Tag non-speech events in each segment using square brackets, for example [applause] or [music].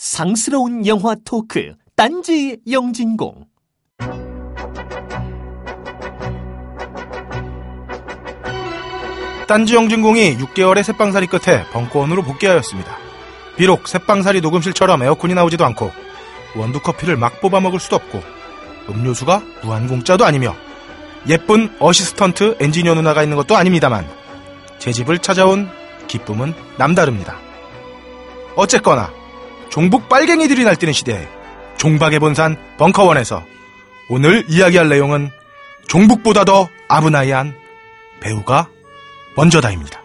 상스러운 영화 토크 딴지 영진공 딴지 영진공이 6개월의 셋방살이 끝에 벙커원으로 복귀하였습니다. 비록 셋방살이 녹음실처럼 에어컨이 나오지도 않고 원두 커피를 막 뽑아 먹을 수도 없고 음료수가 무한 공짜도 아니며 예쁜 assistant 엔지니어 누나가 있는 것도 아닙니다만 제 집을 찾아온 기쁨은 남다릅니다. 어쨌거나 종북 빨갱이들이 날뛰는 시대에 종박의 본산 벙커원에서 오늘 이야기할 내용은 종북보다 더 아브나이한 배우가 먼저다입니다.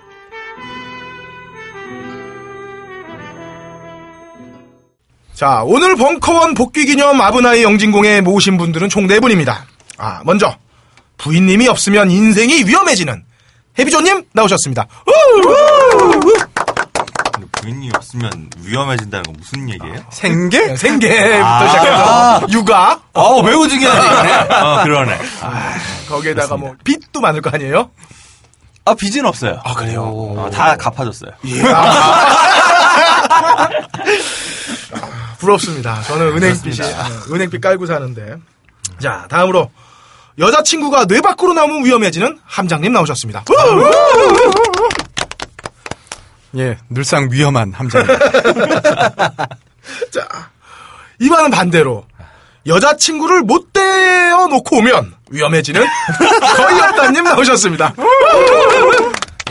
자, 오늘 벙커원 복귀 기념 아브나이 영진공에 모으신 분들은 총 4분입니다. 아, 먼저 부인님이 없으면 인생이 위험해지는 해비조님 나오셨습니다. 부인이 없으면 위험해진다는 건 무슨 얘기예요? 생계? 생계부터 시작해서 육아 어, 매우 중요한 얘기네. 어, 그러네. 거기에다가 뭐 빚도 많을 거 아니에요? 아, 빚은 없어요. 아, 그래요? 어, 다 갚아줬어요. [laughs] 부럽습니다. 저는 은행빚이 아, 은행빚 깔고 사는데. 자, 다음으로 여자친구가 뇌 밖으로 나오면 위험해지는 함장님 나오셨습니다. 예, 늘상 위험한 함장. [laughs] 자, 이번은 반대로 여자친구를 못 떼어 놓고 오면 위험해지는 [laughs] 거이였다님 나오셨습니다.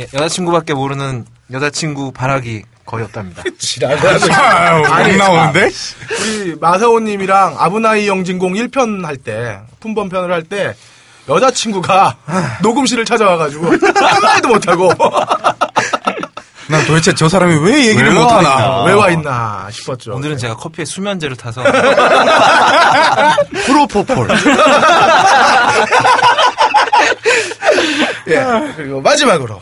예, 여자친구밖에 모르는 여자친구 바라기 거의 없답니다. [laughs] 지랄하네. 안 나오는데? 우리 마사오님이랑 아브나이 영진공 1편 할 때, 품번편을 할 때, 여자친구가 녹음실을 찾아와가지고, 한마디도 못하고, 난 도대체 저 사람이 왜 얘기를 왜 못하나. 와왜와 있나 싶었죠. 오늘은 제가 커피에 수면제를 타서 [laughs] 프로포폴. 예, 그리고 마지막으로,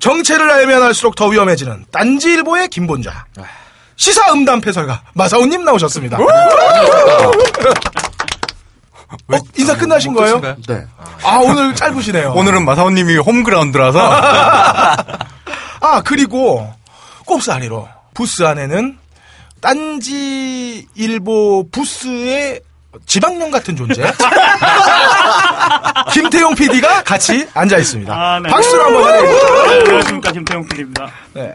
정체를 알면 알수록 더 위험해지는 딴지일보의 김본자. 시사 음담 패설가 마사오님 나오셨습니다. 어, 인사 끝나신 거예요? 네. 아, 오늘 짧으시네요. 오늘은 마사오님이 홈그라운드라서. [laughs] 아, 그리고 꼽사리로 부스 안에는 딴지 일보 부스의 지방령 같은 존재. [laughs] 김태용 PD가 같이 앉아 있습니다. 아, 네. 박수로 한번 해주세요. 네, 안녕하십니까 김태용 PD입니다. 네.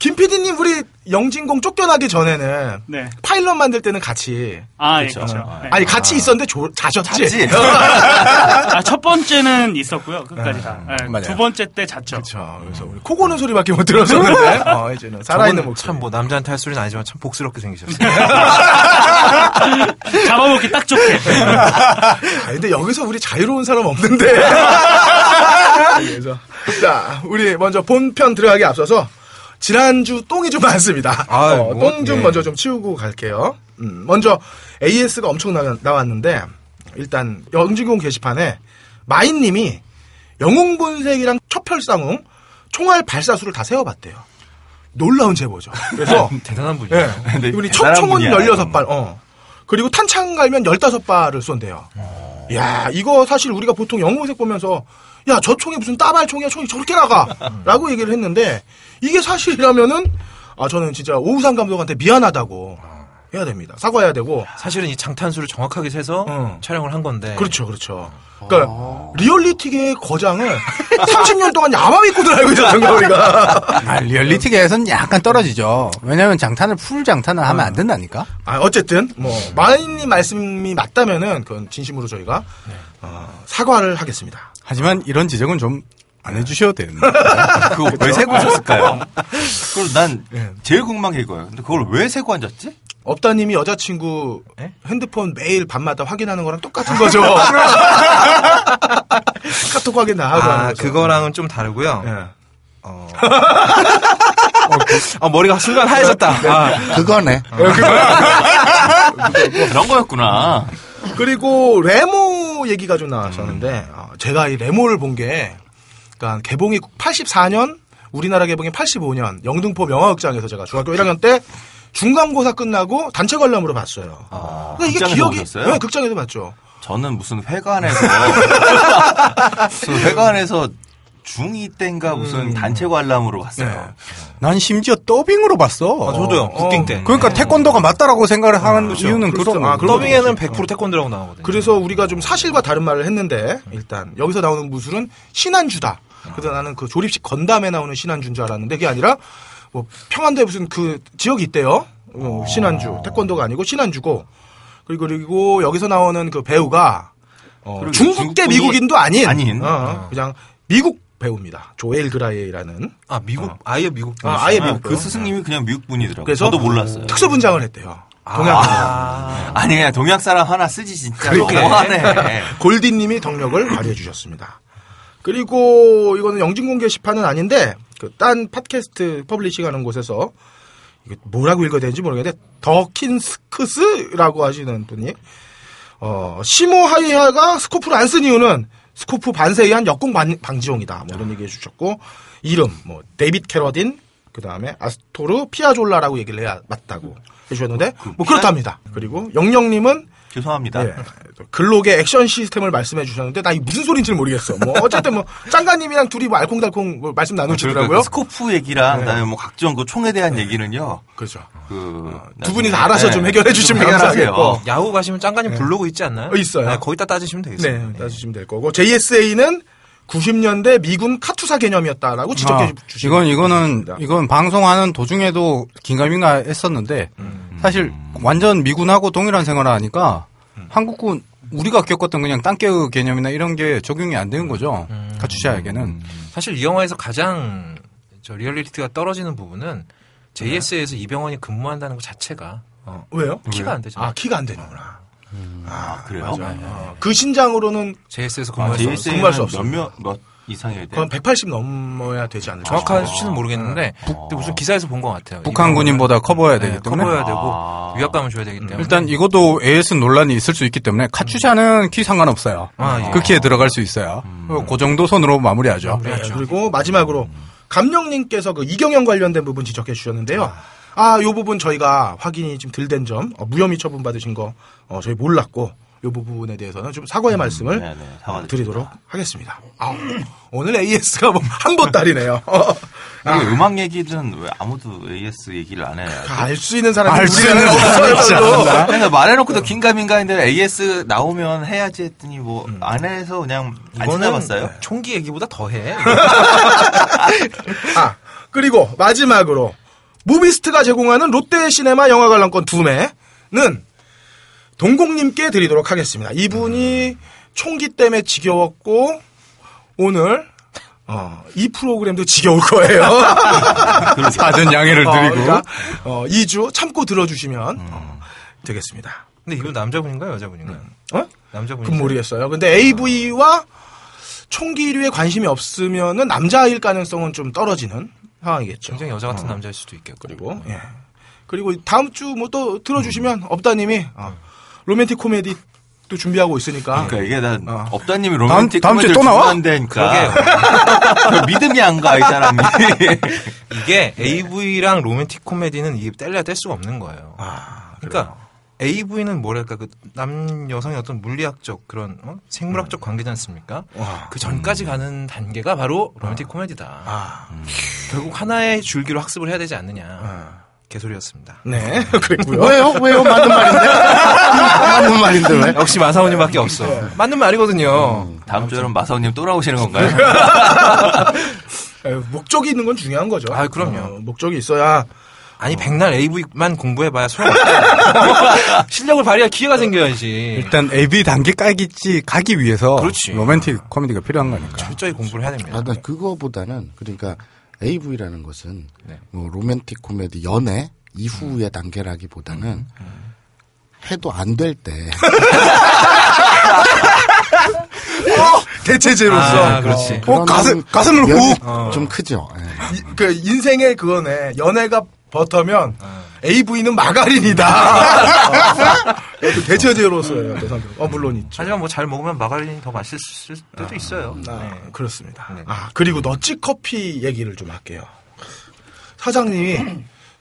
김 PD님 우리 영진공 쫓겨나기 전에는 네. 파일럿 만들 때는 같이 아, 예, 그렇죠. 네. 아니 같이 있었는데 조- 자셨지. [laughs] 아, 첫 번째는 있었고요. 끝까지 다. 네. 두 번째 때 잤죠. 그렇죠. 그래서 우리 코 고는 소리밖에 못 들었었는데 어, 이제는 살아있는 목소리. 참뭐 남자한테 할 소리는 아니지만 참 복스럽게 생기셨어요. [laughs] 잡아먹기 딱 좋게. [laughs] 아, 근데 여기서 우리 자유로운 사람 없는데. 그래서 자, 우리 먼저 본편 들어가기 앞서서 지난주 똥이 좀 [laughs] 많습니다. 아유, 어, 뭐, 똥좀 예. 먼저 좀 치우고 갈게요. 음, 먼저 AS가 엄청 나, 나왔는데 일단 영진공 게시판에 마인님이 영웅본색이랑 첩혈쌍웅 총알 발사수를 다 세워봤대요. 놀라운 제보죠. 그래서 [laughs] 대단한 분이에요. 예. [laughs] 근데 이분이 대단한 총, 총은 분이야, 16발, 어. 그리고 탄창 갈면 15발을 쏜대요. 야, 이거 사실 우리가 보통 영웅본색 보면서, 야, 저 총이 무슨 따발 총이야, 총이 저렇게 나가! [laughs] 라고 얘기를 했는데, 이게 사실이라면은, 아, 저는 진짜 오우삼 감독한테 미안하다고 해야 됩니다. 사과해야 되고, 사실은 이 장탄수를 정확하게 세서 어. 촬영을 한 건데. 그렇죠, 그렇죠. 그러니까 리얼리티계의 거장을 [laughs] 30년 동안 야마 믿고들 알고 있었던 거 우리가. [laughs] 아, 리얼리티계에서는 약간 떨어지죠. 왜냐면 장탄을 full 장탄을 하면 안 된다니까. 아, 어쨌든 뭐 마인님 말씀이 맞다면은 그건 진심으로 저희가 어, 사과를 하겠습니다. 하지만 이런 지적은 좀 안 해주셔도 되는데. [laughs] 그거 왜 세고 있었을까요? 그걸 난 예. 제일 궁금한 게 이거예요. 근데 그걸 왜 세고 앉았지? 업다님이 여자친구 핸드폰 매일 밤마다 확인하는 거랑 똑같은 거죠. [laughs] 카톡 확인 다 하고 하는 아, 거죠. 그거랑은 좀 다르고요. 예. 어. 아, 머리가 순간 하얘졌다. 아, 그거네. 그런 거였구나. 그리고 레모 얘기가 좀 나왔었는데 어, 제가 이 레모를 본 게 그러니까 개봉이 84년 우리나라 개봉이 85년 영등포 명화극장에서 제가 중학교 1학년 때 중간고사 끝나고 단체 관람으로 봤어요. 아, 그러니까 이게 기억이? 네, 극장에서 봤죠. 저는 무슨 회관에서 [laughs] 무슨 회관에서 중2 때인가 음. 무슨 단체 관람으로 네. 갔어요. 난 심지어 더빙으로 봤어. 아, 저도요. 부킹 때. 그러니까 태권도가 맞다라고 생각을 하는 그렇죠. 이유는 그렇죠. 그런 아, 더빙에는 것도 100% 태권도라고 나오거든요. 그래서 우리가 좀 사실과 다른 말을 했는데 일단 여기서 나오는 무술은 신한주다. 그래서 나는 그 조립식 건담에 나오는 신한주인 줄 알았는데 그게 아니라 뭐 평안도에 무슨 그 지역이 있대요. 어, 신한주 태권도가 아니고 신한주고 그리고 그리고 여기서 나오는 그 배우가 어, 중국계 미국인도 아닌, 아닌. 어, 그냥 미국 배우입니다. 조엘 그라이라는 아 미국 아예 미국 아, 아예 아, 미국 그. 스승님이 그냥 미국 분이더라고요. 그래서 저도 몰랐어요. 특수 분장을 했대요. 동양 아, [laughs] 아니 그냥 동양 사람 하나 쓰지 진짜. 너무하네. [laughs] 골디님이 덕력을 발휘해 주셨습니다. 그리고 이거는 영진공 게시판은 아닌데 그 딴 팟캐스트 publishing 하는 곳에서 이게 뭐라고 읽어야 되는지 모르겠는데 더킨스크스라고 하시는 분이 어 시모 하이하가 scope를 안 쓴 이유는 scope 반사에 의한 역공 반- 방지용이다. 뭐 이런 얘기해 주셨고 이름 뭐 데이빗 캐러딘 그 다음에 아스토르 피아졸라라고 얘기를 해야 맞다고 해 주셨는데 뭐 그렇답니다. 그리고 영영님은 죄송합니다. 예. 글록의 액션 시스템을 말씀해 주셨는데 나 이게 무슨 소리인지 모르겠어. 뭐 어쨌든 뭐 짱가님이랑 둘이 뭐 알콩달콩 뭐 말씀 나누시더라고요. 그 스코프 얘기랑 그다음에 뭐 각종 그 총에 대한 얘기는요. 그렇죠. 그두 분이서 알아서 좀 해결해 주시면. 감사하겠고. 야후 가시면 짱가님 블로그 있지 않나요? 어, 있어요. 네, 거기다 따지시면 되겠습니다. 네, 따지시면 될 거고 JSA는 90년대 미군 카투사 개념이었다라고 지적해 아, 주시고 이건 이거는 이건 방송하는 도중에도 긴가민가 했었는데 사실 완전 미군하고 동일한 생활을 하니까 한국군 우리가 겪었던 그냥 땅개의 개념이나 이런 게 적용이 안 되는 거죠. 가추샤에게는. 사실 이 영화에서 가장 저 리얼리티가 떨어지는 부분은 JSA에서 이병헌이 근무한다는 것 자체가 어, 왜요? 키가 안 되잖아요. 아 키가 안 되는구나. 아, 그래요? 어, 그 신장으로는 JSA에서 아, 근무할 수 없어요. 근무할 수 JSA는 없어. 몇몇 몇 이상이어야 돼. 그건 180 넘어야 되지 않을까? 정확한. 수치는 모르겠는데 근데 무슨 기사에서 본 것 같아요. 북한 군인보다 커버해야 네, 되기 때문에. 커버해야 되고 아. 위압감을 줘야 되기 때문에 일단 이것도 AS 논란이 있을 수 있기 때문에 카투사는 키 상관없어요. 아, 예. 그 키에 들어갈 수 있어요. 그 정도 선으로 마무리하죠. 네, 그리고 마지막으로 감령님께서 그 이경영 관련된 부분 지적해 주셨는데요. 아, 요 부분 저희가 확인이 좀 덜 된 점, 어, 무혐의 처분 받으신 거 어, 저희 몰랐고 요 부분에 대해서는 좀 사과의 말씀을 네, 네, 사과드립니다. 드리도록 하겠습니다. 아, 오늘 AS가 뭐 한 보따리네요. 어, 이게 음악 얘기든 왜 아무도 AS 얘기를 안 해요? 알 수 있는 사람이 알수 있는 없어요. 않나? 그래서 말해놓고도 긴가민가인데 AS 나오면 해야지 했더니 뭐 안 해서 그냥 안 이거는 찾아봤어요. 총기 얘기보다 더 해. [laughs] 아, 그리고 마지막으로 무비스트가 제공하는 롯데 시네마 영화 관람권 두 매는 동공님께 드리도록 하겠습니다. 이분이 총기 때문에 지겨웠고 오늘 어, 이 프로그램도 지겨울 거예요. [laughs] 사전 양해를 어, 드리고. 그러니까 어, 2주 참고 들어주시면 어, 되겠습니다. 근데 이분 남자분인가요, 여자분인가요? 어? 남자분이. 그건 모르겠어요. 근데 AV와 총기류에 관심이 없으면은 남자일 가능성은 좀 떨어지는 상황이겠죠. 굉장히 여자 같은 남자일 수도 있겠고. 그리고 예. 그리고 다음 주 뭐 또 들어주시면 업다님이 어, 로맨틱 코미디 또 준비하고 있으니까 그러니까 이게 난 어. 업다님이 다음- 로맨틱 다음 주에 코미디를 또 나와? 준비한다니까 [laughs] 믿음이 안 가 이 사람이. [laughs] 이게 AV랑 로맨틱 코미디는 이게 뗄래야 뗄 수가 없는 거예요. 아, 그러니까 AV는 뭐랄까 그 남 여성의 어떤 물리학적 그런 어? 생물학적 관계지 않습니까? 와. 그 전까지 가는 단계가 바로 로맨틱 코미디다. 아, 결국 하나의 줄기로 학습을 해야 되지 않느냐. 아. 개소리였습니다. 네, [laughs] 그랬고요. 왜요? 왜요? 맞는 말인데? [laughs] 맞는 말인데 왜? 역시 마사오님밖에 없어. 맞는 말이거든요. 다음 주에는 마사오님 또 나오시는 건가요? [laughs] 에, 목적이 있는 건 중요한 거죠. 아, 그럼요. 어, 목적이 있어야 아니 백날 AV만 공부해봐야 소용없다. [laughs] 실력을 발휘할 기회가 생겨야지. 일단 AV 단계까지 가기 위해서 그렇지. 로맨틱 코미디가 필요한 거니까. 철저히 공부를 해야 됩니다. 아, 나 그거보다는 그러니까 AV라는 것은 네. 뭐 로맨틱 코미디 연애 이후의 단계라기보다는 해도 안 될때 대체제로서 아, 그렇지. 어, 가슴 가슴을 면이 후. 좀 크죠. 예. 이- 그 인생의 그거네. 연애가 버터면 AV는 마가린이다. [laughs] 성격. 어 물론 있죠. 하지만 뭐 잘 먹으면 마가린이 더 맛있을 때도 있어요. 아, 네. 그렇습니다. 네. 아, 그리고 너찌 커피 얘기를 좀 할게요. 사장님이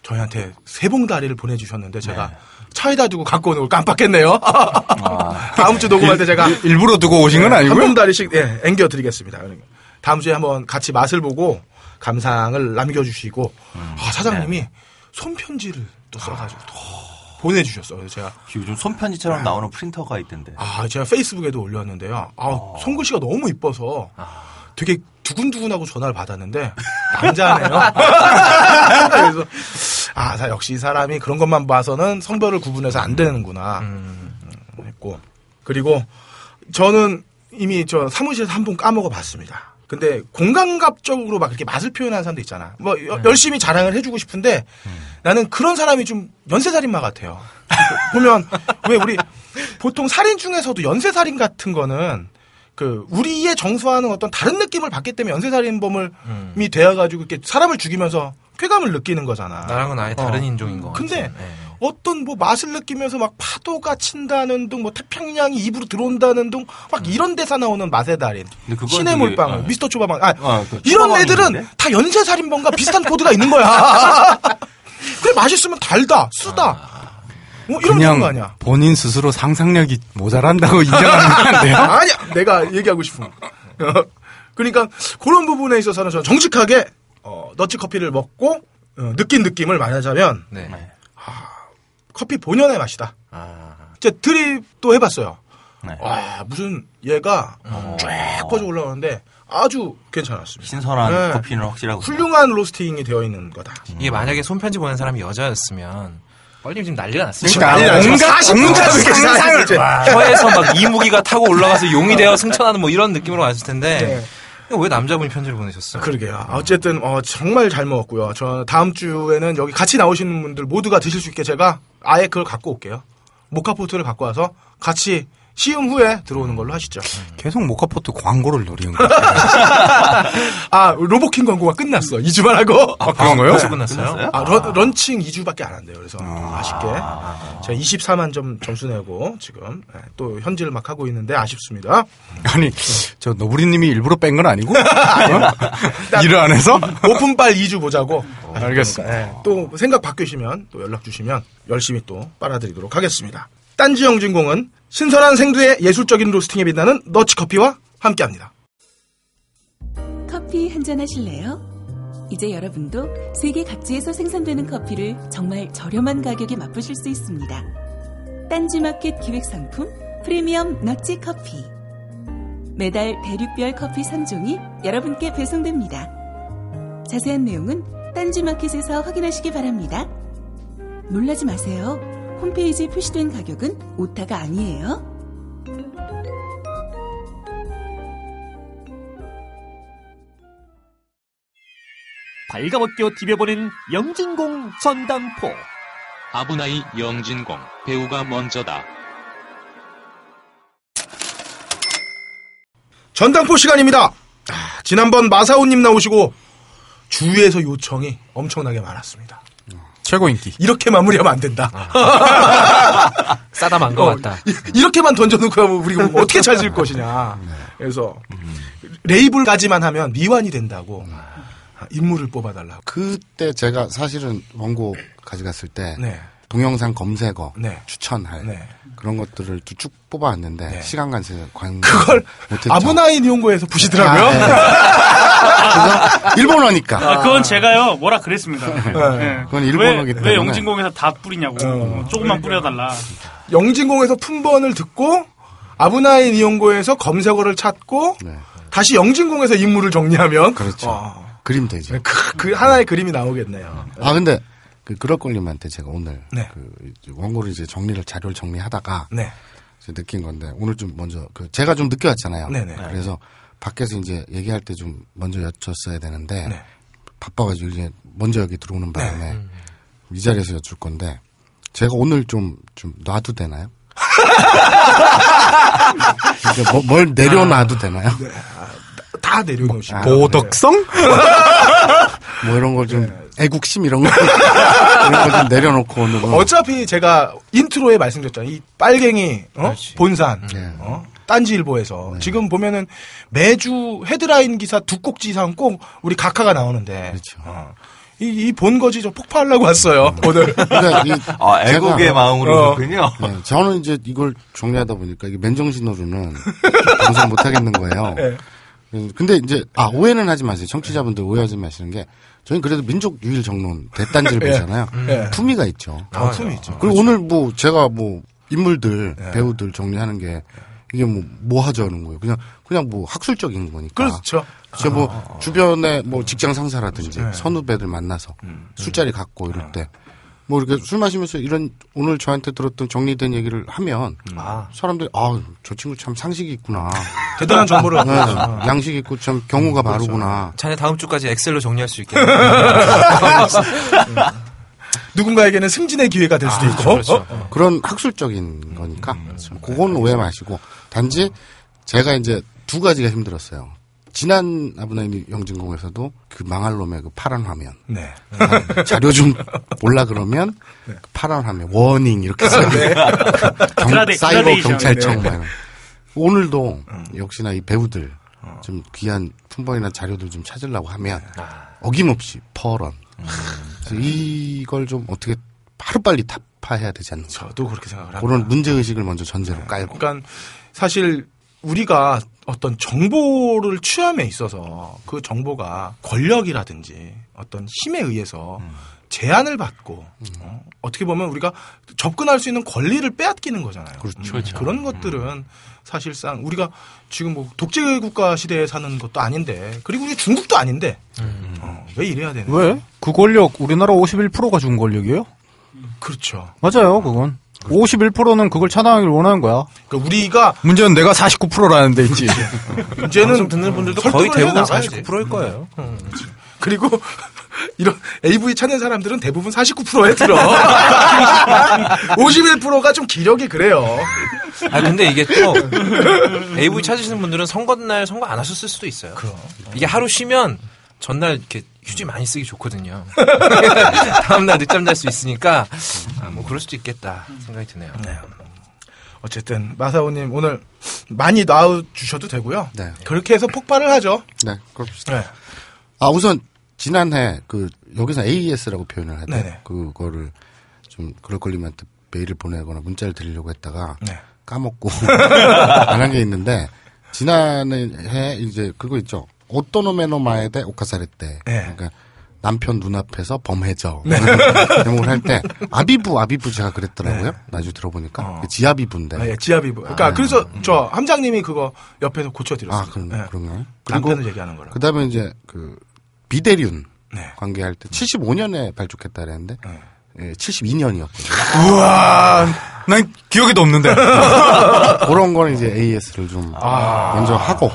저희한테 세 봉다리를 보내주셨는데 제가 차에다 두고 갖고 오는 걸 깜빡했네요. [laughs] 다음 주 녹음할 때 제가 일 부러 두고 오신 건한 아니고요. 봉다리씩 예, 앵겨드리겠습니다. 다음 주에 한번 같이 맛을 보고 감상을 남겨주시고 아, 사장님이 손편지를 또 써가지고 또 보내주셨어요. 그래서 제가 요즘 손편지처럼 나오는 프린터가 있던데. 아 제가 페이스북에도 올렸는데요. 아 손글씨가 너무 이뻐서 되게 두근두근하고 전화를 받았는데 남자네요. [laughs] 그래서 아 사- 역시 이 사람이 그런 것만 봐서는 성별을 구분해서 안 되는구나 음, 했고 그리고 저는 이미 저 사무실에서 한 번 까먹어 봤습니다. 근데 공감갑적으로 막 이렇게 맛을 표현하는 사람도 있잖아. 뭐 여- 열심히 자랑을 해주고 싶은데 나는 그런 사람이 좀 연쇄살인마 같아요. [laughs] 보면 왜 우리 보통 살인 중에서도 연쇄살인 같은 거는 그 우리의 정서와는 어떤 다른 느낌을 받기 때문에 연쇄살인범을이 되어가지고 이렇게 사람을 죽이면서 쾌감을 느끼는 거잖아. 나랑은 아예 다른 어. 인종인 거. 근데. 네. 어떤 뭐 맛을 느끼면서 막 파도가 친다는 둥, 뭐 태평양이 입으로 들어온다는 둥, 막 이런 데서 나오는 맛의 달인, 신의 되게, 몰빵, 어. 미스터 초밥왕, 아, 어, 그 이런? 애들은 다 연쇄살인범과 비슷한 코드가 있는 거야. [laughs] 그래 맛있으면 달다, 쓰다. 뭐 이런 그냥 거 아니야? 본인 스스로 상상력이 모자란다고 [laughs] 인정하는 건데요. [laughs] 아니야, 내가 얘기하고 싶은. 거. 그러니까 그런 부분에 있어서는 저는 정직하게 어, 너치 커피를 먹고 어, 느낀 느낌을 말하자면 네. 커피 본연의 맛이다. 아, 제 드립도 해봤어요. 네. 와 무슨 얘가 쫙 퍼져 올라오는데 아주 괜찮았습니다. 신선한 네. 커피는 확실하고. hl륭한 로스팅이 되어 있는 거다. 이게 만약에 손편지 보낸 사람이 여자였으면 뻘님 지금 난리가 났어요. 그러니까 온갖 온갖 상상을 혀에서 막 이무기가 타고 올라가서 용이 되어 승천하는 뭐 이런 느낌으로 왔을 텐데 이거 왜 남자분이 편지를 보내셨어요? 그러게요. 어쨌든 어, 정말 잘 먹었고요. 저 다음 주에는 여기 같이 나오시는 분들 모두가 드실 수 있게 제가 아예 그걸 갖고 올게요. 모카포트를 갖고 와서 같이 시음 후에 들어오는 걸로 하시죠. 계속 모카포트 광고를 노리는 거예요. [laughs] 아 로보킹 광고가 끝났어. 2주만 하고. 아, 그런 거요? 벌써 끝났어요? 아, 런, 런칭 2주밖에 안 한대요. 그래서 아 쉽게 제가 24만 점 점수 내고 지금 예, 또 현질을 막 하고 있는데 아쉽습니다. 아니, 저 노브리님이 일부러 뺀 건 아니고? [laughs] 어? 일을 안 해서? 오픈빨 2주 보자고. 알겠습니다. 예, 또 생각 바뀌시면 또 연락 주시면 열심히 또 빨아드리도록 하겠습니다. 딴지 영진공은 신선한 생두의 예술적인 로스팅에 빛나는 너치커피와 함께합니다. 커피 한잔 하실래요? 이제 여러분도 세계 각지에서 생산되는 커피를 정말 저렴한 가격에 맛보실 수 있습니다. 딴지마켓 기획상품 프리미엄 너치 커피. 매달 대륙별 커피 3종이 여러분께 배송됩니다. 자세한 내용은 딴지마켓에서 확인하시기 바랍니다. 놀라지 마세요. 홈페이지에 표시된 가격은 오타가 아니에요. 발가벗겨 디벼보는 영진공 전당포. 아부나이 영진공 배우가 먼저다. 전당포 시간입니다. 아, 지난번 마사오님 나오시고 주위에서 요청이 엄청나게 많았습니다. 최고 인기. 이렇게 마무리하면 안 된다. [laughs] 싸다 만 것 같다. 이- 이렇게만 던져놓고 하면 우리가 뭐 어떻게 찾을 것이냐. 그래서 레이블까지만 하면 미완이 된다고 아, 인물을 뽑아달라고. 그때 제가 사실은 원고 가져갔을 때 네. 동영상 검색어 네. 추천할 네. 그런 것들을 쭉- 쭉 뽑아왔는데 네. 시간 관계 관 그걸 못했죠. 아브나인 이용고에서 보시더라고요. 아, 네. 일본어니까 아, 그건 제가요 뭐라 그랬습니다. 네. 그건 일본어기 왜, 때문에. 왜 영진공에서 다 뿌리냐고 어, 조금만 뿌려달라. 영진공에서 품번을 듣고 아브나인 이용고에서 검색어를 찾고 네. 다시 영진공에서 인물을 정리하면 그렇죠. 어, 그림 되죠. 그, 그 하나의 그림이 나오겠네요. 아 근데 그 그럴걸님한테 제가 오늘 네. 그 원고를 이제 정리를 자료를 정리하다가 네. 이제 느낀 건데 오늘 좀 먼저 그 제가 좀 늦게 왔잖아요. 네네. 그래서 밖에서 이제 얘기할 때 좀 먼저 여쭸어야 되는데 네. 바빠가지고 이제 먼저 여기 들어오는 바람에 이 자리에서 여쭐 건데 제가 오늘 좀좀 놔도 되나요? [laughs] 그러니까 뭐, 뭘 내려놔도 되나요? 다 내려놓으시고. 아, 도덕성? 뭐 이런 걸좀 애국심 이런 거 [laughs] 이런 거 좀 내려놓고 오늘은 어차피 제가 intro에 말씀드렸잖아요. 이 빨갱이 어? 본산 네. 어? 딴지일보에서 지금 보면은 매주 헤드라인 기사 두 꼭지 이상 꼭 우리 각하가 나오는데 그렇죠. 어. 이, 이 본거지 저 폭파하려고 왔어요 오늘. [laughs] 그러니까 이 아, 애국의 제가- 마음으로 어. 그렇군요. 네, 저는 이제 이걸 정리하다 보니까 이게 맨정신으로는 방송 못 하겠는 거예요. 네. 근데 이제 아 오해는 하지 마세요. 청취자분들 오해하지 마시는 게 저희는 그래도 민족 유일 정론 대단지를 [laughs] 예. 보잖아요. 예. 품위가 있죠. 아, 품이 있죠. 그리고 오늘 뭐 제가 뭐 인물들 배우들 정리하는 게 이게 뭐 뭐 하자는 거예요. 그냥 그냥 뭐 학술적인 거니까. 그렇죠. 제가 뭐 주변에 뭐 직장 상사라든지 선후배들 만나서 술자리 갖고 이럴 때. 뭐 이렇게 술 마시면서 이런 오늘 저한테 들었던 정리된 얘기를 하면 사람들이 아 저 친구 참 상식이 있구나. 대단한 정보를 네, 양식 있고 참 경우가 바르구나. 자네 다음 주까지 엑셀로 정리할 수 있게. [laughs] 누군가에게는 승진의 기회가 될 수도 있고. 그렇죠. 어? 그런 학술적인 거니까. 그건 오해 마시고. 단지 제가 이제 두 가지가 힘들었어요. 지난 아브나이 영진공에서도 그 망할 놈의 그 파란 화면 네. 자료 좀 몰라 그러면 그 파란 화면 워닝 이렇게 써요. 경- 그라데- 사이버. 경찰청 네. 막 이런. 오늘도 역시나 이 배우들 좀 귀한 품번이나 자료들 좀 찾으려고 하면 어김없이 퍼런 그래서 이걸 좀 어떻게 하루빨리 타파해야 되지 않는가 저도 그렇게 생각을 합니다. 그런 문제의식을 먼저 전제로 깔고 그러니까 사실 우리가 어떤 정보를 취함에 있어서 그 정보가 권력이라든지 어떤 힘에 의해서 제한을 받고 어, 어떻게 보면 우리가 접근할 수 있는 권리를 빼앗기는 거잖아요. 그렇죠. 그런 것들은 사실상 우리가 지금 뭐 독재 국가 시대에 사는 것도 아닌데 그리고 우리 중국도 아닌데 어, 왜 이래야 되는? 왜? 그 권력 우리나라 51%가 준 권력이에요? 그렇죠. 맞아요, 그건. 51%는 그걸 차단하기를 원하는 거야. 그러니까 우리가 문제는 내가 49%라는데 있지. [laughs] 방송 듣는 분들도 거의 대부분 해나가야지. 49%일 거예요. 그리고 [laughs] 이런 AV 찾는 사람들은 대부분 49%에 들어. [laughs] 51%가 좀 기력이 그래요. 아 근데 이게 또 AV 찾으시는 분들은 선거 날 선거 안 하셨을 수도 있어요. 이게 하루 쉬면 전날 이렇게 휴지 많이 쓰기 좋거든요. [laughs] 다음날 늦잠 잘 수 있으니까 아, 뭐 그럴 수도 있겠다 생각이 드네요. 어쨌든 마사오님 오늘 많이 놔 주셔도 되고요. 네. 그렇게 해서 폭발을 하죠. 네, 그럽시다. 네. 아 우선 지난해 그 여기서 AES라고 표현을 네네. 그거를 좀 그럴걸님한테 메일을 보내거나 문자를 드리려고 했다가 네. 까먹고 [laughs] 안 한 게 있는데 지난해 이제 그거 있죠. 어떤 놈의 놈아에대 오카사레떼. 네. 그러니까 남편 눈앞에서 범해져. 제목을 할 때 아비부 아비부 제가 그랬더라고요. 나중에 들어보니까 어. 그 지아비부인데. 아, 예, 지아비부. 그러니까 아, 그래서 저 함장님이 그거 옆에서 고쳐드렸어요. 아, 그런 네. 그런가요? 그리고 남편을 얘기하는 거라. 그다음에 이제 그 비대륜 네. 관계할 때 75년에 발족했다 그랬는데 네. 예, 72년이었거든요. 우와, 난 기억에도 없는데. [laughs] 그런 거는 이제 AS를 좀 먼저 하고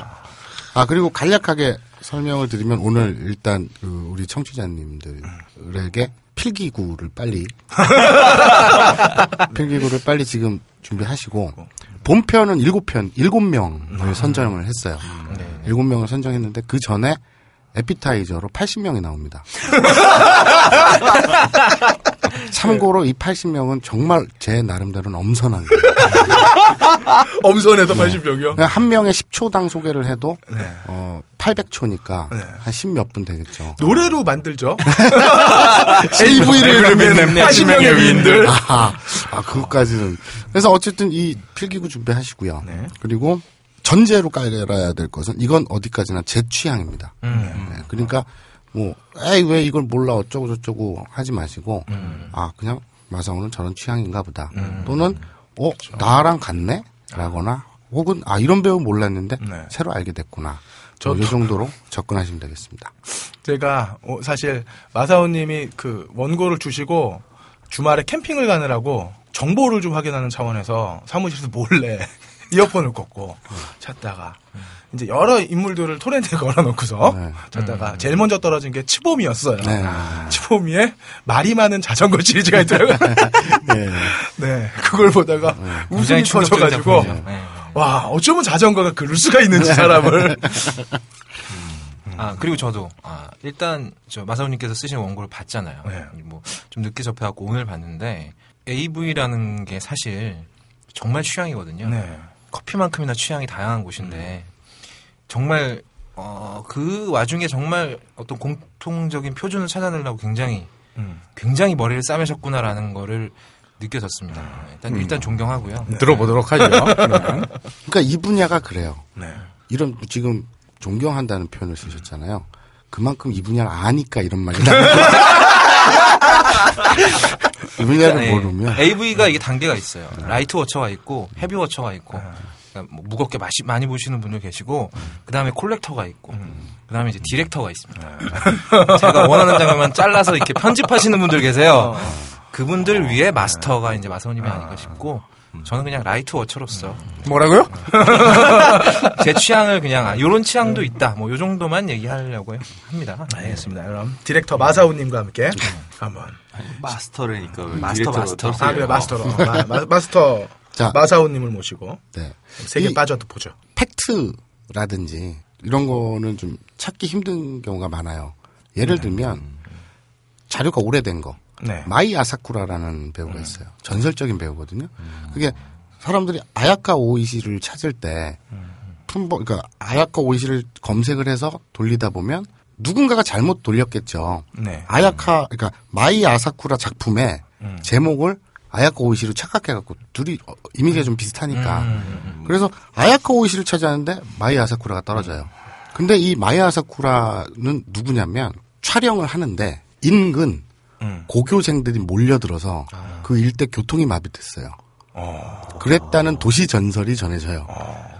아 그리고 간략하게 설명을 드리면 오늘 일단 그 우리 청취자님들에게 필기구를 빨리 [laughs] 필기구를 빨리 지금 준비하시고 본편은 7편 7명을 선정을 했어요. 7명을 선정했는데 그 전에 에피타이저로 80명이 나옵니다. [laughs] 참고로 이 80명은 정말 제 나름대로는 엄선한 [laughs] 거예요. 엄선해서 80명이요. 그냥 한 명의 10초당 소개를 해도 네. 어 800초니까 네. 한 10몇 분 되겠죠. 노래로 만들죠. AV를 듣는 80명의 미인들. 아, 아 그것까지는. 그래서 어쨌든 이 필기구 준비하시고요. 네. 그리고 전제로 깔아야 될 것은 이건 어디까지나 제 취향입니다. 음. 네, 그러니까 뭐 에이 왜 이걸 몰라 어쩌고 저쩌고 하지 마시고 음. 아 그냥 마사오는 저런 취향인가 보다. 또는 어 나랑 같네? 라거나 혹은 아 이런 배우 몰랐는데 네. 새로 알게 됐구나. 저- 이 정도로 접근하시면 되겠습니다. 제가 어, 사실 마사오님이 그 원고를 주시고 주말에 캠핑을 가느라고 정보를 좀 확인하는 차원에서 사무실에서 몰래 이어폰을 꽂고 찾다가 이제 여러 인물들을 토렌트에 걸어놓고서 네. 찾다가 제일 먼저 떨어진 게 치보미였어요. 네. 치보미의 말이 많은 자전거 시리즈가 있더라고요. [laughs] 네. [laughs] 네, 그걸 보다가 웃음이 굉장히 충격적인 터져가지고. 네. 와 어쩌면 자전거가 그럴 수가 있는지 사람을 [laughs] 아 그리고 저도 아 일단 저 마사오님께서 쓰신 원고를 봤잖아요. 네. 뭐좀 늦게 접해갖고 오늘 봤는데 AV라는 게 사실 정말 취향이거든요. 네. 커피만큼이나 취향이 다양한 곳인데 정말 어, 그 와중에 정말 어떤 공통적인 표준을 찾아내려고 굉장히 음. 굉장히 머리를 싸매셨구나라는 거를 느껴졌습니다. 일단 일단 존경하고요. 들어보도록 하죠. 그러면. 그러니까 이 분야가 그래요. 네. 이런 지금 존경한다는 표현을 쓰셨잖아요. 그만큼 이 분야를 아니까 이런 말이 이 [laughs] 네. 모르면. AV가 이게 단계가 있어요. light watcher가 있고 heavy watcher가 있고. 그러니까 뭐 무겁게 마시, 많이 보시는 분들 계시고 그 다음에 collector가 있고 그 다음에 이제 디렉터가 있습니다. [laughs] 제가 원하는 장면만 잘라서 이렇게 편집하시는 분들 계세요. 그분들 위에 마스터가 이제 마사오님이 아닌가 싶고 저는 그냥 light watcher로서 뭐라고요? [laughs] 제 취향을 그냥 아, 요런 취향도 있다. 뭐 요 정도만 얘기하려고 합니다. 알겠습니다. 그럼 디렉터 마사오님과 함께 한번 마스터라니까. 왜 마스터, 마스터. 아, 그래 마스터로 마, 마- 마 스터 자. 마사오님을 모시고 네. 세계 이 빠져도 보죠. fact라든지 이런 거는 좀 찾기 힘든 경우가 많아요. 예를 들면 자료가 오래된 거. 네. 마이 아사쿠라라는 배우가 있어요. 전설적인 배우거든요. 그게 사람들이 아야카 오이시를 찾을 때 품번 그러니까 아야카 오이시를 검색을 해서 돌리다 보면 누군가가 잘못 돌렸겠죠. 네. 아야카 그러니까 마이 아사쿠라 작품의 제목을 아야카 오이시로 착각해갖고 둘이 어, 이미지가 좀 비슷하니까 그래서 아야카 오이시를 찾았는데 마이 아사쿠라가 떨어져요. 근데 이 마이 아사쿠라는 누구냐면 촬영을 하는데 인근 고교생들이 몰려들어서 그 일대 교통이 마비됐어요. 그랬다는 도시 전설이 전해져요.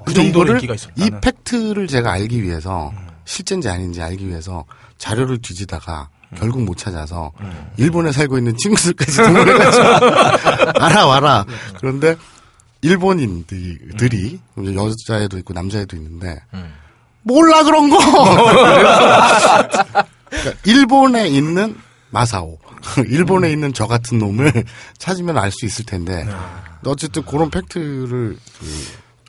그 정도로 이거를 인기가 이. 팩트를 제가 알기 위해서 실제인지 아닌지 알기 위해서 자료를 뒤지다가 결국 못 찾아서 일본에 살고 있는 친구들까지 동원해가지고 [laughs] 알아와라. 그런데 일본인들이 여자애도 있고 남자애도 있는데 몰라 그런 거. [laughs] 그러니까 일본에 있는 마사오, [laughs] 일본에 있는 저 같은 놈을 [laughs] 찾으면 알 수 있을 텐데 어쨌든 그런 팩트를 그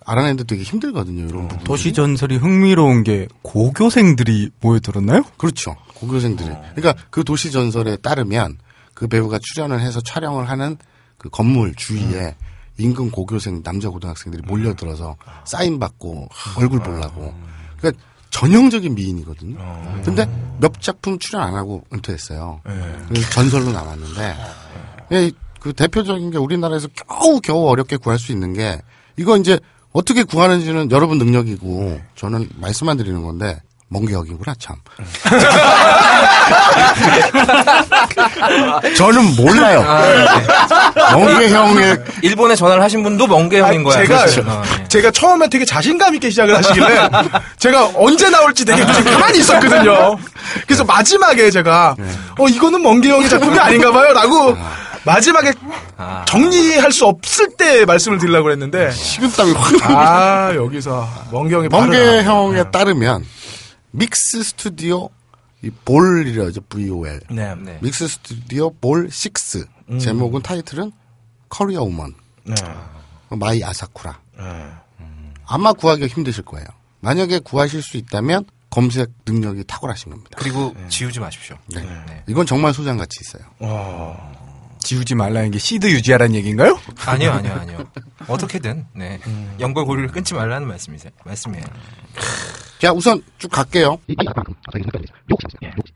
알아내는데 되게 힘들거든요. 이런 부분. 도시 전설이 흥미로운 게 고교생들이 모여들었나요? 그렇죠. 고교생들이. 그러니까 그 도시 전설에 따르면 그 배우가 출연을 해서 촬영을 하는 그 건물 주위에 인근 고교생 남자 고등학생들이 몰려들어서 사인 받고 얼굴 보려고. 그러니까 전형적인 미인이거든요. 근데 몇 작품 출연 안 하고 은퇴했어요. 그래서 전설로 남았는데 예, 그 대표적인 게 우리나라에서 겨우 겨우 어렵게 구할 수 있는 게 이거 이제 어떻게 구하는지는 여러분 능력이고 저는 말씀만 드리는 건데 멍게역이구나 참. [laughs] 저는 몰라요. 멍게 형의 일본에 전화를 하신 분도 멍게 형인 거야. 제가 그렇죠. 어, 네. 제가 처음에 되게 자신감 있게 시작을 하시길래 제가 언제 나올지 되게 가만히 있었거든요. 그래서 마지막에 제가 어 이거는 멍게 형의 작품이 아닌가봐요라고 마지막에 정리할 수 없을 때 말씀을 드리려고 그랬는데 식은땀이 확. 아 여기서 멍게 바로 멍게. 형에 따르면 Mix Studio 이 vol이라죠 VOL. 네. 네. Mix Studio vol 6. 제목은 타이틀은 커리어 우먼. 네. 마이 아사쿠라. 네. 아마 구하기가 힘드실 거예요. 만약에 구하실 수 있다면 검색 능력이 탁월하신 겁니다. 그리고 지우지 마십시오. 네. 네. 이건 정말 소장가치 있어요. 어. 지우지 말라는 게 시드 유지하라는 얘기인가요? 아니요, 아니요, 아니요. 어떻게든 네 연골 고리를 끊지 말라는 말씀이세요. 말씀이에요. 자, 우선 쭉 갈게요.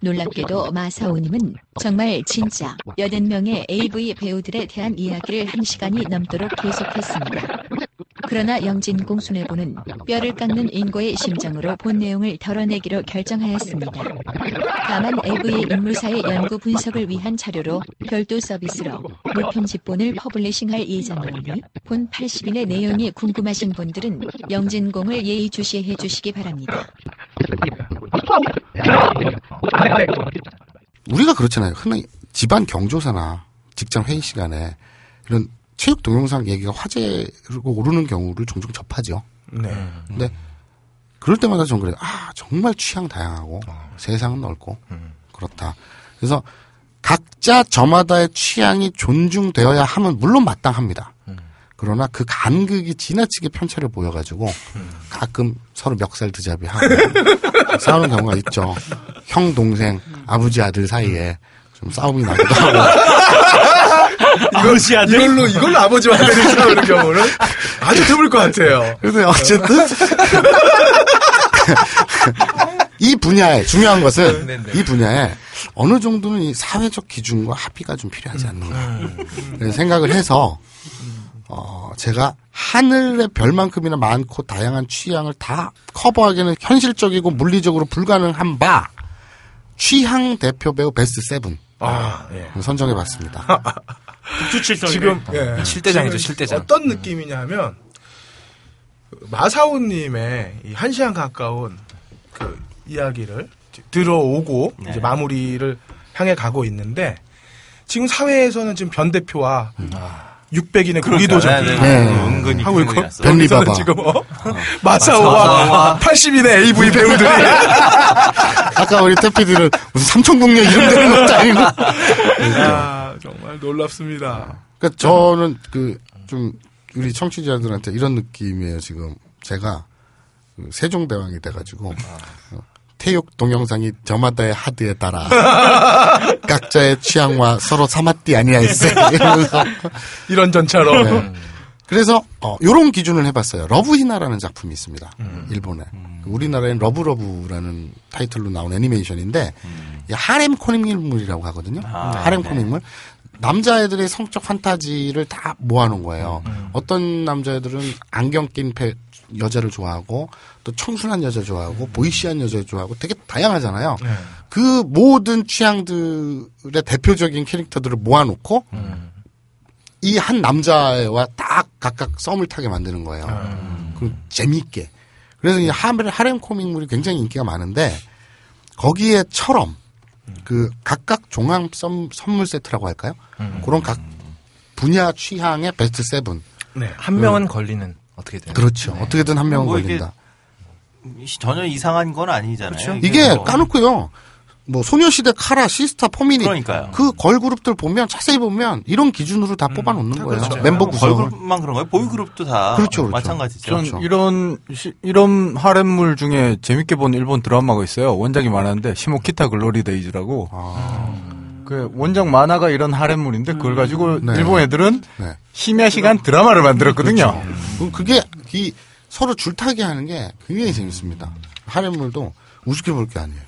놀랍게도 마사오님은 정말 진짜 80명의 AV 배우들에 대한 이야기를 한 시간이 넘도록 계속했습니다. 그러나 영진공 수뇌부는 뼈를 깎는 인고의 심정으로 본 내용을 덜어내기로 결정하였습니다. 다만 AV 인물사의 연구 분석을 위한 자료로 별도 서비스로 무편집본을 publishing할 예정이오니 본 80인의 내용이 궁금하신 분들은 영진공을 예의주시해 주시기 바랍니다. 우리가 그렇잖아요. 흔히 집안 경조사나 직장 회의 시간에 이런 체육 동영상 얘기가 화제로 오르는 경우를 종종 접하죠. 네. 근데 그럴 때마다 전 그래요. 아 정말 취향 다양하고 세상은 넓고 그렇다. 그래서 각자 저마다의 취향이 존중되어야 함은 물론 마땅합니다. 그러나 그 간극이 지나치게 편차를 보여가지고 가끔 서로 멱살 드잡이 하고 [laughs] 싸우는 경우가 있죠. 형 동생 아버지 아들 사이에 좀 싸움이 나기도 하고 [laughs] 아버지 아들 이걸로 이걸로 아버지와 아들이 싸우는 경우는 아주 드물 것 같아요. 그래서 어쨌든 [laughs] 이 분야에 중요한 것은 네, 네. 이 분야에 어느 정도는 이 사회적 기준과 합의가 좀 필요하지 않는가 그래서 생각을 해서 어 제가 하늘의 별만큼이나 많고 다양한 취향을 다 커버하기는 현실적이고 물리적으로 불가능한 바 취향 대표 배우 베스트 세븐 아, 예. 선정해봤습니다. [laughs] 북두칠성 지금 예. 실대장이죠, 지금 실대장. 어떤 느낌이냐면 그 마사오님의 이한 시간 가까운 그 이야기를 들어오고 네. 이제 마무리를 향해 가고 있는데 지금 사회에서는 지금 변 대표와 600인의 고기도전 네, 네, 네. 네. 은근히 하고 있고 큰일이 났어. 벤리 여기서는 바바. 지금 어? 마사오와 80인의 AV 배우들이 [laughs] 아까 우리 태피디를 무슨 삼천국녀 이름 되는 것도 아니고. 아, 정말 놀랍습니다. 그러니까 저는 그 좀 우리 청취자들한테 이런 느낌이에요. 지금 제가 그 세종대왕이 돼가지고 어, 태육 동영상이 저마다의 하드에 따라 [laughs] 각자의 취향과 서로 사마띠 아니야 했어요. 이러면서 이런 전차로 네. 그래서 어, 요런 기준을 해봤어요. 러브히나라는 작품이 있습니다. 일본에. 우리나라엔 러브러브라는 타이틀로 나온 애니메이션인데 이 하렘 코믹물이라고 하거든요. 하렘 코믹물. 남자애들의 성적 판타지를 다 모아놓은 거예요. 어떤 남자애들은 안경 낀 배- 여자를 좋아하고 또 청순한 여자 좋아하고 보이시한 여자 좋아하고 되게 다양하잖아요. 그 모든 취향들의 대표적인 캐릭터들을 모아놓고 이한 남자와 딱 각각 썸을 타게 만드는 거예요. 그 재미있게. 그래서 이 하렘, 하렘 코믹물이 굉장히 인기가 많은데 거기에처럼 그 각각 종합 썸, 선물 세트라고 할까요? 그런 각 분야 취향의 best seven. 네. 한 명은 걸리는 어떻게 되나? 그렇죠. 어떻게든 한 명은 뭐 걸린다. 전혀 이상한 건 아니잖아요. 이게 뭐 까놓고요. 뭐 소녀시대 카라 시스타 포미닛 그러니까요. 그 걸그룹들 보면 자세히 보면 이런 기준으로 다 뽑아놓는 거예요. 그렇죠. 멤버 뭐 구성을. 걸그룹만 그런 거예요. 보이그룹도 다 그렇죠, 그렇죠. 마찬가지죠. 전 이런 시- 이런 하렘물 중에 재밌게 본 일본 드라마가 있어요. 원작이 많았는데 시모키타 글로리 데이즈라고. 그 원작 만화가 이런 하렘물인데 그걸 가지고 네. 일본 애들은 네. 심야 시간 드라마를 만들었거든요. 그- 그게 이 서로 줄타기 하는 게 굉장히 재밌습니다. 하렘물도 우습게 볼 게 아니에요.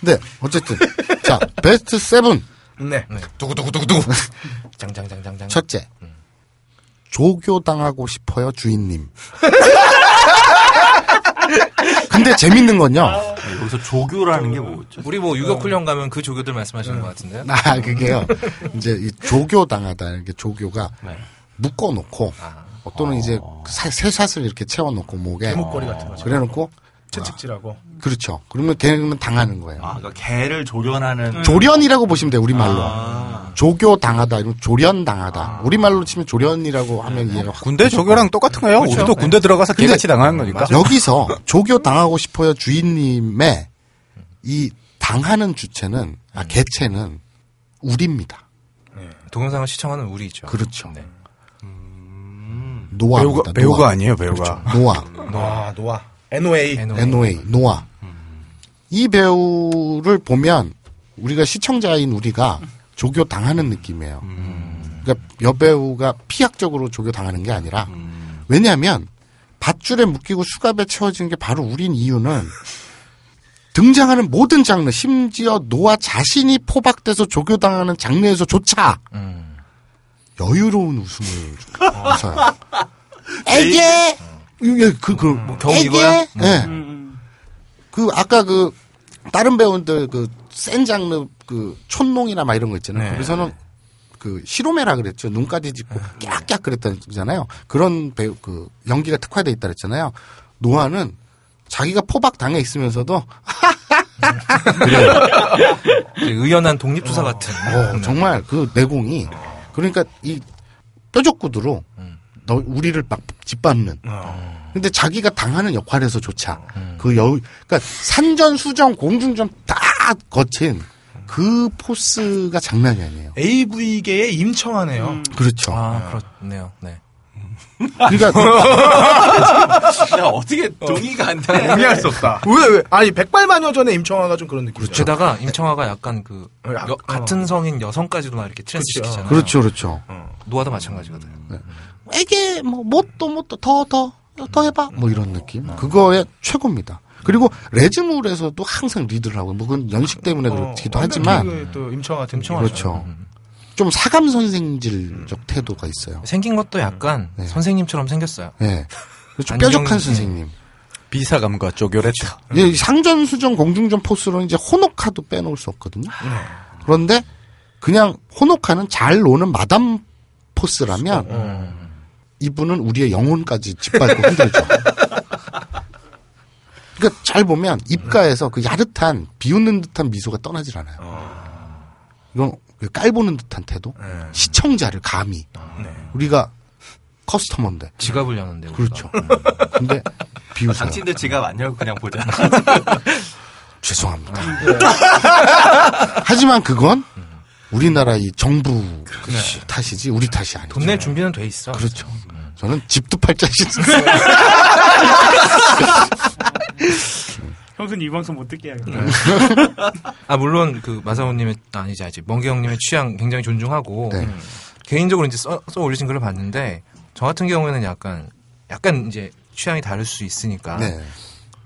근데 어쨌든 자 best seven 네. 두구두구두구두구 [laughs] 장장장장장. 첫째 조교 당하고 싶어요 주인님. [laughs] 근데 재밌는 건요. 여기서 조교라는 게 뭐죠? 우리 뭐 유격 훈련 가면 그 조교들 말씀하시는 것 같은데요. 아 그게요. 이제 이 조교 당하다 이렇게 조교가 네. 묶어놓고 어또는 이제 사- 새샷을 이렇게 채워놓고 목에 개목걸이 같은 거죠. 그래놓고 채찍질하고. 그렇죠. 그러면 걔는 당하는 거예요. 아, 그러니까 개를 조련하는 조련이라고 보시면 돼요, 우리말로. 아. 조교 당하다, 이런 조련 당하다. 우리말로 치면 조련이라고 하면 이해가 확. 군대 조교랑 똑같은 거예요. 그렇죠. 우리도 군대 들어가서 개같이 당하는 거니까. 여기서 조교 당하고 싶어요 주인님의 이 당하는 주체는, 아, 개체는 우리입니다. 동영상을 시청하는 우리죠. 그렇죠. 네. 노아입니다. 배우가 배우가 아니에요, 배우가. 노아. 아, 노아. NOA. NOA, 노아. 이 배우를 보면 우리가 시청자인 우리가 조교 당하는 느낌이에요. 그러니까 여배우가 피학적으로 조교 당하는 게 아니라 왜냐하면 밧줄에 묶이고 수갑에 채워지는 게 바로 우린 이유는 등장하는 모든 장르, 심지어 노아 자신이 포박돼서 조교당하는 장르에서조차 여유로운 웃음을 웃어요. 에게 이게 그, 그, 뭐, 겨우 에게? 이거야? 예. 그, 아까 그, 다른 배우들 그, 센 장르, 그, 촌농이나 막 이런 거 있잖아요. 거기서는 그, 시로메라 그랬죠. 눈까지 짚고, 깍깍 그랬잖아요. 그런 배우, 그, 연기가 특화돼 있다 그랬잖아요. 노아는 자기가 포박 당해 있으면서도, [laughs] 이제 의연한 독립투사 같은. 어, 정말 그 내공이, 그러니까 이 뾰족구두로, 너, 우리를 막 짓밟는. 근데 자기가 당하는 역할에서조차 그 여유, 그러니까 산전 수전 공중전 다 거친 그 포스가 장난이 아니에요. AV계의 임청하네요. 그렇죠. 아, 그렇네요. 네. 그러니까 [laughs] 야, 어떻게 동의가 안 돼? 동의할 수 없다. 왜, 왜? 아니, 백발마녀 전에 임청아가 좀 그런 느낌이죠. 게다가 임청하가 약간 그 어, 약- 여- 어. 같은 성인 여성까지도 막 이렇게 trans 시키잖아요. 그렇죠, 그렇죠. 노아도 마찬가지거든. 이게 뭐 못도 못도 더더 더 해봐 뭐 이런 느낌. 그거의 최고입니다. 그리고 레즈물에서도 항상 리드를 하고 뭐 그건 연식 때문에 그렇기도 어, 하지만 완전 그, 또 임청하 같은 그렇죠. 좀 사감 선생질적 태도가 있어요. 생긴 것도 약간 네. 선생님처럼 생겼어요. 예. 좀 안경- 뾰족한 네. 선생님. 비사감과 쪼결했다. 예, 상전, 수전, 공중전 포스로는 이제 호노카도 빼놓을 수 없거든요. 그런데 그냥 호노카는 잘 노는 마담 포스라면 이분은 우리의 영혼까지 짓밟고 흔들죠. [laughs] 그러니까 잘 보면 입가에서 그 야릇한 비웃는 듯한 미소가 떠나질 않아요. 이건 그 깔보는 듯한 태도, 시청자를 감히 우리가 커스터머인데 지갑을 여는데. 그렇죠. 근데 비웃어요. 당신들 지갑 안 열고 그냥 보잖아. [laughs] 죄송합니다. [laughs] 하지만 그건 우리나라 이 정부 탓이지 우리 탓이 아니죠. 돈낼 준비는 돼 있어. 그렇죠. 저는 집도 팔자 있어요. 형수는 이 방송 못 듣게 해야겠다. 아 물론 그 마사오님의 아니지 아직 멍게 형님의 취향 굉장히 존중하고 네. 음, 개인적으로 이제 써, 써 올리신 글을 봤는데 저 같은 경우에는 약간 약간 이제 취향이 다를 수 있으니까 네.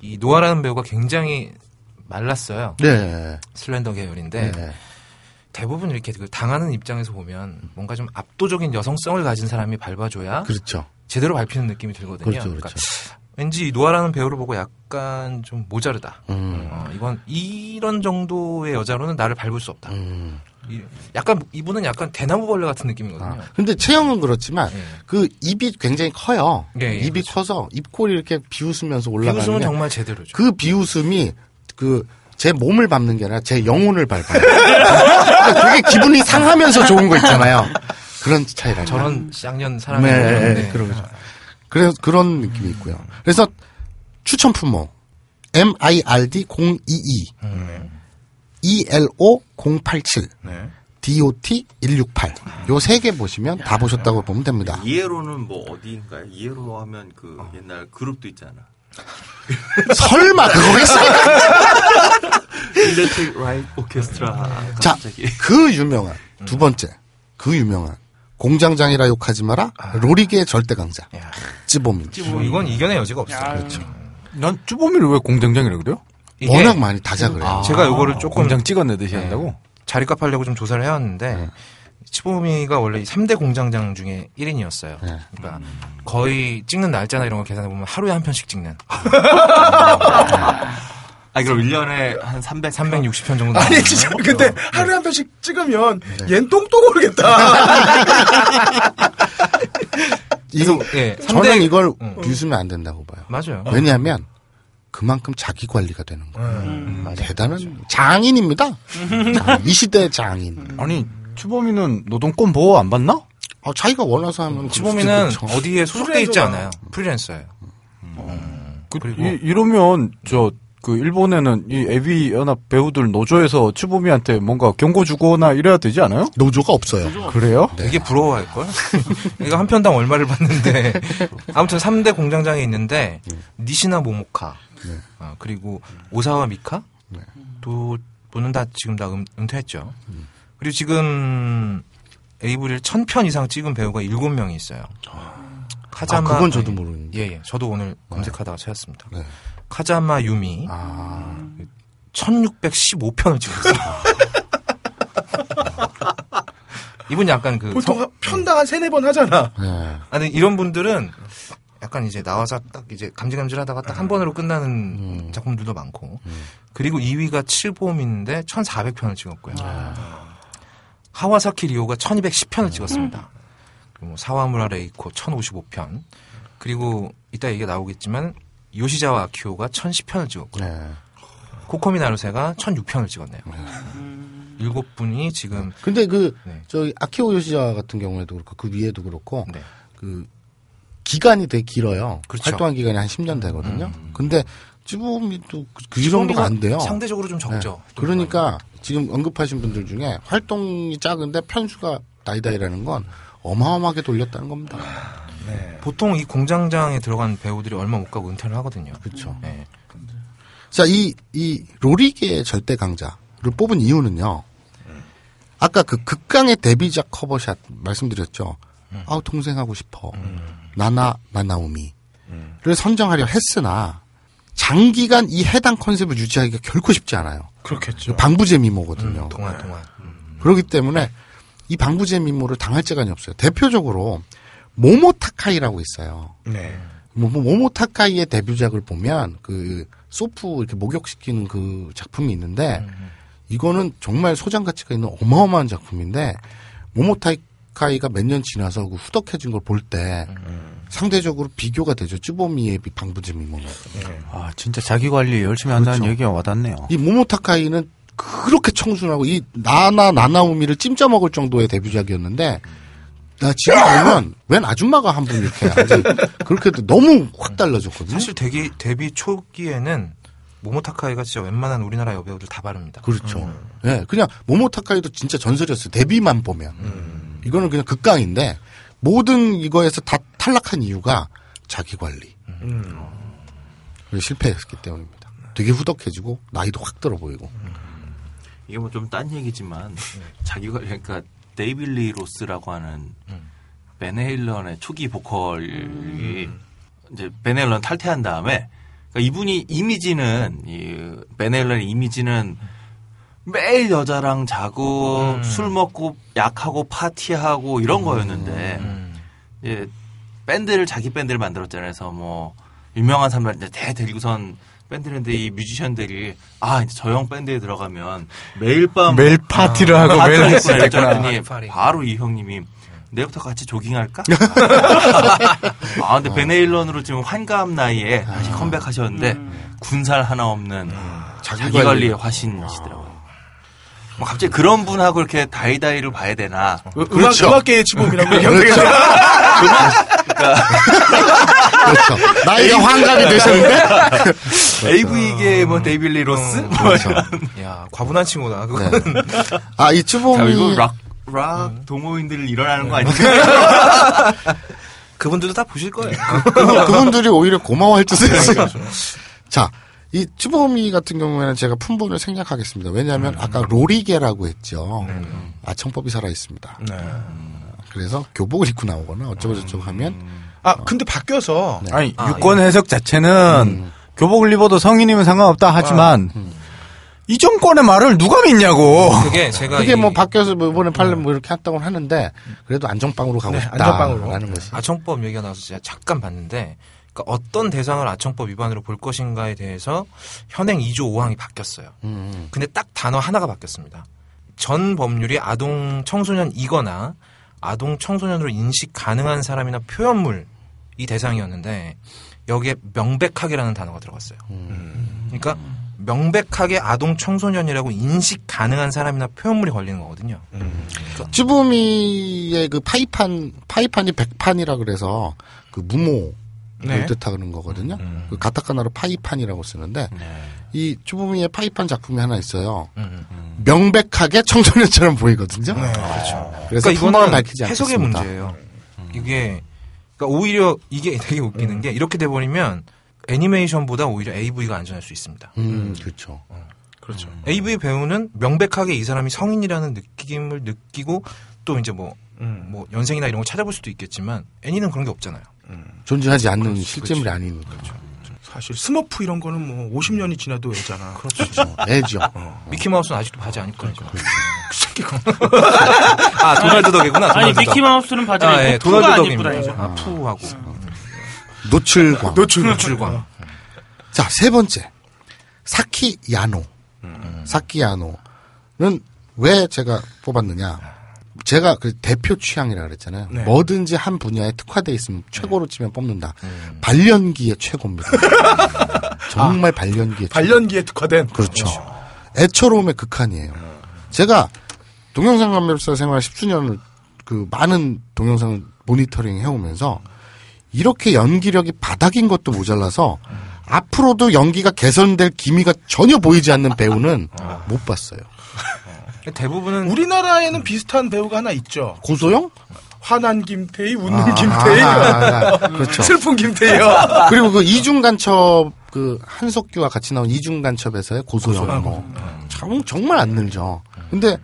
이 노아라는 배우가 굉장히 말랐어요. 네. slender 계열인데 네. 대부분 이렇게 그 당하는 입장에서 보면 뭔가 좀 압도적인 여성성을 가진 사람이 밟아줘야 그렇죠. 제대로 밟히는 느낌이 들거든요. 그렇죠. 그러니까 그렇죠. 왠지 이 노아라는 배우를 보고 약간 좀 모자르다. 음. 어, 이건 이런 정도의 여자로는 나를 밟을 수 없다. 음. 이- 약간 이분은 약간 대나무벌레 같은 느낌이거든요. 아, 근데 체형은 그렇지만 예. 그 입이 굉장히 커요. 예, 예, 입이 그렇죠. 커서 입꼬리 이렇게 비웃으면서 올라가는 비웃음은 게 정말 제대로죠. 그 비웃음이 그 제 몸을 밟는 게 아니라 제 영혼을 밟아요. 그러니까 되게 기분이 상하면서 좋은 거 있잖아요. 그런 차이라. 저런 쌍년 사람이 네, 네, 네, 그러죠. 그래서 그런 느낌이 있고요. 그래서 추천 품목 MIRD 022 ELO 087 DOT 168 요 세 개 보시면 다 보셨다고 보면 됩니다. ELO는 뭐 어디인가요? ELO 하면 그 옛날 그룹도 있잖아. [laughs] 설마 그거겠어요? 일렉트릭 라이트 오케스트라. 자. 그 유명한 두 번째, 그 유명한 공장장이라 욕하지 마라 로리계의 절대 강자 야, 쯔보미. 뭐 이건 이겨낼 여지가 없어. 야, 그렇죠. 난 쭈보미를 왜 공장장이라 그래요? 워낙 많이 다작을 해요. 제가 요거를 조금 공장 찍어내듯이 한다고? 자리값 하려고 좀 조사를 해왔는데 치보미가 원래 3대 공장장 중에 1인이었어요. 네. 그러니까 거의 찍는 날짜나 이런 거 계산해 보면 하루에 한 편씩 찍는 [laughs] 아, 그럼 1년에 한 300. 360편 정도. 아니 진짜. 근데 하루에 한 편씩 찍으면 네. 얜 똥똥 오르겠다. [laughs] 이거 예, 저는 3대 이걸 음. 비웃으면 안 된다고 봐요. 맞아요. 왜냐하면 그만큼 자기 관리가 되는 거예요. 음, 대단한 장인입니다. 장, 이 시대의 장인. 아니, 쭈보미는 노동권 보호 안 받나? 어, 자기가 원해서 하면 그렇죠. 어디에 소속돼 있지. 않아요. 프리랜서예요. 그, 그리고- 이, 이러면 저 그 일본에는 이 에비 연합 배우들 노조에서 츠보미한테 뭔가 경고 주거나 이래야 되지 않아요? 노조가 없어요. 그래요? 되게 부러워할 걸? [laughs] 이거 한 편당 얼마를 받는데. [laughs] 아무튼 3대 공장장이 있는데, 니시나 모모카, 아, 그리고 오사와 미카, 또, 분은 다 지금 다 은, 은퇴했죠. 그리고 지금 에이브리를 1000편 이상 찍은 배우가 7명이 있어요. 카자마. 아, 그건 저도 아니, 모르는데. 예, 예. 저도 오늘 검색하다가 찾았습니다. 네. 카자마 유미, 아, 1615편을 찍었어요. [laughs] 이분 약간 그 보통 성- 한- 편당 한 세네 번 하잖아. 네. 아니 이런 분들은 약간 이제 나와서 딱 이제 감질감질 하다가 딱 한 번으로 끝나는 작품들도 많고 그리고 2위가 쯔보미인데 1,400편을 찍었고요. 하마사키 리오가 1,210편을 찍었습니다. 그리고 뭐 사와무라 레이코 1,055편 그리고 이따 얘기가 나오겠지만 요시자와 아키오가 1,010편을 찍었고요. 네. 코코미 나루세가 1,006편을 찍었네요. 일곱 분이 지금 근데 그, 네. 저기, 아키오 요시자 같은 경우에도 그렇고, 그 위에도 그렇고, 네. 그, 기간이 되게 길어요. 그렇죠. 활동한 기간이 한 10년 되거든요. 근데, 찌보미도 그, 그 정도가 안 돼요. 상대적으로 좀 적죠. 네. 그러니까, 지금 언급하신 분들 중에 활동이 작은데 편수가 다이다이라는 건 어마어마하게 돌렸다는 겁니다. 보통 이 공장장에 들어간 배우들이 얼마 못 가고 은퇴를 하거든요. 그렇죠. 네. 자, 이, 이, 로리계의 절대 강자를 뽑은 이유는요. 아까 그 극강의 데뷔작 커버샷 말씀드렸죠. 아우, 동생하고 싶어. 나나, 나나오미를 선정하려 했으나, 장기간 이 해당 컨셉을 유지하기가 결코 쉽지 않아요. 그렇겠죠. 방부제 미모거든요. 동안 동안. 그렇기 때문에 이 방부제 미모를 당할 재간이 없어요. 대표적으로 모모 타카이라고 있어요. 네. 모- 모- 모모 타카이의 데뷔작을 보면 그 소프 이렇게 목욕시키는 그 작품이 있는데 이거는 정말 소장 가치가 있는 어마어마한 작품인데 모모 타카이가 몇 년 지나서 그 후덕해진 걸 볼때 상대적으로 비교가 되죠. 쯔보미의 비- 방부제 미모는. 아, 진짜 자기 관리 열심히 한다는 그렇죠. 얘기가 와닿네요. 이 모모타카이는 그렇게 청순하고 이 나나 나나우미를 찜쪄 먹을 정도의 데뷔작이었는데 나 지금 보면 웬 아줌마가 한 분 이렇게 그렇게 너무 확 달라졌거든요. 사실 데뷔, 데뷔 초기에는 모모타카이가 진짜 웬만한 우리나라 여배우들 다 바릅니다. 그렇죠. 예, 그냥 모모타카이도 진짜 전설이었어요. 데뷔만 보면. 이거는 그냥 극강인데 모든 이거에서 다 탈락한 이유가 자기 관리. 그래서 실패했기 때문입니다. 되게 후덕해지고 나이도 확 들어 보이고. 이게 뭐 좀 딴 얘기지만 자기가 그러니까 데이빗 리 로스라고 하는 밴 헤일런의 초기 보컬이 이제 밴 헤일런 탈퇴한 다음에 그러니까 이분이 이미지는 이 밴 헤일런의 이미지는 매일 여자랑 자고 술 먹고 약하고 파티하고 이런 거였는데 예, 밴드를 자기 밴드를 만들었잖아요. 그래서 뭐 유명한 사람들 이제 대 데리고선 밴드인데 이 뮤지션들이 아 이제 저형 밴드에 들어가면 매일 밤 매일 파티를 하고 매일. 했더니 파리. 바로 이 형님이 내일부터 같이 조깅할까? [laughs] 아 근데 베네일런으로 지금 환갑 나이에 다시 컴백하셨는데 군살 하나 없는 자기 자기 관리. 관리의 화신이시더라고요. 뭐 갑자기 그런 분하고 이렇게 다이다이를 봐야 되나? 음악, 음악계의 지범이라고 얘기하면 그렇죠. 그렇죠. 나이가 환갑이 되셨는데? AV계 뭐 데이빗 리 로스? 뭐 그렇죠. 야, 과분한 친구다. 그거. 네. 아, 이. 이거 락, 락 동호인들 일어나는 거 아닌가? 그분들도 다 보실 거예요. 그분- 그분들이 오히려 고마워할 짓을 했어요. 자, 이 쯔보미 같은 경우에는 제가 품번을 생략하겠습니다. 왜냐하면 아까 로리계라고 했죠. 아청법이 살아 있습니다. 네. 그래서 교복을 입고 나오거나 어쩌고 저쩌고 하면 아, 근데 바뀌어서 네. 아니, 아, 유권 해석 자체는 교복을 입어도 성인이면 상관없다 하지만 이 정권의 말을 누가 믿냐고. 그게 제가 그게 이뭐 바뀌어서 뭐 이번에 팔면 뭐 이렇게 했다고 하는데 그래도 안정빵으로 가고 네, 싶다. 안정빵으로. 것이. 아청법 얘기가 나와서 제가 잠깐 봤는데 그러니까 어떤 대상을 아청법 위반으로 볼 것인가에 대해서 현행 2조 5항이 바뀌었어요. 음, 근데 딱 단어 하나가 바뀌었습니다. 전 법률이 아동 청소년이거나 아동 청소년으로 인식 가능한 사람이나 표현물이 대상이었는데 여기에 명백하게라는 단어가 들어갔어요. 그러니까 명백하게 아동 청소년이라고 인식 가능한 사람이나 표현물이 걸리는 거거든요. 쯔보미의 그 파이판 파이판이 백판이라 그래서 그 무모를 네. 뜻하는 거거든요. 그 가타카나로 파이판이라고 쓰는데 이 쯔보미의 파이판 작품이 하나 있어요. 음. 명백하게 청소년처럼 보이거든요. 그렇죠. 그래서 그러니까 이거는 밝히지 해석의 않겠습니다. 문제예요. 이게 그러니까 오히려 이게 되게 웃기는 게 이렇게 돼 버리면 애니메이션보다 오히려 AV가 안전할 수 있습니다. 음, 그렇죠. 그렇죠. AV 배우는 명백하게 이 사람이 성인이라는 느낌을 느끼고 또 이제 뭐, 음. 뭐 연생이나 이런 거 찾아볼 수도 있겠지만 애니는 그런 게 없잖아요. 존재하지 않는 실제물이 아니니까. 사실 스머프 이런 거는 뭐 50년이 지나도 애잖아. 그렇죠. 애죠. 미키마우스는 아직도 바지 안 입고 다니죠. [laughs] 아 도널드 덕이구나. 아니 도널드 덕. 미키마우스는 바지를 아, 예, 도널드 덕입니다. 아, 푸하고 노출광. 노출, 노출광. 자, 세 번째. 사키 야노. 사키 야노는 왜 제가 뽑았느냐. 제가 그 대표 취향이라 그랬잖아요. 네. 뭐든지 한 분야에 특화돼 있으면 최고로 치면 뽑는다. 발연기의 최고입니다. [laughs] 정말 발연기의 최고. 발연기에 특화된. 그렇죠. 애처로움의 극한이에요. 제가 동영상 감별사 생활 10주년을 그 많은 동영상을 모니터링 해오면서 이렇게 연기력이 바닥인 것도 모자라서 앞으로도 연기가 개선될 기미가 전혀 보이지 않는 배우는 못 봤어요. [laughs] 대부분은 우리나라에는 비슷한 배우가 하나 있죠. 고소영? 화난 김태희, 웃는 아, 김태희, 아, 아, [laughs] 그렇죠. 슬픈 김태희요. 그리고 그 이중 간첩 그 한석규와 같이 나온 이중 간첩에서의 고소영 고소영. 뭐 참, 정말 안 늘죠. 근데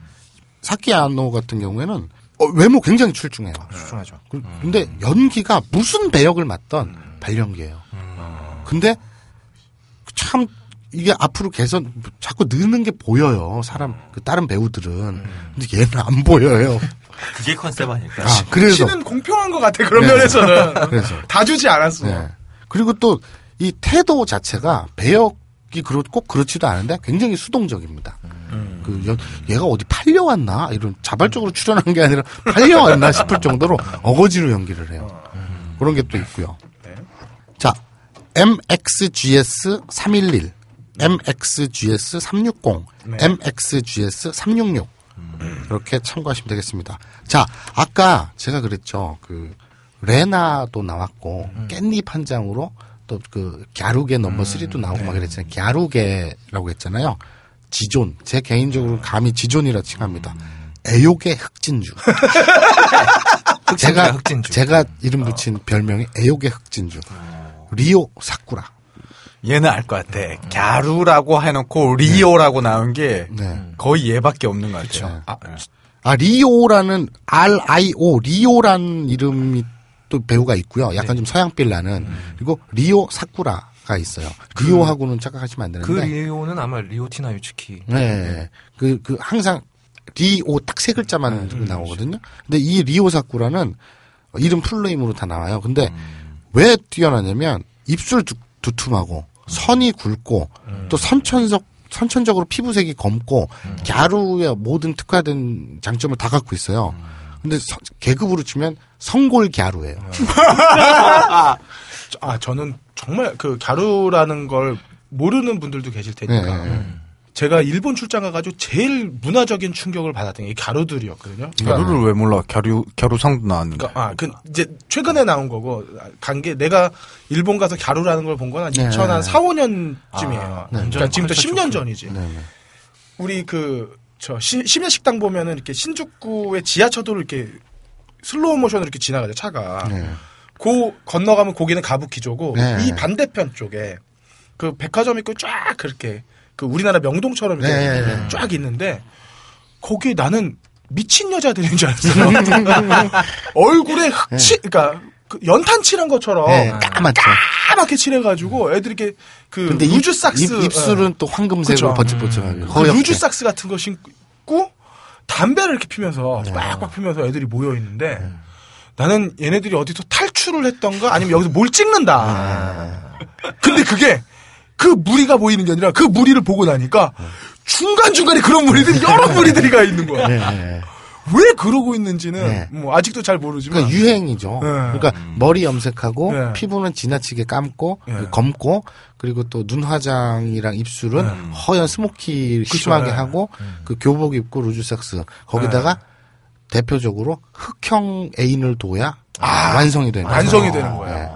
사키아노 같은 경우에는 어, 외모 굉장히 출중해요. 출중하죠. 그- 근데 연기가 무슨 배역을 맡던 발연기예요. 근데 참 이게 앞으로 개선 자꾸 느는 게 보여요. 사람 그 다른 배우들은 근데 얘는 안 보여요. 그게 컨셉 아닐까? 아, 그래서 씨는 공평한 것 같아 그런 네. 면에서는 그래서 다 주지 않았어. 네. 그리고 또 이 태도 자체가 배역이 그렇 꼭 그렇지도 않은데 굉장히 수동적입니다. 그 여- 얘가 어디 팔려왔나 이런 자발적으로 출연한 게 아니라 팔려왔나 싶을 정도로 어거지로 연기를 해요. 그런 게 또 있고요. 자, MXGS 311, MXGS 360, MXGS 366 이렇게 참고하시면 되겠습니다. 자, 아까 제가 그랬죠. 그 레나도 나왔고 깻잎 한 장으로 또 그 갸루게 넘버 3도 나오고 막 그랬잖아요. 갸루게라고 했잖아요. 지존. 제 개인적으로 감히 지존이라 칭합니다. 애욕의 흑진주. [laughs] 제가 흑진주. 제가 이름 붙인 별명이 애욕의 흑진주. 리오 사쿠라. 얘는 알 것 같아. 갸루라고 해놓고 리오라고 나온 게 네. 거의 얘밖에 없는 것 같아요. 아, 아, 리오라는 R-I-O 리오라는 이름이 또 배우가 있고요. 약간 좀 서양삘 나는 그리고 리오 사쿠라 가 있어요. 리오하고는 착각하시면 안그 되는데. 리오는 아마 리오티나 유츠키. 네. 그, 그, 항상, 리오 딱 세 글자만 나오거든요. 근데 이 리오 사쿠라는 이름 full name으로 다 나와요. 근데 왜 뛰어나냐면 입술 두, 두툼하고 선이 굵고 또 선천적, 선천적으로 피부색이 검고 갸루의 모든 특화된 장점을 다 갖고 있어요. 근데 서- 계급으로 치면 성골 갸루예요. [laughs] 아 저는 정말 그 갸루라는 걸 모르는 분들도 계실 테니까 네, 네. 제가 일본 출장 가가지고 제일 문화적인 충격을 받았던 게 갸루들이었거든요. 그러니까 갸루를 왜 몰라? 갸루 갸루상도 나왔는데. 그러니까 아, 그 이제 최근에 나온 거고 간 게 내가 일본 가서 갸루라는 걸 본 건한 네. 2004, 5년쯤이에요. 아, 그러니까 지금부터 완전 10년 전이지. 네, 네. 우리 그 저 심야 식당 보면은 이렇게 신주쿠의 지하철도를 이렇게 슬로우 모션으로 이렇게 지나가죠 차가. 네. 고 건너가면 거기는 가부키조고 네. 이 반대편 쪽에 그 백화점 있고 쫙 그렇게 그 우리나라 명동처럼 이렇게 네, 네. 쫙 있는데 거기 나는 미친 여자들인 줄 알았어요. [laughs] 얼굴에 흑칠, 그러니까 그 연탄 칠한 것처럼 네, 까맣죠. 까맣게 칠해가지고 애들이 이렇게 그 근데 입- loose socks 입, 입술은 또 황금색으로. 번쩍번쩍하게. 그 허옇게. loose socks 같은 거 신고 담배를 이렇게 피면서 네. 빡빡 피면서 애들이 모여 있는데 나는 얘네들이 어디서 탈출을 했던가 아니면 여기서 뭘 찍는다. 근데 그게 그 무리가 보이는 게 아니라 그 무리를 보고 나니까 중간 중간에 그런 무리들이 여러 무리들이 가 있는 거야. 네, 네. 왜 그러고 있는지는 네. 뭐 아직도 잘 모르지만 그러니까 유행이죠. 네. 그러니까 머리 염색하고 네. 피부는 지나치게 감고 네. 검고 그리고 또 눈 화장이랑 입술은 허연 smoky 그쵸, 심하게 네. 하고 그 교복 입고 loose socks 거기다가 대표적으로 흑형 애인을 둬야 완성이 되는. 완성이 되는 거야. 네.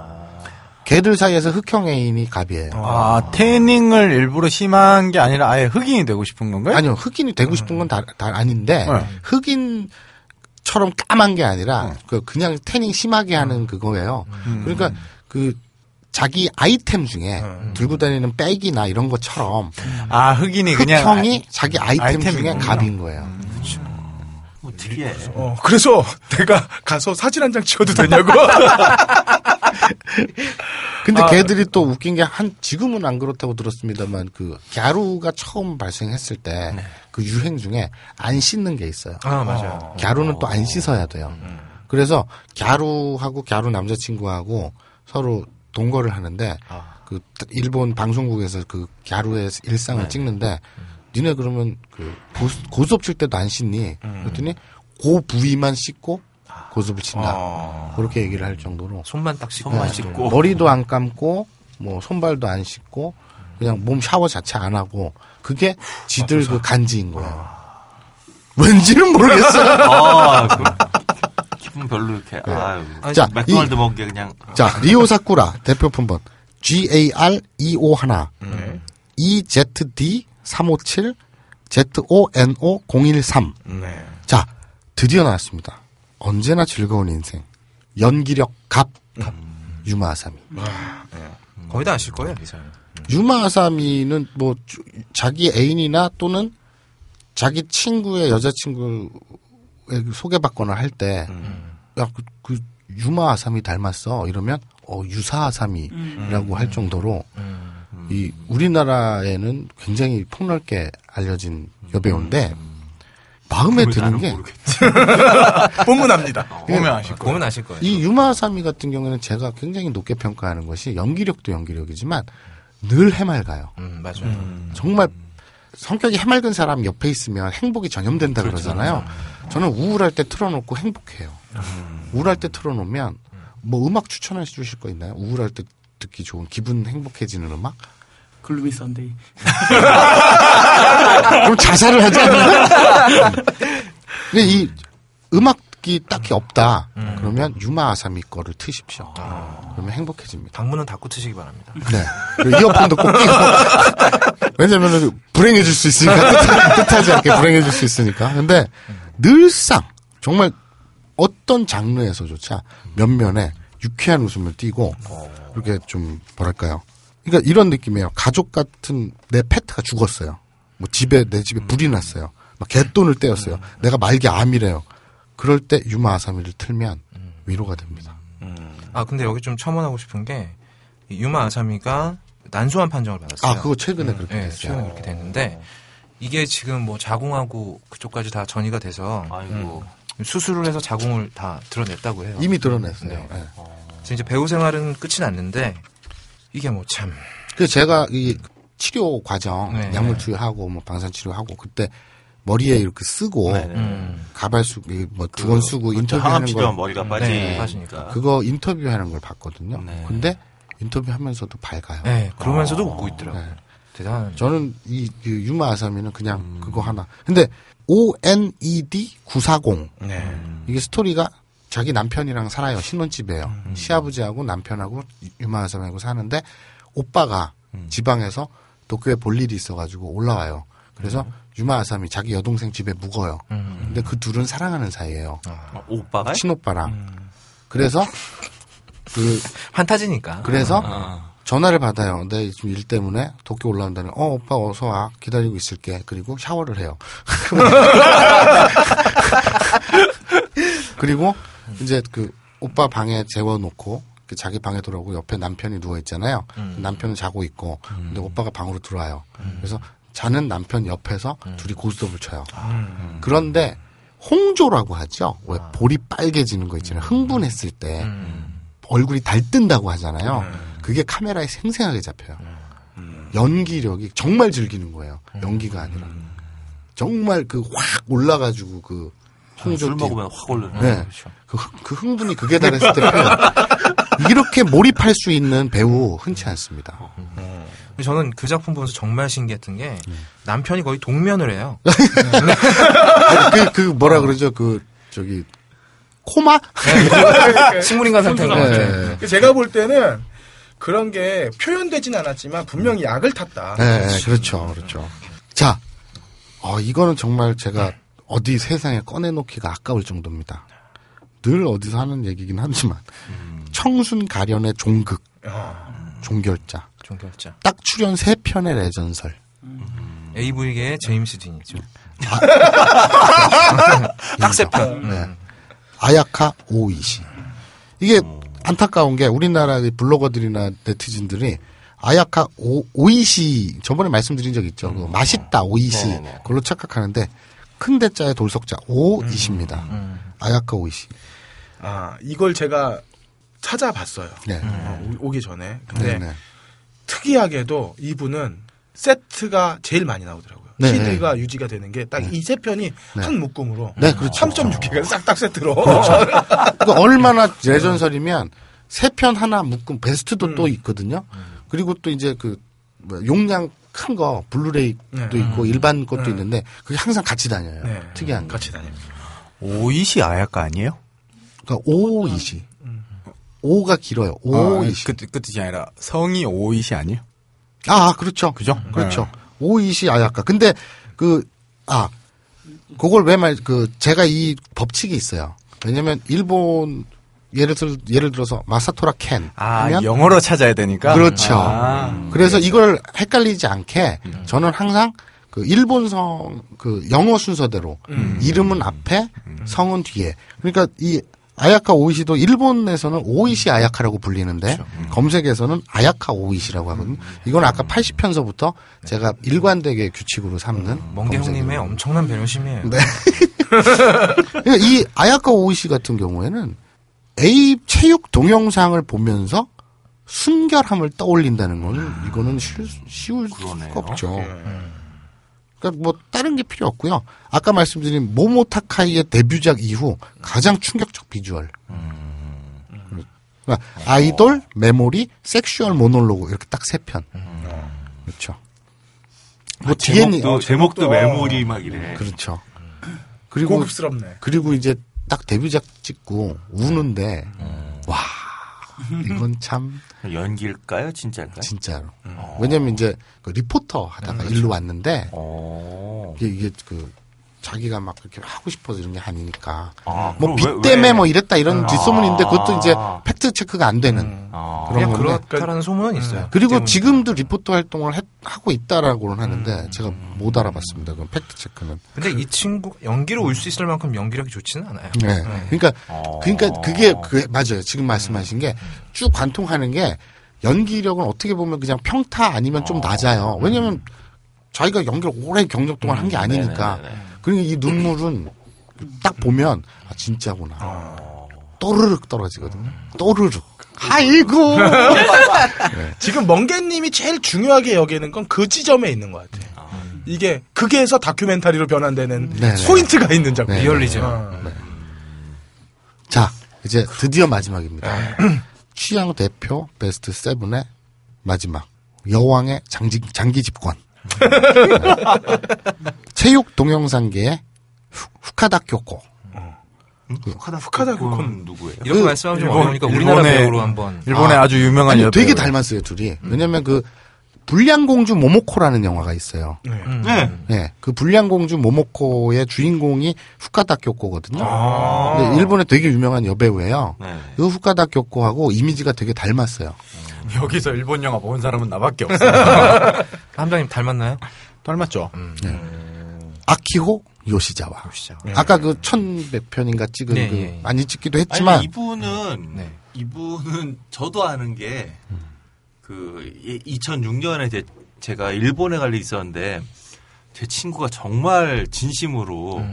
걔들 사이에서 흑형 애인이 갑이에요. 아 태닝을 일부러 심한 게 아니라 아예 흑인이 되고 싶은 건가요? 아니요, 흑인이 되고 싶은 건 다, 다 아닌데, 네. 흑인 처럼 까만 게 아니라, 그, 그냥 태닝 심하게 하는 그거예요. 그러니까, 그, 자기 아이템 중에 들고 다니는 백이나 이런 것처럼, 아 흑인이 그냥 흑형이 자기 아이템 중에 아이템이구나. 갑인 거예요. 뭐 특이해. 어, 그래서 [laughs] 내가 가서 사진 한 장 찍어도 되냐고. [laughs] 근데 아. 걔들이 또 웃긴 게 한, 지금은 안 그렇다고 들었습니다만, 그, 갸루가 처음 발생했을 때, 그 유행 중에 안 씻는 게 있어요. 아 맞아요. 갸루는 또 안 씻어야 돼요. 그래서 갸루하고 갸루 남자친구하고 서로 동거를 하는데 그 일본 방송국에서 그 갸루의 일상을 찍는데 니네 그러면 그 고- 고스톱 칠 때도 안 씻니? 그랬더니 그 부위만 씻고 고스톱을 친다. 그렇게 얘기를 할 정도로 손만 딱 씻고 손만 네. 씻고. 머리도 안 감고 뭐 손발도 안 씻고 그냥 몸 샤워 자체 안 하고 그게 지들 그 간지인 거예요. 왠지는 모르겠어요. [laughs] 아, 그, [laughs] 기분 별로 이렇게. 아유. 자, 맥도날드 먹은 게 그냥. 자, 리오 사쿠라 대표 품번 GAR 251 EZD 357 ZONO 013 자, 드디어 나왔습니다. 언제나 즐거운 인생. 연기력 갑 유마 아사미. 거의 다 아실 거예요. 유마 아사미는 뭐 주- 자기 애인이나 또는 자기 친구의 여자친구에 소개받거나 할 때, 야, 그, 그 유마 아사미 닮았어. 이러면, 어, 유사 아사미라고 할 정도로 이 우리나라에는 굉장히 폭넓게 알려진 여배우인데 마음에 드는 게 보면 압니다. 예. 보면 아실 거예요. 보면 아실 거예요. 이 유마사미 같은 경우에는 제가 굉장히 높게 평가하는 것이 연기력도 연기력이지만 늘 해맑아요. 음, 맞아요. 정말 성격이 해맑은 사람 옆에 있으면 행복이 전염된다 그러잖아요 저는 우울할 때 틀어놓고 행복해요. 우울할 때 틀어놓으면 뭐 음악 추천해 주실 거 있나요? 우울할 때 듣기 좋은 기분 행복해지는 음악? Gloomy Sunday. [laughs] 그럼 자살을 하지 않나? [laughs] 근데 이 음악이 딱히 없다. 그러면 유마 아사미 거를 트십시오. 그러면 행복해집니다. 방문은 닫고 트시기 바랍니다. 네. 그리고 이어폰도 꼭 끼고. [laughs] 왜냐면은 불행해질 수 있으니까. 뜻하- 뜻하지 않게 불행해질 수 있으니까. 근데 늘상 정말 어떤 장르에서조차 면면에 유쾌한 웃음을 띠고 이렇게 좀 뭐랄까요. 그러니까 이런 느낌이에요. 가족 같은 내 페트가 죽었어요. 뭐 집에 내 집에 불이 났어요. 막 개돈을 떼었어요. 내가 말기 암이래요. 그럴 때 유마 아사미를 틀면 위로가 됩니다. 아 근데 여기 좀 첨언하고 싶은 게이 유마 아사미가 난소암 판정을 받았어요. 아, 그거 최근에 그렇게 네, 됐어요. 최근에 그렇게 됐는데 이게 지금 뭐 자궁하고 그쪽까지 다 전이가 돼서 아이고. 수술을 해서 자궁을 다 드러냈다고 해요. 이미 드러냈어요. 네. 네. 그래서 이제 배우 생활은 끝이 났는데 이게 뭐 참그 제가 이 치료 과정 네. 약물 투여하고 뭐 방사선 치료하고 그때 머리에 이렇게 쓰고 음. 가발 쓰고 뭐 두건 쓰고 그렇죠. 인터뷰하는 거 머리가 네, 빠지니까. 그거 인터뷰하는 걸 봤거든요. 네. 근데 인터뷰하면서도 밝아요. 네, 그러면서도 웃고 있더라고요. 네. 대단한. 저는 이, 이 유마 아사미는 그냥 그거 하나. 근데 ONED 940 네. 이게 스토리가 자기 남편이랑 살아요. 신혼집이에요. 시아버지하고 남편하고 유마 아사미하고 사는데 오빠가 지방에서 도쿄에 볼 일이 있어가지고 올라와요. 그래서 유마 아사미 자기 여동생 집에 묵어요. 근데 그 둘은 사랑하는 사이예요. 어, 오빠가? 친오빠랑. 그래서 [laughs] 그 판타지니까. 그래서 아. 전화를 받아요. 내 지금 일 때문에 도쿄 올라온다는. 어 오빠 어서 와 기다리고 있을게. 그리고 샤워를 해요. [laughs] 그리고 이제 그 오빠 방에 재워놓고 그 자기 방에 들어오고 옆에 남편이 누워 있잖아요. 남편은 자고 있고 근데 오빠가 방으로 들어와요. 그래서 자는 남편 옆에서 둘이 고스톱을 쳐요. 그런데 홍조라고 하죠. 왜 볼이 빨개지는 거 있잖아요. 흥분했을 때 얼굴이 달뜬다고 하잖아요. 그게 카메라에 생생하게 잡혀요. 연기력이 정말 즐기는 거예요. 연기가 아니라. 정말 그 확 올라가지고 그 홍조 술 띠- 먹으면 확 올르는. 네. 그, 흥- 그 흥분이 극에 달했을 때. 이렇게 몰입할 수 있는 배우 흔치 않습니다. 저는 그 작품 보면서 정말 신기했던 게 남편이 거의 동면을 해요. [laughs] 그, 그 뭐라 그러죠? 그 저기 코마? 식물인간 상태인 것 네. 같아요. 제가 볼 때는 그런 게 표현되진 않았지만 분명히 약을 탔다. 네, 그렇죠, 그렇죠. 자, 어, 이거는 정말 제가 어디 세상에 꺼내놓기가 아까울 정도입니다. 늘 어디서 하는 얘기긴 하지만 청순 가련의 종극, 종결자, 종결자. 딱 출연 세 편의 레전설. AV계의 제임스 딘이죠. [laughs] 인정. 딱세 편. 네. 아야카 오이시. 이게 안타까운 게 우리나라 의 블로거들이나 네티즌들이 아야카 오, 오이시 저번에 말씀드린 적 있죠. 그 맛있다 오이시 네네네. 그걸로 착각하는데 큰 대자의 돌석자 오이시입니다. 아야카 오이시. 아, 이걸 제가 찾아봤어요. 네. 어, 오- 오기 전에. 근데 네, 네. 특이하게도 이분은 세트가 제일 많이 나오더라고요. 네, 키드가 유지가 되는 게 딱 이 세 편이 한 묶음으로 네, 그렇죠. 3.6기가 싹딱 세트로. [laughs] 그러니까 얼마나 레전설이면 세 편 하나 묶음 베스트도 음. 또 있거든요. 그리고 또 이제 그 뭐야, 용량 큰 거 블루레이도 네. 있고 일반 것도 네. 있는데 그게 항상 같이 다녀요. 네. 특이한 거. 같이 다닙니다. 오이시 아야카 아니에요? 그러니까 오이시. 오가 길어요. 오이시. 아, 끝, 끝이 아니라 성이 오이시 아니에요? 아, 그렇죠. 그죠? 그렇죠. 오이시 아야카. 근데 그, 아, 그걸 왜 말, 그, 제가 이 법칙이 있어요. 왜냐면 일본, 예를 들, 예를 들어서 마사토라 켄. 아, 영어로 찾아야 되니까? 그렇죠. 아. 그래서 이걸 헷갈리지 않게 저는 항상 그 일본성 그 영어 순서대로 이름은 앞에 성은 뒤에. 그러니까 이 아야카 오이시도 일본에서는 오이시 아야카라고 불리는데 검색에서는 아야카 오이시라고 하거든요. 이건 아까 80편서부터 제가 일관되게 규칙으로 삼는 멍게 검색이에요. 형님의 엄청난 배려심이에요. 네. [laughs] 그러니까 이 아야카 오이시 같은 경우에는 A 체육 동영상을 보면서 순결함을 떠올린다는 거는 이거는 쉬, 쉬울 수가 없죠. 그러니까 뭐 다른 게 필요 없고요. 아까 말씀드린 모모 타카이의 데뷔작 이후 가장 충격적 비주얼. 그러니까 아이돌, 메모리, sexual monologue 이렇게 딱 세 편. 그렇죠. 뭐 뒤에는 제목도, 제목도 메모리 막 이래. 그렇죠. 그리고 고급스럽네. 그리고 이제 딱 데뷔작 찍고 우는데 와 [laughs] 이건 참 연기일까요? 진짜일까요? 진짜로. 왜냐면 이제 그 리포터 하다가 일로 왔는데 어. 이게, 이게 그 자기가 막 그렇게 하고 싶어서 이런 게 아니니까 아, 뭐 그럼 빚 왜- 때문에 왜? 뭐 이랬다 이런 아. 뒷소문인데 그것도 이제 fact check가 안 되는 아. 그런 건데 그렇다라는 소문은 있어요. 그리고 지금도 리포터 활동을 했- 하고 있다라고는 하는데 제가 못 알아봤습니다. 그건 fact check는. 근데 이 친구 연기로 올 수 있을 만큼 연기력이 좋지는 않아요. 네. 그러니까 그러니까 그게 그 맞아요. 지금 말씀하신 게 쭉 관통하는 게 연기력은 어떻게 보면 그냥 평타 아니면 좀 낮아요. 왜냐면 자기가 연기를 오래 경력 동안 한 게 아니니까. 그리고 이 눈물은 딱 보면 아 진짜구나. 또르륵 떨어지거든요. 또르륵. 아이고. [laughs] 지금 멍게님이 제일 중요하게 여기는 건 그 지점에 있는 것 같아요. 이게 극에서 다큐멘터리로 변환되는 네네. 포인트가 있는 작품. 네. 리얼리즘. 어. 자, 이제 드디어 마지막입니다. 취향 대표 best seven의 마지막. 여왕의 장기, 장기 집권. [laughs] 체육 동영상계의 후- 후카다 교코. 후카다 후카다 교코는 누구예요? 이렇게 그 말씀하면 좀 어려우니까 우리나라 배우로 한번 일본의 아, 주 유명한 여배우. 되게 닮았어요, 둘이. 왜냐면 그, 불량공주 모모코라는 영화가 있어요. 네. 네, 그 불량공주 모모코의 주인공이 후카다 교코거든요. 근데 일본에 되게 유명한 여배우예요. 네. 그 후카다 교코하고 이미지가 되게 닮았어요. [laughs] 여기서 일본 영화 본 사람은 나밖에 없어. 함장님 [laughs] 닮았나요? 닮았죠. 아키호 요시자와. 아까 그 1100편인가 찍은 네, 그 예, 예. 많이 찍기도 아니, 했지만 이분은 네. 이분은 저도 아는 게 그 2006년에 제, 제가 일본에 갈 일이 있었는데 제 친구가 정말 진심으로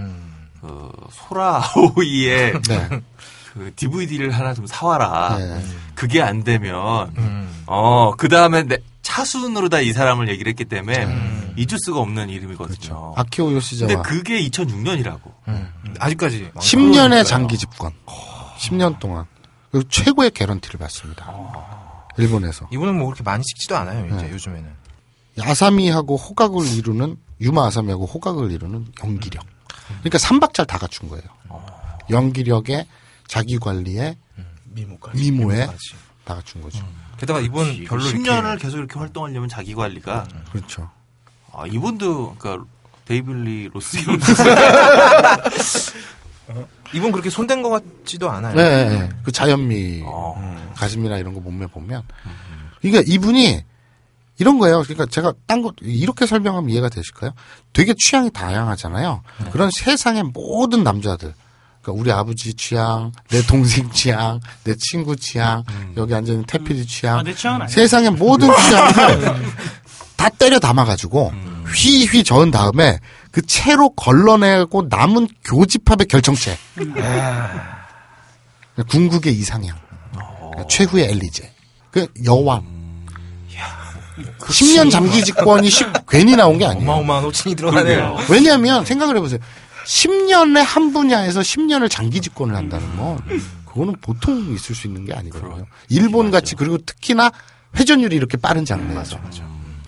그 소라 아오이의 네. [laughs] 그 DVD를 하나 좀 사와라. 네. 그게 안 되면 어그 다음에 차순으로 다 이 사람을 얘기를 했기 때문에 잊을 수가 없는 이름이거든요. 아키호 근데 요시자와 그게 2006년이라고. 아직까지 10년의 장기 집권. 10년 동안. 그리고 최고의 개런티를 받습니다. 일본에서. 이분은 뭐 그렇게 많이 찍지도 않아요 이제 네. 요즘에는. 아사미하고 호각을 이루는 유마 아사미하고 호각을 이루는 연기력. 그러니까 3박자를 다 갖춘 거예요. 연기력에 자기 관리에 미모까지. 미모에 다 갖춘 거죠. 게다가 이분 별로 10년을 이렇게 계속 이렇게 활동하려면 자기 관리가 그렇죠. 아, 이분도 그러니까 데이빌리 로스 이분 [laughs] 이분 그렇게 손댄 것 같지도 않아요. 네, 네, 네. 그 자연미 어. 가슴이나 이런 거 몸매 보면 그러니까 이분이 이런 거예요. 그러니까 제가 딴거 이렇게 설명하면 이해가 되실까요? 되게 취향이 다양하잖아요. 그런 세상의 모든 남자들 그러니까 우리 아버지 취향, 내 동생 취향, 내 친구 취향, 여기 앉아 있는 태필이 취향, 아, 내 취향은 아니야. 세상의 모든 취향을 [laughs] 다 때려 담아가지고 휘휘 저은 다음에 그 채로 걸러내고 남은 교집합의 결정체. 궁극의 이상향. 최후의 엘리제. 그 여왕. 10년 장기 집권이 쉽- 괜히 나온 게 아니에요. 어마어마한 호칭이 들어가네요. 왜냐하면 생각을 해보세요. 10년의 한 분야에서 10년을 장기 집권을 한다는 건 그거는 보통 있을 수 있는 게 아니거든요. 일본 같이 그리고 특히나 회전율이 이렇게 빠른 장르에서.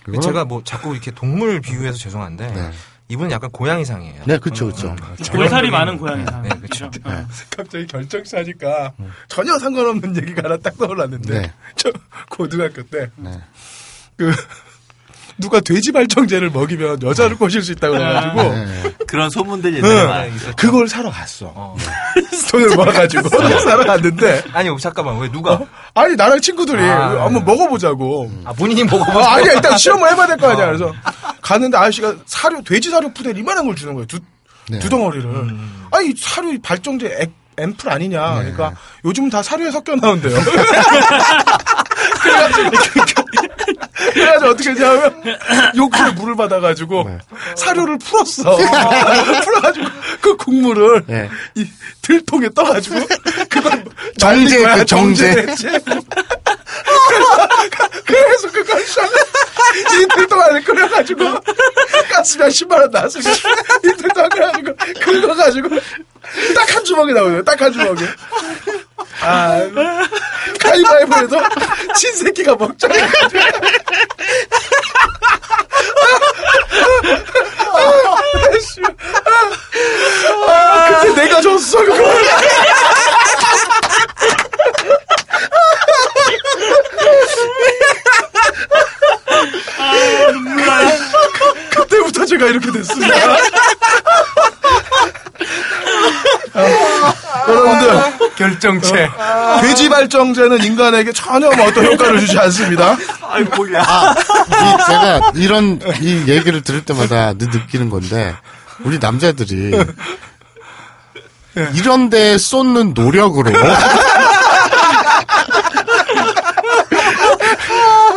그거는- 제가 뭐 자꾸 이렇게 동물 비유해서 죄송한데 네. 이분은 약간 고양이상이에요. 네, 그렇죠, 그렇죠. 볼살이 많은 고양이상. 네, 그렇죠. 갑자기 결정사니까 전혀 상관없는 얘기가 하나 딱 떠올랐는데 네. 저 고등학교 때 네. 그 누가 돼지 발정제를 먹이면 여자를 꼬실 수 있다고 그래가지고 네. 그런 소문들 옛날에 응. 많이 있었죠. 그걸 사러 갔어. [laughs] 돈을 모아가지고 [laughs] 사러 갔는데 아니 잠깐만 왜 누가? 아니 나랑 친구들이 아, 한번 먹어보자고. 아 본인이 먹어보. 아, 아니 일단 시험을 해봐야 될 거 아니야. 그래서 갔는데 아저씨가 사료 돼지 사료 푸대 이만한 걸 주는 거예요. 두, 네. 두 덩어리를. 아니 사료 발정제 액 앰플 아니냐. 네. 그러니까 요즘 다 사료에 섞여 나온대요. [laughs] 그래가지고, 그래가지고 어떻게 했냐면 [laughs] 욕실에 물을 받아가지고 네. 사료를 풀었어. 풀어가지고 그 국물을 네. 이 들통에 떠가지고 그걸 정제, 그 정제. 정제 했지. 그래서 그걸 이 들통 안에 끓여가지고 한 10만 원 나왔으니까 이 들통 끓여가지고 그거 가지고 딱 한 주먹이 나오네요. 딱 한 주먹이. 아, 가위바위보에서 친새끼가 먹자. 아, 씨. 아, 그때 내가 줬어, 그거. 그때부터 제가 이렇게 됐습니다. 아, 여러분들 결정체. 돼지 발정제는 인간에게 전혀 뭐 어떤 효과를 주지 않습니다. 아이고 뭐야. 아, 이 제가 이런 이 얘기를 들을 때마다 느- 느끼는 건데 우리 남자들이 이런 데 쏟는 노력으로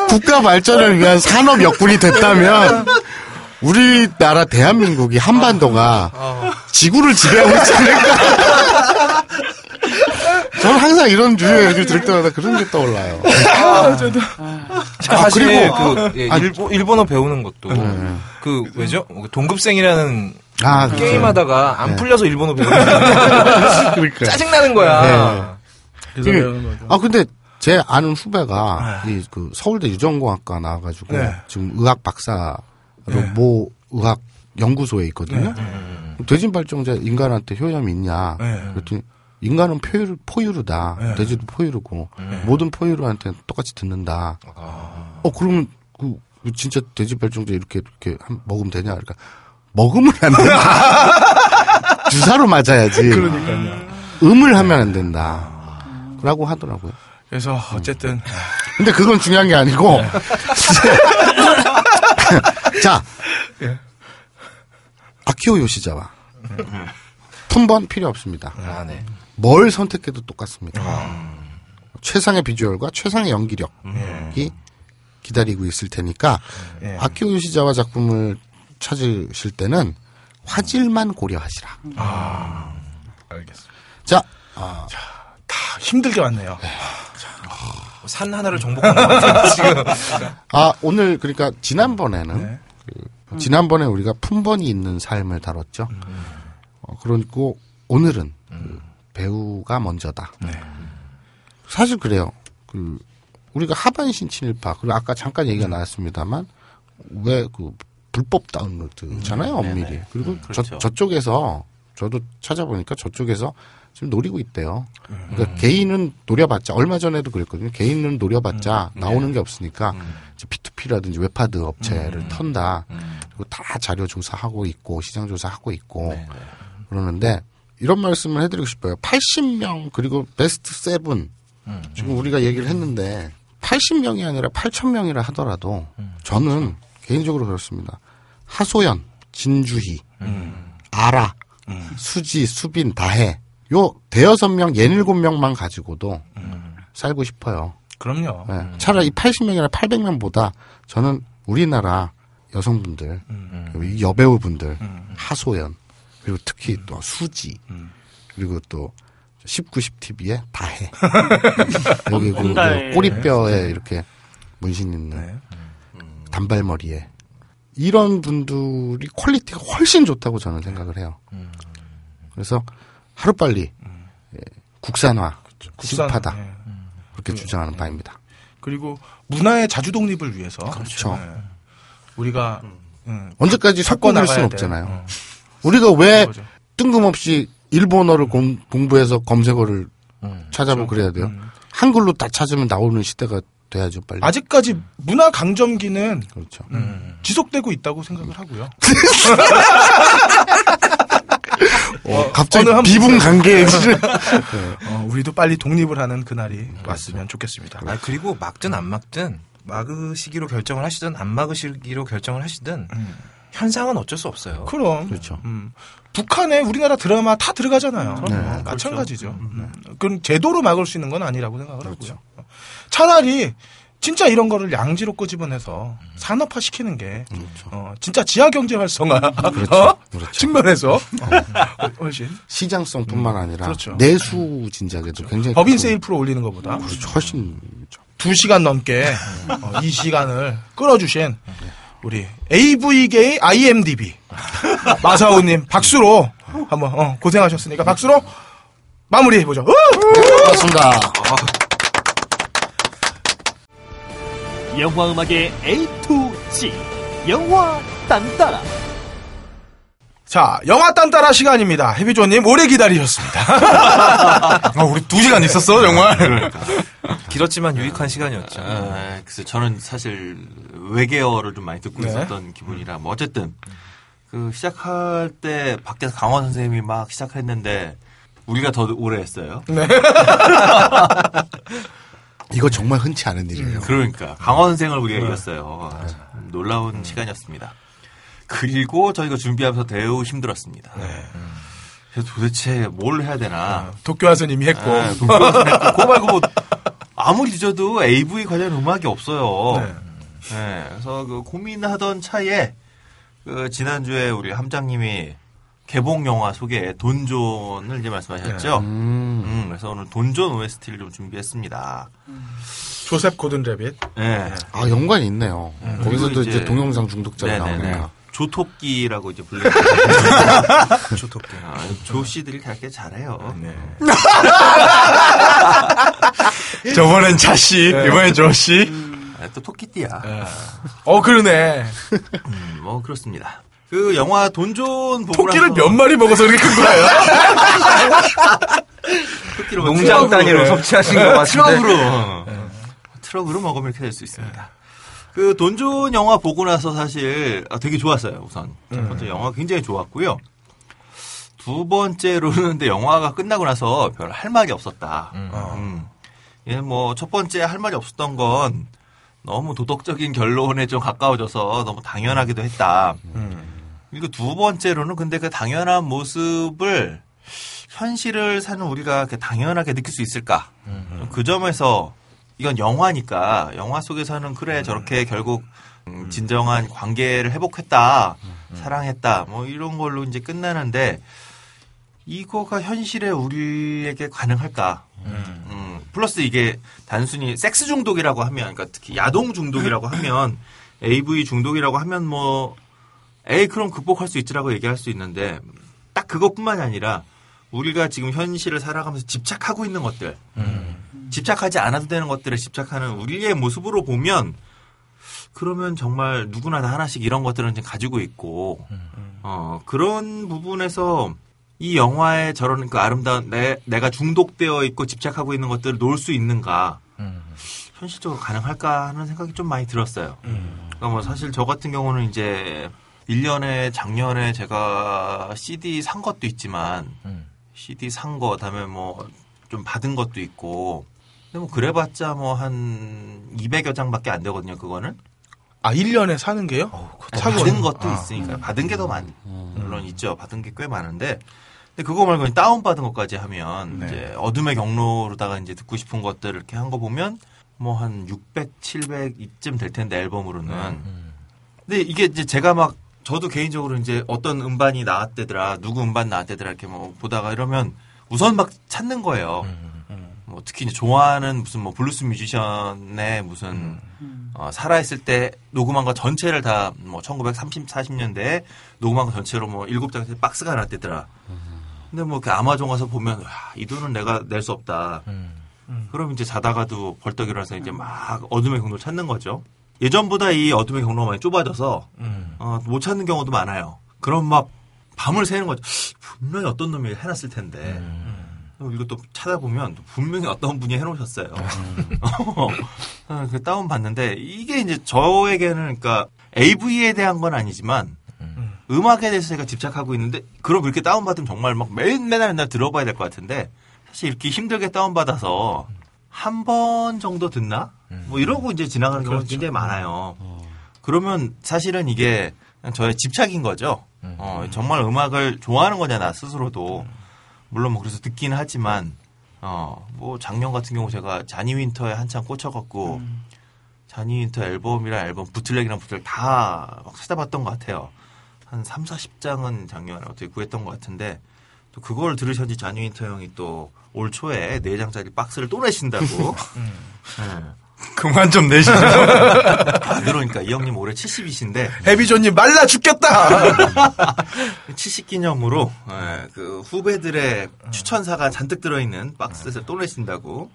국가 발전을 위한 산업 역군이 됐다면 우리나라 대한민국이 한반도가 지구를 지배하고 있지 않을까. [laughs] 저는 항상 이런 주의 얘기를 들을 때마다 그런 게 떠올라요. 아, 저도. 사실 그리고- 그 예, 아, 일본, 일본어 배우는 것도 네. 그 왜죠? 동급생이라는 아, 그렇죠. 게임하다가 안 네. 풀려서 일본어 배우는 [laughs] 그러니까. 짜증 나는 거야. 그래서 이게- 배우는 거죠. 아 근데 제 아는 후배가 이 그 서울대 유전공학과 나와가지고 네. 지금 의학 박사로 네. 모 의학 연구소에 있거든요. 돼지 발정제 인간한테 효염이 있냐? 네. 그랬더니 인간은 포유류, 포유류다. 네. 돼지도 포유류고 모든 포유류한테 똑같이 듣는다. 어 그러면 그 진짜 돼지 발정제 이렇게 이렇게 한- 먹으면 되냐? 그러니까 먹으면 안 된다. [laughs] 주사로 맞아야지. 그러니까요. 음을 하면 안 된다. 라고 하더라고요. 그래서 어쨌든 근데 그건 중요한 게 아니고. [laughs] [laughs] 자. 아키오 요시자와. 품번 필요 없습니다. 아, 네. 뭘 선택해도 똑같습니다. 최상의 비주얼과 최상의 연기력이 기다리고 있을 테니까 예. 아키오 요시자와 작품을 찾으실 때는 화질만 고려하시라. 알겠습니다. 자, 다 힘들게 왔네요. 산 하나를 정복한 것 같아요, [laughs] 지금. 아, 오늘 그러니까 지난번에는 네. 그, 지난번에 우리가 품번이 있는 삶을 다뤘죠. 어, 그리고 오늘은 그 배우가 먼저다. 사실 그래요. 그 우리가 하반신 친일파 그리고 아까 잠깐 얘기가 나왔습니다만 왜 그 불법 다운로드잖아요, 엄밀히. 그리고 저, 그렇죠. 저쪽에서 저도 찾아보니까 저쪽에서 지금 노리고 있대요. 그러니까 개인은 노려봤자 얼마 전에도 그랬거든요. 개인은 노려봤자 나오는 게 없으니까 이제 P2P라든지 웹하드 업체를 턴다. 그리고 다 자료 조사하고 있고 시장 조사하고 있고 그러는데 이런 말씀을 해드리고 싶어요. 80명 그리고 best seven 지금 우리가 얘기를 했는데 80명이 아니라 8,000명이라 하더라도 저는 개인적으로 그렇습니다. 하소연, 진주희, 아라, 수지, 수빈, 다해 요 대여섯 명, 예닐곱 명만 가지고도 살고 싶어요. 그럼요. 예. 차라리 80명이나 800명보다 저는 우리나라 여성분들, 이 여배우분들, 하소연, 그리고 특히 또 수지, 그리고 또 19, 10TV의 다해. 여기 그 홍다혜. 꼬리뼈에 이렇게 문신 있는 단발머리에. 이런 분들이 quality가 훨씬 좋다고 저는 생각을 해요. 그래서 하루빨리 예, 국산화, 국산, 시급하다. 예. 그렇게 주장하는 바입니다. 그리고 문화의 자주 독립을 위해서 그렇죠. 예. 우리가 음, 언제까지 섞어낼 수는. 없잖아요. 어. 우리가 왜 그거죠. 뜬금없이 일본어를 공, 공부해서 검색어를 찾아보고 그래야 돼요? 한글로 다 찾으면 나오는 시대가 돼야죠, 빨리. 아직까지 문화 강점기는 그렇죠. 지속되고 있다고 생각을 하고요. [laughs] 어, 갑자기 어느 한 비분 관계에 [laughs] 어, 우리도 빨리 독립을 하는 그날이 왔으면 좋겠습니다. 아, 그리고 막든 안 막든 막으시기로 결정을 하시든 안 막으시기로 결정을 하시든 현상은 어쩔 수 없어요. 그럼 그렇죠. 음, 북한에 우리나라 드라마 다 들어가잖아요. 네, 어, 마찬가지죠. 음. 그건 제도로 막을 수 있는 건 아니라고 생각을 하고요. 차라리 진짜 이런 거를 양지로 끄집어내서 산업화 시키는 게 어, 진짜 지하 경제 활성화 어? 측면에서. 어, 훨씬. 시장성뿐만 아니라 그렇죠. 내수 진작에도 굉장히 법인 큰- 세일 프로 올리는 것보다 그렇죠. 훨씬 두 시간 넘게 어, 이 시간을 끌어주신 우리 AV계의 IMDB 마사오님 박수로 한번 어, 고생하셨으니까 박수로 마무리해 보죠. 고맙습니다. 영화 음악의 A to Z 영화 딴따라 자, 영화 딴따라 시간입니다. 해비조님 오래 기다리셨습니다. 아, [laughs] 우리 두 시간 있었어, 정말. 길었지만 유익한 시간이었죠. 아, 글쎄 저는 사실 외계어를 좀 많이 듣고 네. 있었던 기분이라 뭐 어쨌든 그 시작할 때 밖에서 강원 선생님이 막 시작했는데 우리가 더 오래 했어요. 네. [laughs] 이거 정말 흔치 않은 일이에요. 그러니까 강원 선생을 우리가 이겼어요. 아, 참 놀라운 시간이었습니다. 그리고 저희가 준비하면서 매우 힘들었습니다. 그래서 도대체 뭘 해야 되나? 도쿄하선님이 했고 네, 도쿄에서 했고, 그거 말고 뭐 아무리 잊어도 AV 관련 음악이 없어요. 네. 네, 그래서 그 고민하던 차에 그 지난주에 우리 함장님이 개봉 영화 소개 돈존을 이제 말씀하셨죠. 음, 그래서 오늘 돈존 OST를 좀 준비했습니다. 조셉 고든 레빗. 네. 아 연관이 있네요. 거기서도 그리고 이제, 이제 동영상 중독자가 네네네. 나오니까. 조토끼라고 이제 불려요. [laughs] 조토끼. 아, 조 씨들이 되게 잘해요. 네. [laughs] 저번엔 차씨, 이번엔 조씨. 아, 또 토끼띠야. 어 그러네. 음, 뭐 그렇습니다. 그 영화 돈존 보고 토끼를 몇 마리 먹어서 이렇게 큰 거예요? [laughs] 토끼로 농장 단위로 네. 섭취하신 것 같은데. 트럭으로 트럭으로 먹으면 이렇게 될 수 있습니다. 그 돈존 영화 보고 나서 사실 아, 되게 좋았어요. 우선 첫 번째 영화 굉장히 좋았고요. 두 번째로는 근데 영화가 끝나고 나서 별 할 말이 없었다. 음. 예, 뭐 첫 번째 할 말이 없었던 건 너무 도덕적인 결론에 좀 가까워져서 너무 당연하기도 했다. 그리고 두 번째로는 근데 그 당연한 모습을 현실을 사는 우리가 그 당연하게 느낄 수 있을까? 그 점에서 이건 영화니까 영화 속에서는 그래 저렇게 결국 음, 진정한 관계를 회복했다, 사랑했다, 뭐 이런 걸로 이제 끝나는데 이거가 현실에 우리에게 가능할까? 음, 플러스 이게 단순히 섹스 중독이라고 하면, 그러니까 특히 야동 중독이라고 하면, [laughs] AV 중독이라고 하면 뭐, 에이, 그럼 극복할 수 있지라고 얘기할 수 있는데, 딱 그것뿐만이 아니라, 우리가 지금 현실을 살아가면서 집착하고 있는 것들, 집착하지 않아도 되는 것들에 집착하는 우리의 모습으로 보면, 그러면 정말 누구나 다 하나씩 이런 것들은 지금 가지고 있고, 어, 그런 부분에서 이 영화에 저런 그 아름다운 내, 내가 중독되어 있고 집착하고 있는 것들을 놓을 수 있는가. 현실적으로 가능할까 하는 생각이 좀 많이 들었어요. 그러니까 뭐 사실 저 같은 경우는 이제 1년에 작년에 제가 CD 산 것도 있지만 CD 산 거, 다음에 뭐 좀 받은 것도 있고 근데 뭐 그래봤자 뭐 한 200여 장밖에 안 되거든요, 그거는. 아 1년에 사는 게요? 아니, 사고 받은 것도 아. 있으니까 받은 게 더 많, 물론 있죠. 받은 게 꽤 많은데, 근데 그거 말고 다운 받은 것까지 하면 네. 이제 어둠의 경로로다가 이제 듣고 싶은 것들 이렇게 한 거 보면 뭐 한 600, 700 이쯤 될 텐데 앨범으로는. 근데 이게 이제 제가 막 저도 개인적으로 이제 어떤 음반이 나왔대더라, 누구 음반 나왔대더라 이렇게 뭐 보다가 이러면 우선 막 찾는 거예요. 뭐 특히 이제 좋아하는 무슨 뭐 블루스 뮤지션의 무슨 어, 살아있을 때 녹음한 거 전체를 다 뭐 1930, 40년대에 녹음한 거 전체로 뭐 일곱 장짜리 박스가 나왔대더라. 근데 뭐 그 아마존 가서 보면 와, 이 돈은 내가 낼 수 없다. 그럼 이제 자다가도 벌떡 일어나서 이제 막 어둠의 경로를 찾는 거죠. 예전보다 이 어둠의 경로가 많이 좁아져서 어, 못 찾는 경우도 많아요. 그럼 막 밤을 새는 거죠. 분명히 어떤 놈이 해놨을 텐데. 그럼 이것도 찾아보면 분명히 어떤 분이 해놓으셨어요. [laughs] 어, 그 다운 받는데 이게 이제 저에게는 그러니까 AV에 대한 건 아니지만 음 악에 대해서 제가 집착하고 있는데 그럼 이렇게 다운 받으면 정말 막 매일 맨날 맨날 들어봐야 될 것 같은데 사실 이렇게 힘들게 다운 받아서 한 번 정도 듣나? 뭐 이러고 이제 지나가는 경우가 굉장히 많아요. 그러면 사실은 이게 저의 집착인 거죠. 어, 정말 음악을 좋아하는 거냐 나 스스로도. 물론 뭐 그래서 듣긴 하지만 어, 뭐 작년 같은 경우 제가 자니 윈터에 한창 꽂혀갖고 자니 윈터 앨범이랑 앨범 bootleg이랑 bootleg 다 막 찾아봤던 것 같아요. 한 3, 40장은 작년에 어떻게 구했던 것 같은데 또 그걸 들으셨지 자니 윈터 형이 또 올 초에 4장짜리 박스를 또 내신다고. [laughs] 네. 그만 좀 내시죠. 아, 그러니까 이 형님 올해 70이신데 해비존님 말라 죽겠다. [laughs] 70 기념으로 예, 그 후배들의 추천사가 잔뜩 들어있는 박스를 또 내신다고.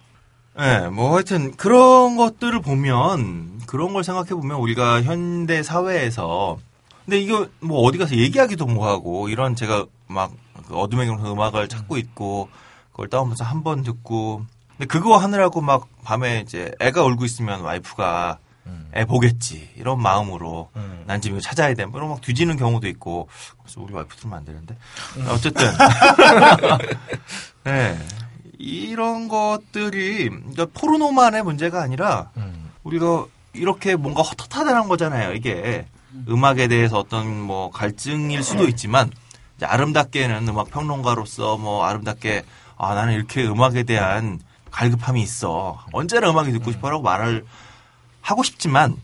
예, 뭐 하여튼 그런 것들을 보면 그런 걸 생각해 보면 우리가 현대 사회에서 근데 이거 뭐 어디 가서 얘기하기도 뭐하고 이런 제가 막그 어둠의 경우 음악을 찾고 있고 그걸 다운받아서 한 번 듣고 근데 그거 하느라고 막 밤에 이제 애가 울고 있으면 와이프가 애 보겠지 이런 마음으로 난 지금 찾아야 돼. 뭐 이런 막 뒤지는 경우도 있고 그래서 우리 와이프 들으면 안 되는데. 어쨌든. [laughs] 네. 이런 것들이 그러니까 포르노만의 문제가 아니라 우리가 이렇게 뭔가 헛헛하다는 거잖아요. 이게. 음악에 대해서 어떤 뭐 갈증일 수도 있지만 아름답게는 음악 평론가로서 뭐 아름답게 아 나는 이렇게 음악에 대한 갈급함이 있어. 언제나 음악이 듣고 싶어라고 말을 하고 싶지만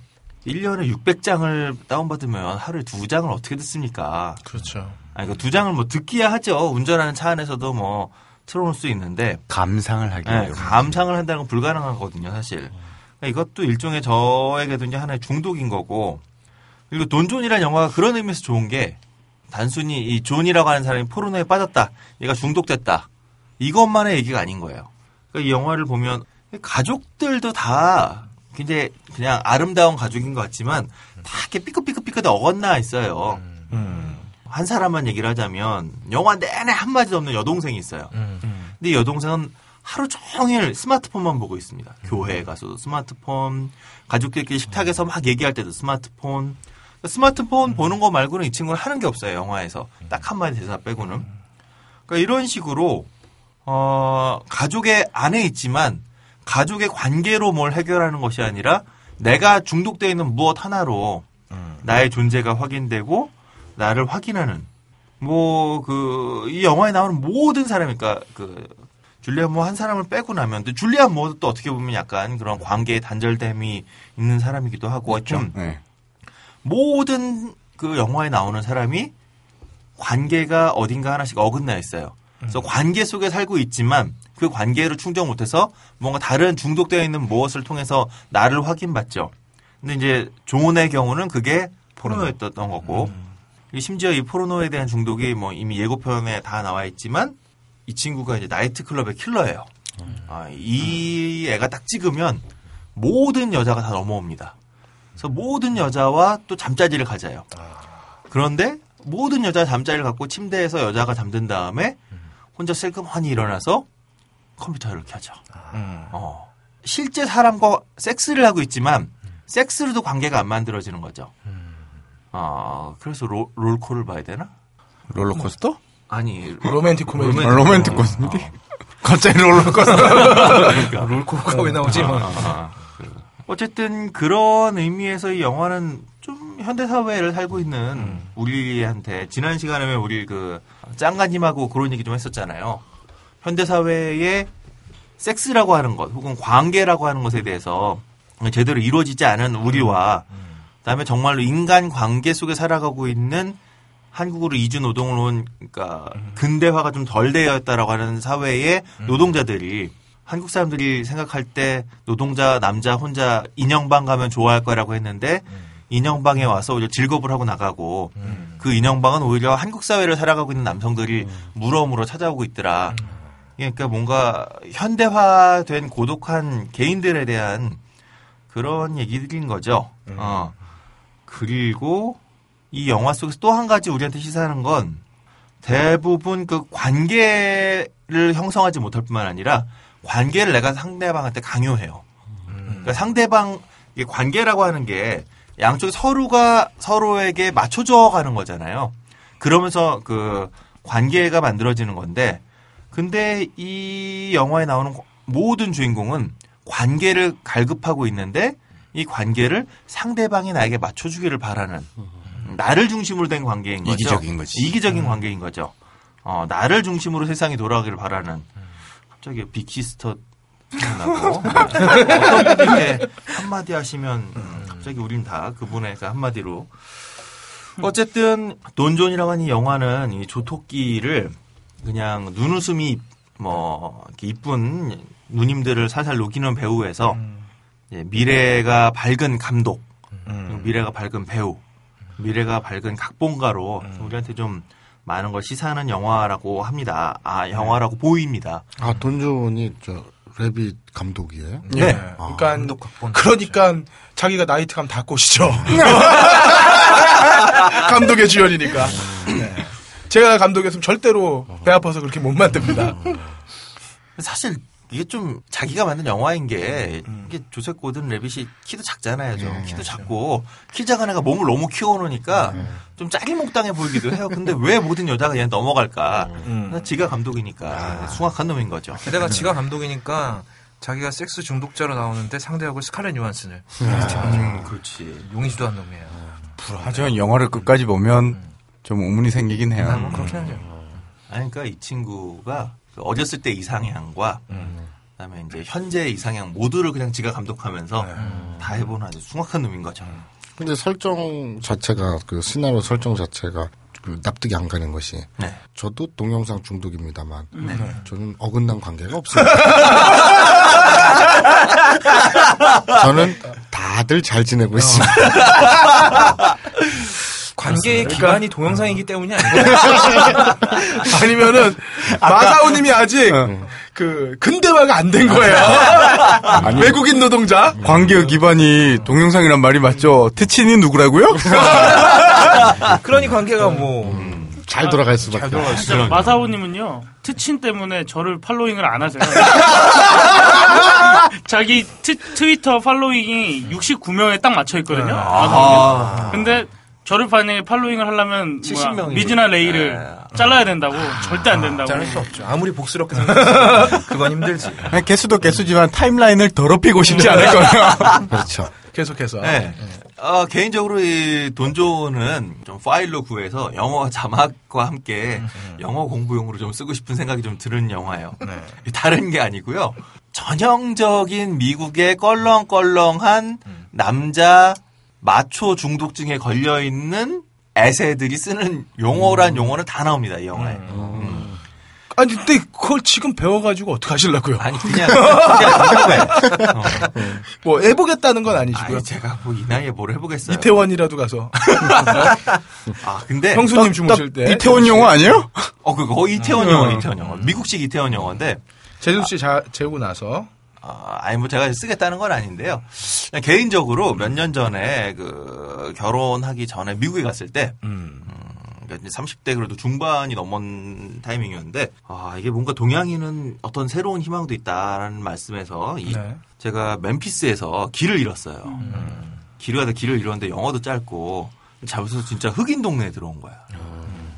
1년에 600장을 다운받으면 하루에 두 장을 어떻게 듣습니까? 그렇죠. 아니, 그두 장을 뭐 듣기야 하죠. 운전하는 차 안에서도 뭐 틀어놓을 수 있는데. 감상을 하기 네, 감상을 한다는 건 불가능하거든요, 사실. 그러니까 이것도 일종의 저에게도 이제 하나의 중독인 거고. 그리고 돈존이라는 영화가 그런 의미에서 좋은 게 단순히 이 존이라고 하는 사람이 포르노에 빠졌다. 얘가 중독됐다. 이것만의 얘기가 아닌 거예요. 그러니까 이 영화를 보면 가족들도 다 굉장히 그냥 아름다운 가족인 것 같지만 다 이렇게 삐끗삐끗삐끗 어긋나 있어요. 한 사람만 얘기를 하자면 영화 내내 한마디도 없는 여동생이 있어요. 근데 이 여동생은 하루 종일 스마트폰만 보고 있습니다. 교회에 가서도 스마트폰, 가족들끼리 식탁에서 막 얘기할 때도 스마트폰. 그러니까 스마트폰 보는 거 말고는 이 친구는 하는 게 없어요. 영화에서 딱 한마디 대사 빼고는. 그러니까 이런 식으로 어, 가족의 안에 있지만 가족의 관계로 뭘 해결하는 것이 아니라 내가 중독되어 있는 무엇 하나로 나의 존재가 확인되고 나를 확인하는 뭐 그 이 영화에 나오는 모든 사람이 그러니까 그 줄리안 모한 사람을 빼고 나면 또 줄리안 모도 또 어떻게 보면 약간 그런 관계의 단절됨이 있는 사람이기도 하고 하여튼 네. 모든 그 영화에 나오는 사람이 관계가 어딘가 하나씩 어긋나 있어요. 그래서 관계 속에 살고 있지만 그 관계를 충족 못해서 뭔가 다른 중독되어 있는 무엇을 통해서 나를 확인받죠. 근데 이제 존의 경우는 그게 포르노였던 거고 이 심지어 이 포르노에 대한 중독이 뭐 이미 예고편에 다 나와 있지만 이 친구가 이제 나이트클럽의 킬러예요. 아, 이 애가 딱 찍으면 모든 여자가 다 넘어옵니다. 그래서 모든 여자와 또 잠자리를 가져요. 그런데 모든 여자 잠자리를 갖고 침대에서 여자가 잠든 다음에 혼자 슬그머니 일어나서 컴퓨터를 켜죠. 어. 실제 사람과 섹스를 하고 있지만 섹스로도 관계가 안 만들어지는 거죠. 어, 그래서 로- 롤코를 봐야 되나? 롤러코스터? 아니 로맨틱 코미디. 로맨틱 로맨틱 코미디. 코미디? 갑자기 롤러코스터. [laughs] 그러니까. 롤코가 왜 나오지? 뭐. 아, 그- 어쨌든 그런 의미에서 이 영화는 좀 현대 사회를 살고 있는 우리한테 지난 시간에 우리 그 짱가님하고 그런 얘기 좀 했었잖아요. 현대 사회의 섹스라고 하는 것 혹은 관계라고 하는 것에 대해서 제대로 이루어지지 않은 우리와 그다음에 정말로 인간 관계 속에 살아가고 있는 한국으로 이주 노동을 온 그러니까 근대화가 좀 덜 되어 있다라고 하는 사회의 노동자들이 한국 사람들이 생각할 때 노동자 남자 혼자 인형방 가면 좋아할 거라고 했는데 인형방에 와서 오히려 즐겁을 하고 나가고 그 인형방은 오히려 한국 사회를 살아가고 있는 남성들이 물어물어 찾아오고 있더라. 그러니까 뭔가 현대화된 고독한 개인들에 대한 그런 얘기들인 거죠. 어. 그리고 이 영화 속에서 또 한 가지 우리한테 시사하는 건 대부분 그 관계를 형성하지 못할 뿐만 아니라 관계를 내가 상대방한테 강요해요. 그러니까 상대방 이 관계라고 하는 게 양쪽에 서로가 서로에게 맞춰줘 가는 거잖아요. 그러면서 그 관계가 만들어지는 건데 근데 이 영화에 나오는 모든 주인공은 관계를 갈급하고 있는데 이 관계를 상대방이 나에게 맞춰주기를 바라는 나를 중심으로 된 관계인 거죠. 이기적인 거지. 이기적인 관계인 거죠. 어, 나를 중심으로 세상이 돌아가기를 바라는 갑자기 빅시스터 생각나고. [laughs] 어떤 이렇게 한마디 하시면 음, 갑자기 우린 다 그분의 그 한마디로. 어쨌든 돈존이라고 하는 이 영화는 이 조토끼를 그냥 눈웃음이 뭐 이쁜 누님들을 살살 녹이는 배우에서 예, 미래가 밝은 감독, 그리고 미래가 밝은 배우, 미래가 밝은 각본가로 우리한테 좀 많은 걸 시사하는 영화라고 합니다. 아 영화라고 보입니다. 아, 돈존이 저 레빗 감독이에요? 예. 아. 그러니까 그러니까 자기가 나이트 가면 다 꼬시죠. [laughs] 감독의 주연이니까. 네. 제가 감독이었으면 절대로 배 아파서 그렇게 못 만듭니다. 사실 이게 좀 자기가 만든 영화인 게 이게 조셉 고든 레빗이 키도 작잖아요. 좀 키도 작고 키 작은 애가 몸을 너무 키워놓으니까 좀 짜리몽땅해 보이기도 해요. 근데 왜 모든 여자가 얘 넘어갈까? 그냥 지가 감독이니까 숭악한 놈인 거죠. 게다가 지가 감독이니까 자기가 섹스 중독자로 나오는데 상대하고 스칼렛 요한슨을 음, 그렇지. 용이지도 않는 놈이에요. 하지만 영화를 끝까지 보면 좀 의문이 생기긴 해요. 뭐 그렇긴 하죠. 아니, 그러니까 이 친구가 그 어렸을 때 이상향과 그다음에 이제 현재 이상향 모두를 그냥 지가 감독하면서 다 해본 아주 숭악한 놈인 거죠. 근데 설정 자체가 그 시나리오 설정 자체가 그 납득이 안 가는 것이 네. 저도 동영상 중독입니다만 네. 저는 어긋난 관계가 없습니다. [laughs] 저는 다들 잘 지내고 있습니다. [laughs] 관계의 그러니까- 기반이 동영상이기 때문이 아니고 [laughs] 아니면은 마사오님이 아직 그 근대화가 안 된 거예요. [laughs] 외국인 노동자. 관계 기반이 동영상이란 말이 맞죠? 트친이 누구라고요? [laughs] 그러니 관계가 뭐잘 돌아갈 수밖에. 잘 돌아갈 수 진짜 마사오님은요 트친 때문에 저를 팔로잉을 안 하세요. 자기 트, 트위터 팔로잉이 69명에 딱 맞춰 있거든요. 마사오님. 근데 저를 만약에 팔로잉을 하려면 70 뭐야, 명이- 미즈나 레이를 잘라야 된다고 절대 안 된다고. 자를 수 없죠. 아무리 복스럽게 생각해도 그건 힘들지. [laughs] 개수도 개수지만 타임라인을 더럽히고 싶지 않을 거예요. [laughs] 그렇죠. 계속해서. 네. 어, 개인적으로 이 돈조는 좀 파일로 구해서 영어 자막과 함께 영어 공부용으로 좀 쓰고 싶은 생각이 좀 드는 영화예요. 다른 게 아니고요. 전형적인 미국의 껄렁껄렁한 남자 마초 중독증에 걸려 있는 애새들이 쓰는 용어란 용어는 다 나옵니다 이 영화에. 음. 아니 근데 그걸 지금 배워가지고 어떻게 하실라고요? 아니 그냥 그냥. 어. 뭐 해보겠다는 건 아니시고요. 아니, 제가 뭐 이 나이에 뭘 해보겠어요. 이태원이라도 가서 [laughs] 아 근데 형수님 주무실 때 이태원 영화 아니에요? 어 그거 이태원 영화 이태원 영화 미국식 이태원 영화인데 재준 씨 자, 재우고 나서 아, 아니 뭐 제가 쓰겠다는 건 아닌데요. 개인적으로 몇 년 전에 그 결혼하기 전에 미국에 갔을 때 음, 그러니까 이제 30대 그래도 중반이 넘은 타이밍이었는데 아 이게 뭔가 동양인은 어떤 새로운 희망도 있다라는 말씀에서 이 네. 제가 멤피스에서 길을 잃었어요. 길을 가다 길을 잃었는데 영어도 짧고 잘못해서 진짜 흑인 동네에 들어온 거야.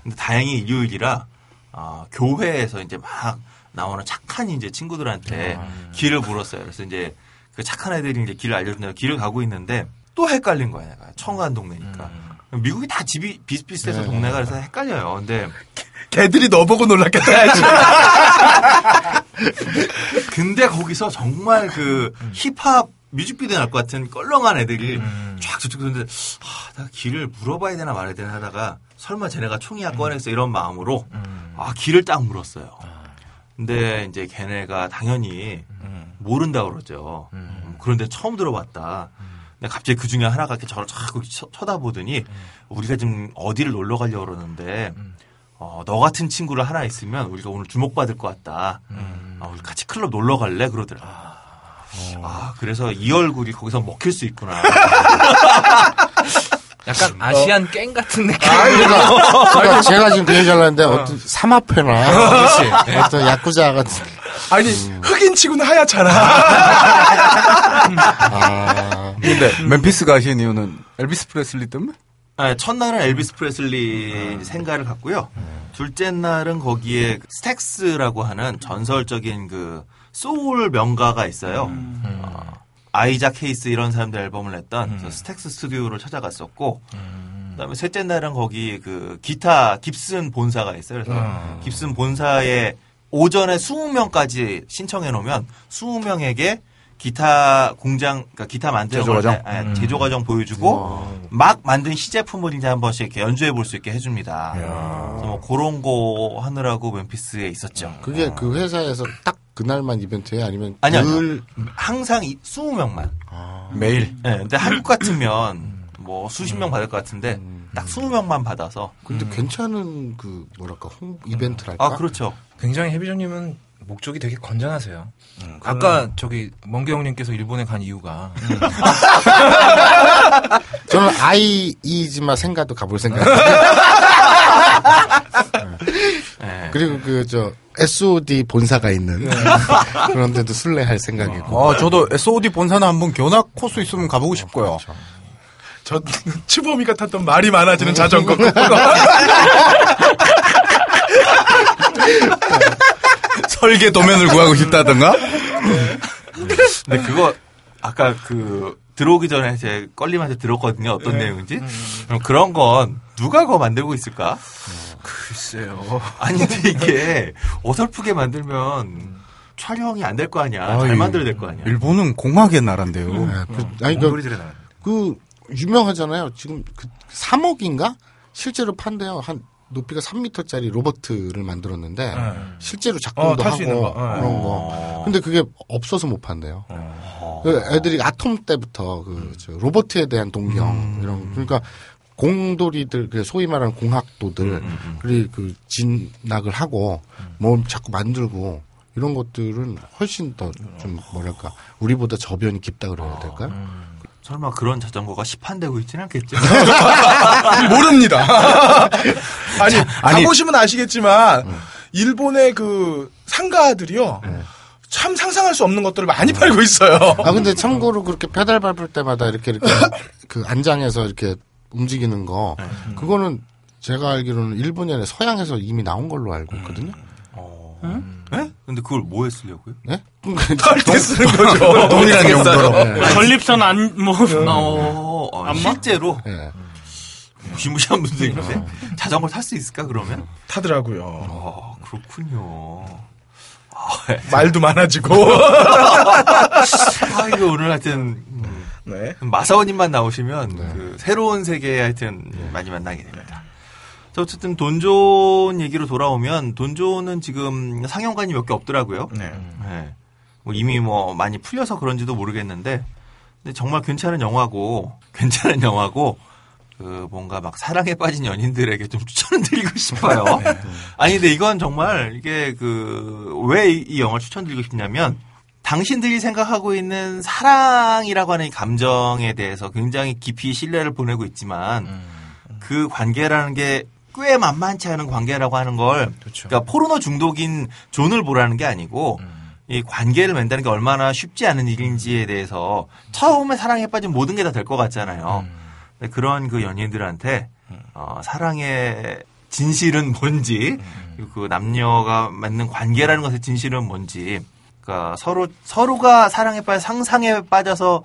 근데 다행히 일요일이라 아, 교회에서 이제 막 나오는 착한 이제 친구들한테 길을 물었어요. 그래서 이제 그 착한 애들이 이제 길을 알려준다고 길을 가고 있는데 또 헷갈린 거야, 내가. 청한 동네니까. 미국이 다 집이 비슷비슷해서 동네가 그래서 헷갈려요. 근데 걔들이 너 보고 놀랐겠다. [laughs] 근데 거기서 정말 그 힙합 뮤직비디오 날 것 같은 껄렁한 애들이 쫙 저쪽 그런데 아, 나 길을 물어봐야 되나 말아야 되나 하다가 설마 쟤네가 총이야 꺼냈어 이런 마음으로 아 길을 딱 물었어요. 근데 이제 걔네가 당연히 모른다 그러죠. 음, 그런데 처음 들어봤다. 근데 갑자기 그 중에 하나가 이렇게 저를 자꾸 쳐- 쳐다보더니 우리가 지금 어디를 놀러 가려고 그러는데 어, 너 같은 친구를 하나 있으면 우리가 오늘 주목받을 것 같다. 아, 우리 같이 클럽 놀러 갈래? 그러더라. 아, 그래서 이 얼굴이 거기서 먹힐 수 있구나. [laughs] 약간 아시안 깽 같은 느낌. 그러니까, [laughs] 그러니까 제가 지금 그 얘기를 하는데 어떤 삼합회나 어떤 야쿠자 같은 아니 흑인 치고는 하얗잖아. 아, 근데 멤피스 가신 이유는 엘비스 프레슬리 때문에? 네, 첫날은 엘비스 프레슬리 생가를 갔고요. 둘째 날은 거기에 스택스라고 하는 전설적인 그 소울 명가가 있어요. 어, 아이작 헤이스 이런 사람들 앨범을 냈던 그 스택스 스튜디오를 찾아갔었고 그다음에 셋째 날은 거기 그 기타 깁슨 본사가 있어요. 그래서 음. 깁슨 본사에 오전에 20명까지 신청해 놓으면 20명에게 기타 공장, 그러니까 기타 만드는 제조 걸 과정? 다- 아, 음. 제조 과정 보여주고 막 만든 시제품을 이제 한 번씩 이렇게 연주해 볼 수 있게 해줍니다. 그래서 뭐 그런 거 하느라고 멤피스에 있었죠. 그게 그 회사에서 딱 그날만 이벤트예요? 아니면 아니요. 늘 항상 이 20명만. 매일. 네, 근데 한국 같으면 뭐 수십 명 받을 것 같은데 딱 20명만 받아서. 근데 괜찮은 그 뭐랄까 홍 이벤트랄까? 아, 그렇죠. 굉장히 해비조님은 목적이 되게 건전하세요. 아까 저기 멍게형님께서 일본에 간 이유가 [laughs] 저는 아이이지마 생가도 가볼 생각. [laughs] 네. 그리고 그 저 SOD 본사가 있는 [laughs] 그런 데도 순례할 생각이고. 아, 저도 SOD 본사나 한번 견학 코스 있으면 가보고 싶고요. 저 추범이가 탔던 말이 많아지는 자전거. [laughs] 설계 도면을 구하고 싶다던가? 근데 그거 아까 그 들어오기 전에 제 껄림한테 들었거든요. 어떤 내용인지. 그럼 그런 건 누가 그거 만들고 있을까? 글쎄요. 아니 근데 이게 어설프게 만들면 촬영이 안 될 거 아니야. 잘 아유, 만들어야 될 거 아니야. 일본은 공학의 나라인데요. 네, 그, 아니 그. 그 유명하잖아요. 지금 그 3억인가 실제로 판대요. 한 높이가 3m짜리 로버트를 만들었는데 실제로 작동도 어, 하고 있는 거. 어. 그런 거. 근데 그게 없어서 못 판대요. 그 애들이 아톰 때부터 그저 로버트에 대한 동경 이런 그러니까 공돌이들 그 소위 말하는 공학도들 그리 그 진학을 하고 뭐 자꾸 만들고 이런 것들은 훨씬 더 좀 뭐랄까 우리보다 저변이 깊다 그래야 될까요? 설마 그런 자전거가 시판되고 있지는 않겠죠? [laughs] 모릅니다. [laughs] 아니, 아니. 가보시면 아시겠지만, 일본의 그 상가들이요. 참 상상할 수 없는 것들을 많이 팔고 있어요. 아 근데 참고로 그렇게 페달 밟을 때마다 이렇게 이렇게 [laughs] 그 안장에서 이렇게 움직이는 거 그거는 제가 알기로는 일본이 아니라 서양에서 이미 나온 걸로 알고 있거든요. 네? 근데 그걸 뭐에 쓰려고요? 네? [laughs] 할때 쓰는 거죠. 동일한 용도로. 네. 전립선 안, 뭐, 어, 어, 안마? 실제로 네. 무시무시한 분들인데 자전거 탈 수 있을까 그러면? 타더라고요. 어, 그렇군요. 말도 많아지고. [laughs] 아, 이거 오늘 하여튼 음, 네. 마사오님만 나오시면 그 새로운 세계 하여튼 많이 만나게 됩니다. 자, 어쨌든 돈존 얘기로 돌아오면 돈존은 지금 상영관이 몇 개 없더라고요. 네. 네. 뭐 이미 뭐 많이 풀려서 그런지도 모르겠는데 근데 정말 괜찮은 영화고 [laughs] 괜찮은 영화고 그 뭔가 막 사랑에 빠진 연인들에게 좀 추천을 드리고 싶어요. [laughs] 아니 근데 이건 정말 이게 그 왜 이 영화를 추천드리고 싶냐면 당신들이 생각하고 있는 사랑이라고 하는 이 감정에 대해서 굉장히 깊이 신뢰를 보내고 있지만 그 관계라는 게 꽤 만만치 않은 관계라고 하는 걸 그렇죠. 그러니까 포르노 중독인 존을 보라는 게 아니고 이 관계를 맺는다는 게 얼마나 쉽지 않은 일인지에 대해서 처음에 사랑에 빠진 모든 게 다 될 것 같잖아요. 근데 그런 그 연인들한테 어, 사랑의 진실은 뭔지 그 남녀가 맺는 관계라는 것의 진실은 뭔지 그러니까 서로 서로가 사랑에 빠져 상상에 빠져서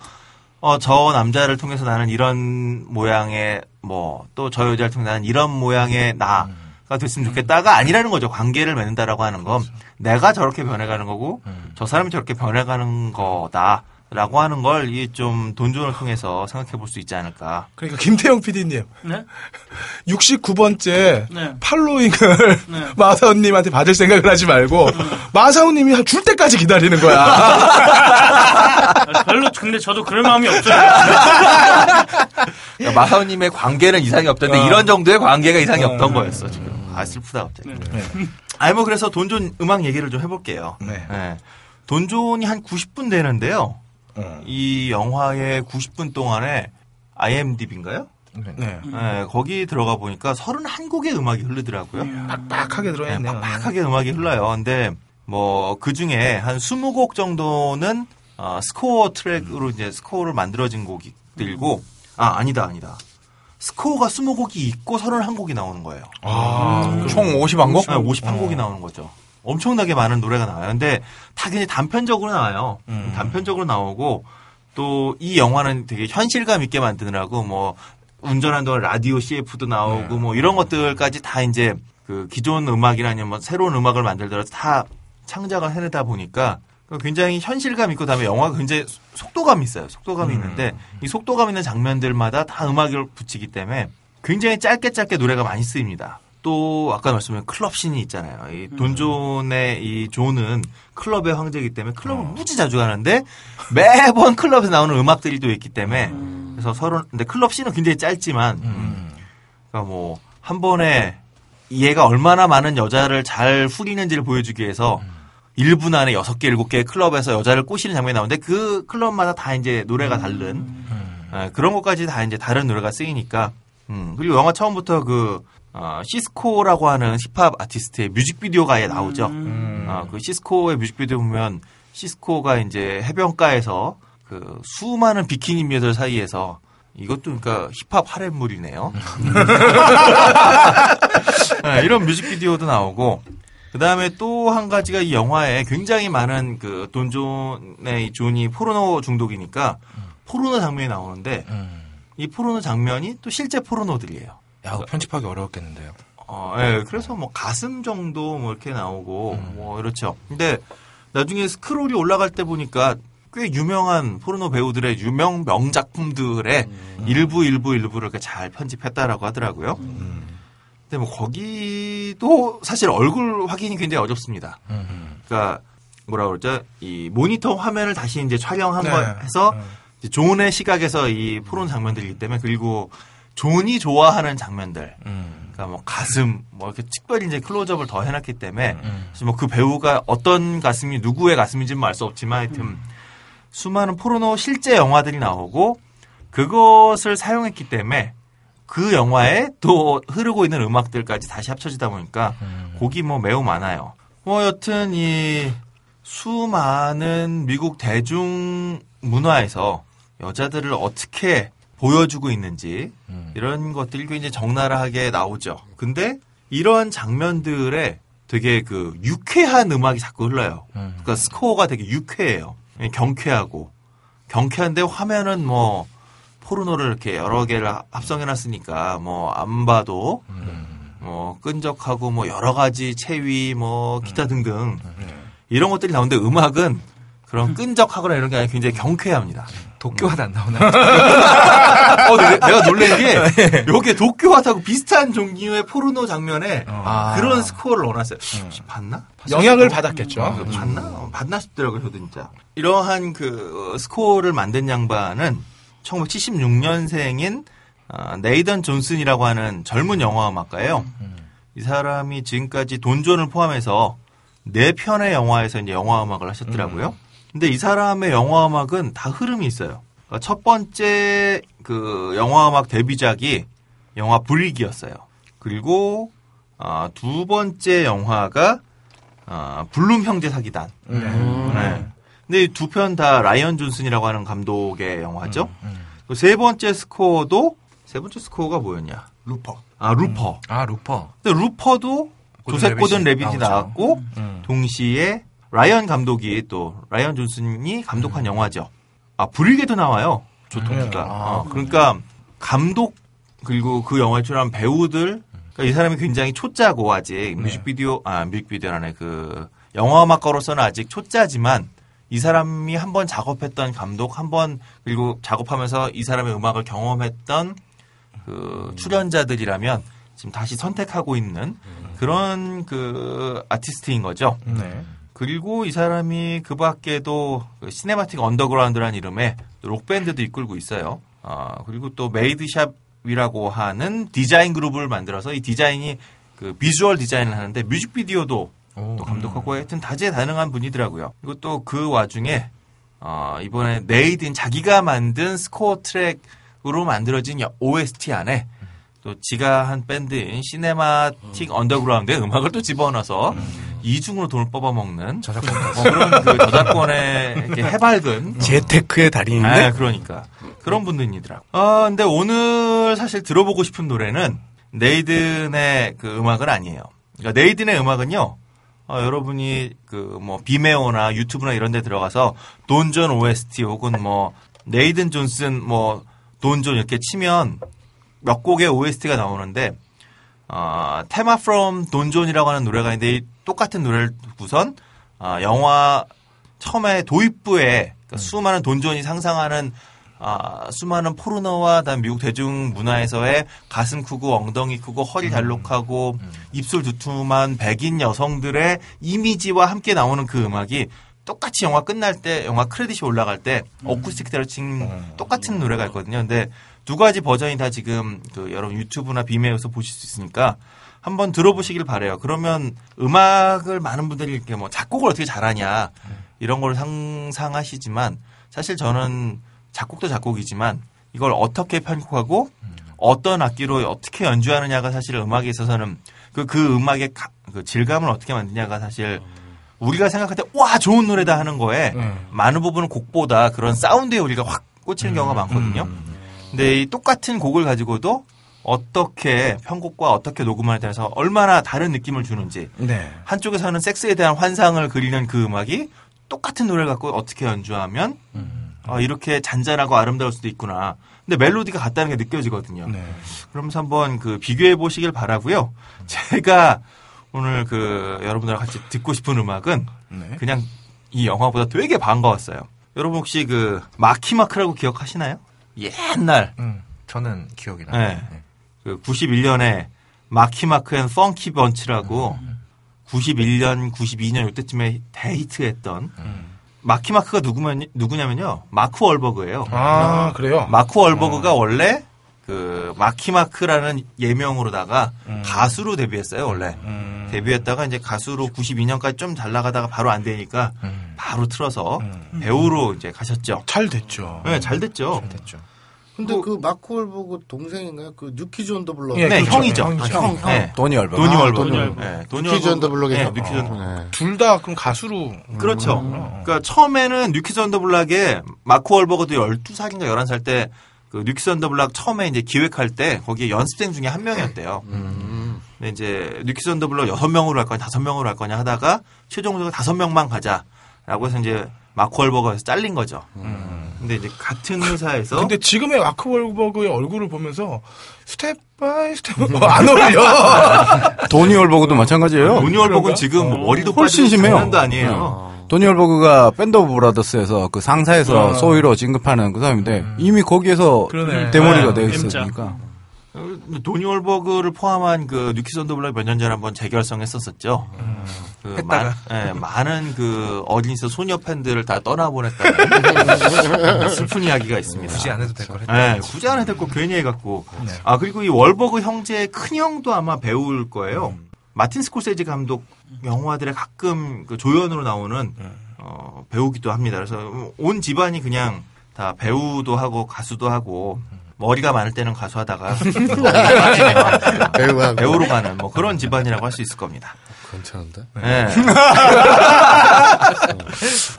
어, 저 남자를 통해서 나는 이런 모양의 뭐 또 저 여자를 통해서 나는 이런 모양의 나가 됐으면 좋겠다가 아니라는 거죠. 관계를 맺는다라고 하는 건 내가 저렇게 변해가는 거고 저 사람이 저렇게 변해가는 거다 라고 하는 걸 이 좀 돈존을 통해서 생각해 볼 수 있지 않을까. 그러니까 김태형 PD님. 네? [laughs] 69번째 네. 팔로잉을 네. [laughs] 마사오님한테 받을 생각을 하지 말고 마사오님이 줄 때까지 기다리는 거야. 아, 별로, 근데 저도 그럴 마음이 없어요. 그러니까 마사오님의 관계는 이상이 없던데 이런 정도의 관계가 이상이 없던 거였어 지금. 아 슬프다 갑자기. [laughs] 아니 뭐 그래서 돈존 음악 얘기를 좀 해볼게요. 네. 네. 돈존이 한 90분 되는데요. 어. 이 영화의 90분 동안에 IMDb인가요? 네. 네, 거기 들어가 보니까 31곡의 음악이 흐르더라고요. 빡빡하게 네, 들어있네요. 빡빡하게 음악이 흘러요. 근데 뭐 그 중에 한 20곡 정도는 어, 스코어 트랙으로 이제 스코어를 만들어진 곡들이고 아 아니다 아니다. 스코어가 20곡이 있고 31곡이 나오는 거예요. 총 51곡? 네, 51곡이 나오는 거죠. 엄청나게 많은 노래가 나와요. 근데 다 굉장히 단편적으로 나와요. 단편적으로 나오고 또 이 영화는 되게 현실감 있게 만드느라고 뭐 운전하는 동안 라디오 CF도 나오고 뭐 이런 것들까지 다 이제 그 기존 음악이나 아니면 뭐 새로운 음악을 만들더라도 다 창작을 해내다 보니까 굉장히 현실감 있고 다음에 영화가 굉장히 속도감이 있어요. 속도감이 있는데 이 속도감 있는 장면들마다 다 음악을 붙이기 때문에 굉장히 짧게 짧게 노래가 많이 쓰입니다. 또 아까 말씀드린 클럽 씬이 있잖아요. 이 돈존의 이 존은 클럽의 황제이기 때문에 클럽을 무지 자주 가는데 매번 클럽에서 나오는 음악들이 또 있기 때문에 그래서 서로 근데 클럽 씬은 굉장히 짧지만 그러니까 뭐 한 번에 얘가 얼마나 많은 여자를 잘 후리는지를 보여주기 위해서 1분 안에 6개, 7개 클럽에서 여자를 꼬시는 장면이 나오는데 그 클럽마다 다 이제 노래가 다른 예, 그런 것까지 다 이제 다른 노래가 쓰이니까 음, 그리고 영화 처음부터 그 어, 시스코라고 하는 힙합 아티스트의 뮤직비디오가 아예 나오죠. 어, 그 시스코의 뮤직비디오 보면 시스코가 이제 해변가에서 그 수많은 비키니미들 사이에서 이것도 그러니까 힙합 하렘물이네요. [laughs] 네, 이런 뮤직비디오도 나오고 그 다음에 또 한 가지가 이 영화에 굉장히 많은 그 돈존의 이 존이 포르노 중독이니까 포르노 장면이 나오는데 이 포르노 장면이 또 실제 포르노들이에요. 야, 편집하기 어려웠겠는데요. 어, 예, 그래서 뭐 가슴 정도 뭐 이렇게 나오고 뭐 이렇죠. 근데 나중에 스크롤이 올라갈 때 보니까 꽤 유명한 포르노 배우들의 유명 명작품들의 일부 일부 일부를 이렇게 잘 편집했다라고 하더라고요. 근데 뭐 거기도 사실 얼굴 확인이 굉장히 어렵습니다. 그러니까 뭐라 그러죠? 이 모니터 화면을 다시 이제 촬영한 네. 거 해서 이제 존의 시각에서 이 포르노 장면들이기 때문에 그리고 존이 좋아하는 장면들. 그러니까 뭐 가슴 뭐 이렇게 특별히 이제 클로즈업을 더 해놨기 때문에 뭐그 배우가 어떤 가슴이 누구의 가슴인지는 알 수 없지만 하여튼 수많은 포르노 실제 영화들이 나오고 그것을 사용했기 때문에 그 영화에 또 흐르고 있는 음악들까지 다시 합쳐지다 보니까 곡이 뭐 매우 많아요. 뭐 여튼 이 수많은 미국 대중 문화에서 여자들을 어떻게 보여주고 있는지 이런 것들이 굉장히 적나라하게 나오죠. 근데 이런 장면들에 되게 그 유쾌한 음악이 자꾸 흘러요. 그러니까 스코어가 되게 유쾌해요. 경쾌하고 경쾌한데 화면은 뭐 포르노를 이렇게 여러 개를 합성해놨으니까 뭐 안 봐도 뭐 끈적하고 뭐 여러 가지 체위 뭐 기타 등등 이런 것들이 나오는데 음악은 그런 [laughs] 끈적하거나 이런 게 아니라 굉장히 경쾌합니다. 도쿄하다 안 나오나? [laughs] 어, 근데 내가 놀란 게 [laughs] 여기에 도쿄하다고 비슷한 종류의 포르노 장면에 아. 그런 스코어를 넣어놨어요. 혹시 봤나? 영향을 받았겠죠. 어, 봤나? 어, 봤나 싶더라고요, 저도 진짜. 이러한 그 어, 스코어를 만든 양반은 1976년생인 어, 네이던 존슨이라고 하는 젊은 영화 음악가예요. 이 사람이 지금까지 돈존을 포함해서 네 편의 영화에서 이제 영화 음악을 하셨더라고요. 근데 이 사람의 영화 음악은 다 흐름이 있어요. 그러니까 첫 번째 그 영화 음악 데뷔작이 영화 브릭이었어요. 그리고 어, 두 번째 영화가 어, 블룸 형제 사기단. 네. 근데 두 편 다 라이언 존슨이라고 하는 감독의 영화죠. 그세 번째 스코어도 세 번째 스코어가 뭐였냐? 루퍼. 아 루퍼. 아, 루퍼. 근데 루퍼도 조셉 고든 레빗이. 나왔고 음. 동시에 라이언 감독이 또 라이언 존슨이 감독한 영화죠. 아 브릭에도 나와요. 조토끼가. 어, 그러니까 감독 그리고 그 영화에 출연한 배우들 그러니까 이 사람이 굉장히 초짜고 아직 뮤직비디오 아 뮤직비디오라네 그 영화 음악가로서는 아직 초짜지만 이 사람이 한 번 작업했던 감독 한 번 그리고 작업하면서 이 사람의 음악을 경험했던 그 출연자들이라면 지금 다시 선택하고 있는 그런 그 아티스트인 거죠. 네. 그리고 이 사람이 그 밖에도 그 시네마틱 언더그라운드라는 이름의 록 밴드도 이끌고 있어요. 아, 그리고 또 메이드샵이라고 하는 디자인 그룹을 만들어서 이 디자인이 그 비주얼 디자인을 하는데 뮤직비디오도 또 감독하고 하여튼 다재다능한 분이더라고요. 그리고 또 그 와중에 어, 이번에 네이든 자기가 만든 스코어 트랙으로 만들어진 OST 안에 또 지가 한 밴드인 시네마틱 언더그라운드의 음악을 또 집어넣어서 이중으로 돈을 뽑아먹는 저작권까지. 어, 그런 그 저작권에 이렇게 해맑은 재테크의 달인인데. 아, 그러니까. 그런 분들이더라고. 아, 근데 오늘 사실 들어보고 싶은 노래는 네이든의 그 음악은 아니에요. 그러니까 네이든의 음악은요, 어, 여러분이 그 뭐 비메오나 유튜브나 이런 데 들어가서 돈존 OST 혹은 뭐 네이든 존슨 뭐 돈존 이렇게 치면 몇 곡의 OST가 나오는데 어, 테마 from 돈존이라고 하는 노래가 있는데 이 똑같은 노래를 듣고선 어, 영화 처음에 도입부에 그러니까 수많은 돈존이 상상하는 아, 수많은 포르노와 다음 미국 대중 문화에서의 가슴 크고 엉덩이 크고 허리 잘록하고 입술 두툼한 백인 여성들의 이미지와 함께 나오는 그 음악이 똑같이 영화 끝날 때 영화 크레딧이 올라갈 때 어쿠스틱 기타로 친 똑같은 노래가 있거든요. 근데 두 가지 버전이 다 지금 그 여러분 유튜브나 비메에서 보실 수 있으니까 한번 들어보시길 바래요. 그러면 음악을 많은 분들이 이렇게 뭐 작곡을 어떻게 잘하냐 이런 걸 상상하시지만 사실 저는 작곡도 작곡이지만 이걸 어떻게 편곡하고 어떤 악기로 어떻게 연주하느냐가 사실 음악에 있어서는 그, 그 음악의 가- 그 질감을 어떻게 만드냐가 사실 우리가 생각할 때 와 좋은 노래다 하는 거에 많은 부분은 곡보다 그런 사운드에 우리가 확 꽂히는 경우가 많거든요. 근데 이 똑같은 곡을 가지고도 어떻게 편곡과 어떻게 녹음하느냐에 따라서 얼마나 다른 느낌을 주는지 네. 한쪽에서는 섹스에 대한 환상을 그리는 그 음악이 똑같은 노래를 갖고 어떻게 연주하면 아, 이렇게 잔잔하고 아름다울 수도 있구나. 근데 멜로디가 같다는 게 느껴지거든요. 네. 그러면서 한번 그 비교해 보시길 바라고요. [laughs] 제가 오늘 그 여러분들과 같이 듣고 싶은 음악은 네. 그냥 이 영화 보다 되게 반가웠어요. 여러분 혹시 그 마키마크라고 기억하시나요? 옛날 음, 저는 기억이 나요. 네. 그 91년에 마키마크 앤 펑키 번치라고 91년, 92년 이때쯤에 데뷔했던 마키마크가 누구면, 누구냐면요. 마크 월버그예요. 아, 그래요? 마크 월버그가 원래 그 마키마크라는 예명으로다가 가수로 데뷔했어요, 원래. 데뷔했다가 이제 가수로 92년까지 좀 잘 나가다가 바로 안 되니까 바로 틀어서 배우로 이제 가셨죠. 잘 됐죠. 네, 잘 됐죠. 됐죠. 근데 그 마크 월버그 동생인가요? 그 뉴키즈 온더 블럭. 네, 형이죠. 형이죠. 아, 형, 형. 네. 도니 월버. 도니 아, 월버그. 도니 월버그. 네, 도니 뉴키즈. 온더 블럭에서. 네, 뉴키즈 온더 블럭. 네. 둘다 그럼 가수로. 그렇죠. 그러니까 처음에는 뉴키즈 온더블락에 마크 월버그도 12살인가 11살 때 그 뉴키즈 온더블락 처음에 이제 기획할 때 거기에 연습생 중에 한 명이었대요. 근데 이제 뉴키즈 온더블락 6명으로 할 거냐 5명으로 할 거냐 하다가 최종적으로 5명만 가자라고 해서 이제 마크 월버그에서 잘린 거죠. 근데 이제 같은 회사에서 근데 지금의 마크 월버그의 얼굴을 보면서 Step by step 어, 안 어울려. [laughs] 도니 월버그도 마찬가지예요. 도니 월버그는 지금 뭐 머리도 훨씬 심해요. 장난도 아니에요. 도니 월버그가 밴드 오브 브라더스에서 그 상사에서 어. 소위로 진급하는 그 사람인데 이미 거기에서 그러네. 대머리가 네, 돼 M자. 있으니까. 어, 도니 월버그를 포함한 그 뉴키즈 온더블락 몇 년 전에 한번 재결성했었었죠. 그 마, 예, 많은 그 어린이집 소녀 팬들을 다 떠나보냈다는 [laughs] 슬픈 이야기가 있습니다. 굳이 안 해도 될 걸 했다. 예, 굳이 안 해도 될거 괜히 해갖고. 아 그리고 이 월버그 형제의 큰 형도 아마 배우일 거예요. 마틴 스콜세지 감독 영화들에 가끔 그 조연으로 나오는 어, 배우기도 합니다. 그래서 온 집안이 그냥 다 배우도 하고 가수도 하고 머리가 많을 때는 가수하다가 [laughs] 배우하고. 배우로 가는 뭐 그런 집안이라고 할 수 있을 겁니다. 괜찮은데? 예. [laughs]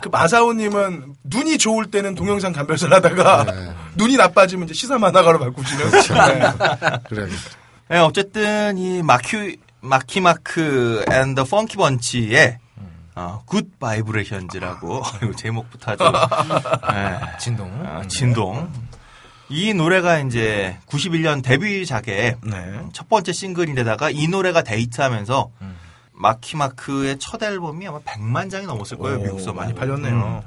그 마사오님은 눈이 좋을 때는 동영상 감별사를 하다가 네. 눈이 나빠지면 이제 시사 만화가로 바꾸시는. 네. 그래. 예, 어쨌든 이 마키 마키마크 앤더 펑키 번치의 어, 굿 바이브레이션즈라고 제목부터 아주 [laughs] 예, 진동. 어, 진동. 이 노래가 이제 91년 데뷔작의 네. 첫 번째 싱글인데다가 이 노래가 데이트하면서 마키마크의 첫 앨범이 아마 100만 장이 넘었을 거예요, 미국서 많이. 팔렸네요.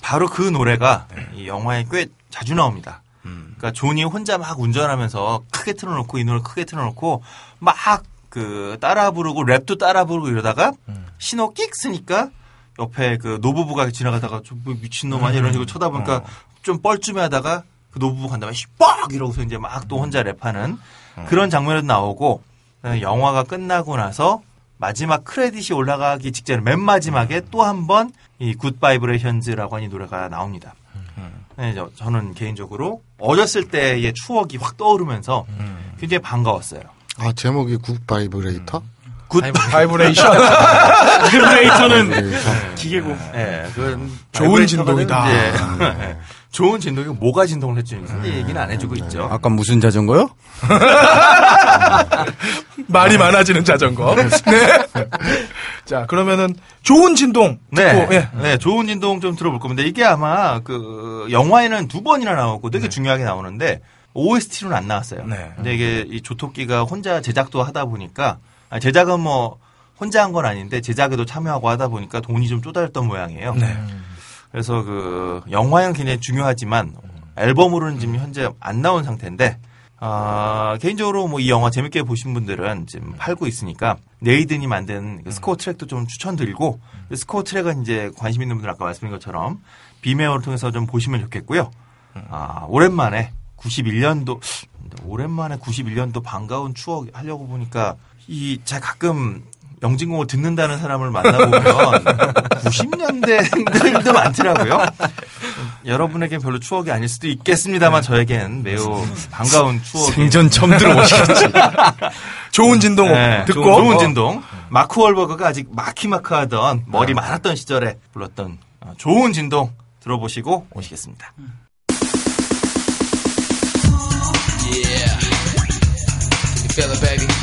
바로 그 노래가 이 영화에 꽤 자주 나옵니다. 그러니까 존이 혼자 막 운전하면서 크게 틀어놓고 이 노래 크게 틀어놓고 막 그 따라 부르고 랩도 따라 부르고 이러다가 신호 끽 서니까 옆에 그 노부부가 지나가다가 좀 미친놈 아니야? 이런 식으로 쳐다보니까 좀 뻘쭘해하다가 그 노부부 간 다음에 빡 이러고서 이제 막 또 혼자 랩하는 그런 장면도 나오고 그다음에 영화가 끝나고 나서 마지막 크레딧이 올라가기 직전 맨 마지막에 또 한 번 이 Good Vibrations라고 하는 이 노래가 나옵니다. 네, 저, 저는 개인적으로 어렸을 때의 추억이 확 떠오르면서 굉장히 반가웠어요. 아, 제목이 good vibrator? Good vibration. Vibrator는 기계고. 예, 그건 좋은 vibrator가 진동이다. 이제, 예, [laughs] 좋은 진동이 뭐가 진동을 해주는지 얘기는 안 해주고 있죠. 아까 무슨 자전거요? [laughs] 말이 많아지는 자전거. 네. [laughs] 자, 그러면은 좋은 진동 듣고 네, 예. 네, 좋은 진동 좀 들어볼 겁니다. 이게 아마 그 영화에는 두 번이나 나오고 되게 중요하게 나오는데 OST로는 안 나왔어요. 네. 근데 이게 이 조토끼가 혼자 제작도 하다 보니까 아, 제작은 뭐 혼자 한 건 아닌데 제작에도 참여하고 하다 보니까 돈이 좀 쪼달렸던 모양이에요. 네. 그래서 그 영화는 굉장히 중요하지만 앨범으로는 지금 현재 안 나온 상태인데 아, 개인적으로 뭐 이 영화 재밌게 보신 분들은 지금 팔고 있으니까 네이든이 만든 그 스코어 트랙도 좀 추천드리고 그 스코어 트랙은 이제 관심 있는 분들 아까 말씀드린 것처럼 비메어를 통해서 좀 보시면 좋겠고요. 아, 오랜만에 91년도 오랜만에 91년도 반가운 추억 하려고 보니까 이 제가 가끔 영진공을 듣는다는 사람을 만나보면 [laughs] 90년대들도 많더라고요. 여러분에겐 별로 추억이 아닐 수도 있겠습니다만 저에겐 매우 반가운 추억이 생전 처음 들어보시겠지. [laughs] 좋은 진동 네, 듣고 좋은, 좋은 어. 진동. 마크 월버그가 아직 마키마크하던 머리 많았던 시절에 불렀던 어, 좋은 진동 들어보시고 오시겠습니다. feel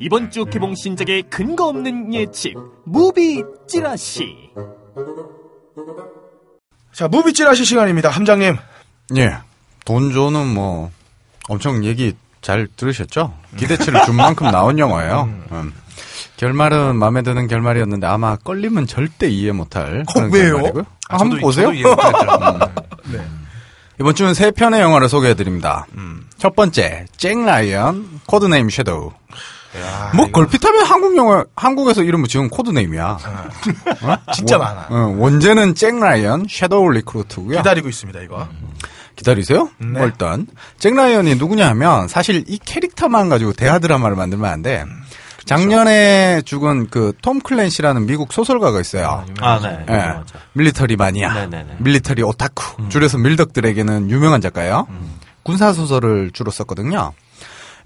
이번 주 개봉 신작의 근거 없는 예측 movie 찌라시 자, movie 찌라시 시간입니다. 함장님. 예. 돈조는 뭐 엄청 얘기 잘 들으셨죠? 기대치를 준 만큼 나온 영화예요. 음. 결말은 마음에 드는 결말이었는데 아마 걸리면 절대 이해 못할 그런 어, 왜요? 결말이고요. 아, 한번 저도- 보세요. 저도. [laughs] 네. 이번 주는 세 편의 영화를 소개해드립니다. 첫 번째, 잭 라이언, code name shadow. 뭐 걸핏하면 한국 영화, 한국에서 이름 지은 code name이야. 어? [laughs] 진짜 원- 많아. 어, 원제는 잭 라이언, Shadow Recruit고요. 기다리고 있습니다, 이거. 기다리세요? 네. 뭐 일단 잭 라이언이 누구냐 하면 사실 이 캐릭터만 가지고 대하 드라마를 만들면 안 돼. 작년에 죽은 그 톰 클랜시라는 미국 소설가가 있어요. 아, 네. 예. 맞아. 밀리터리 마니아, 네네네. 밀리터리 오타쿠. 줄여서 밀덕들에게는 유명한 작가예요. 군사 소설을 주로 썼거든요.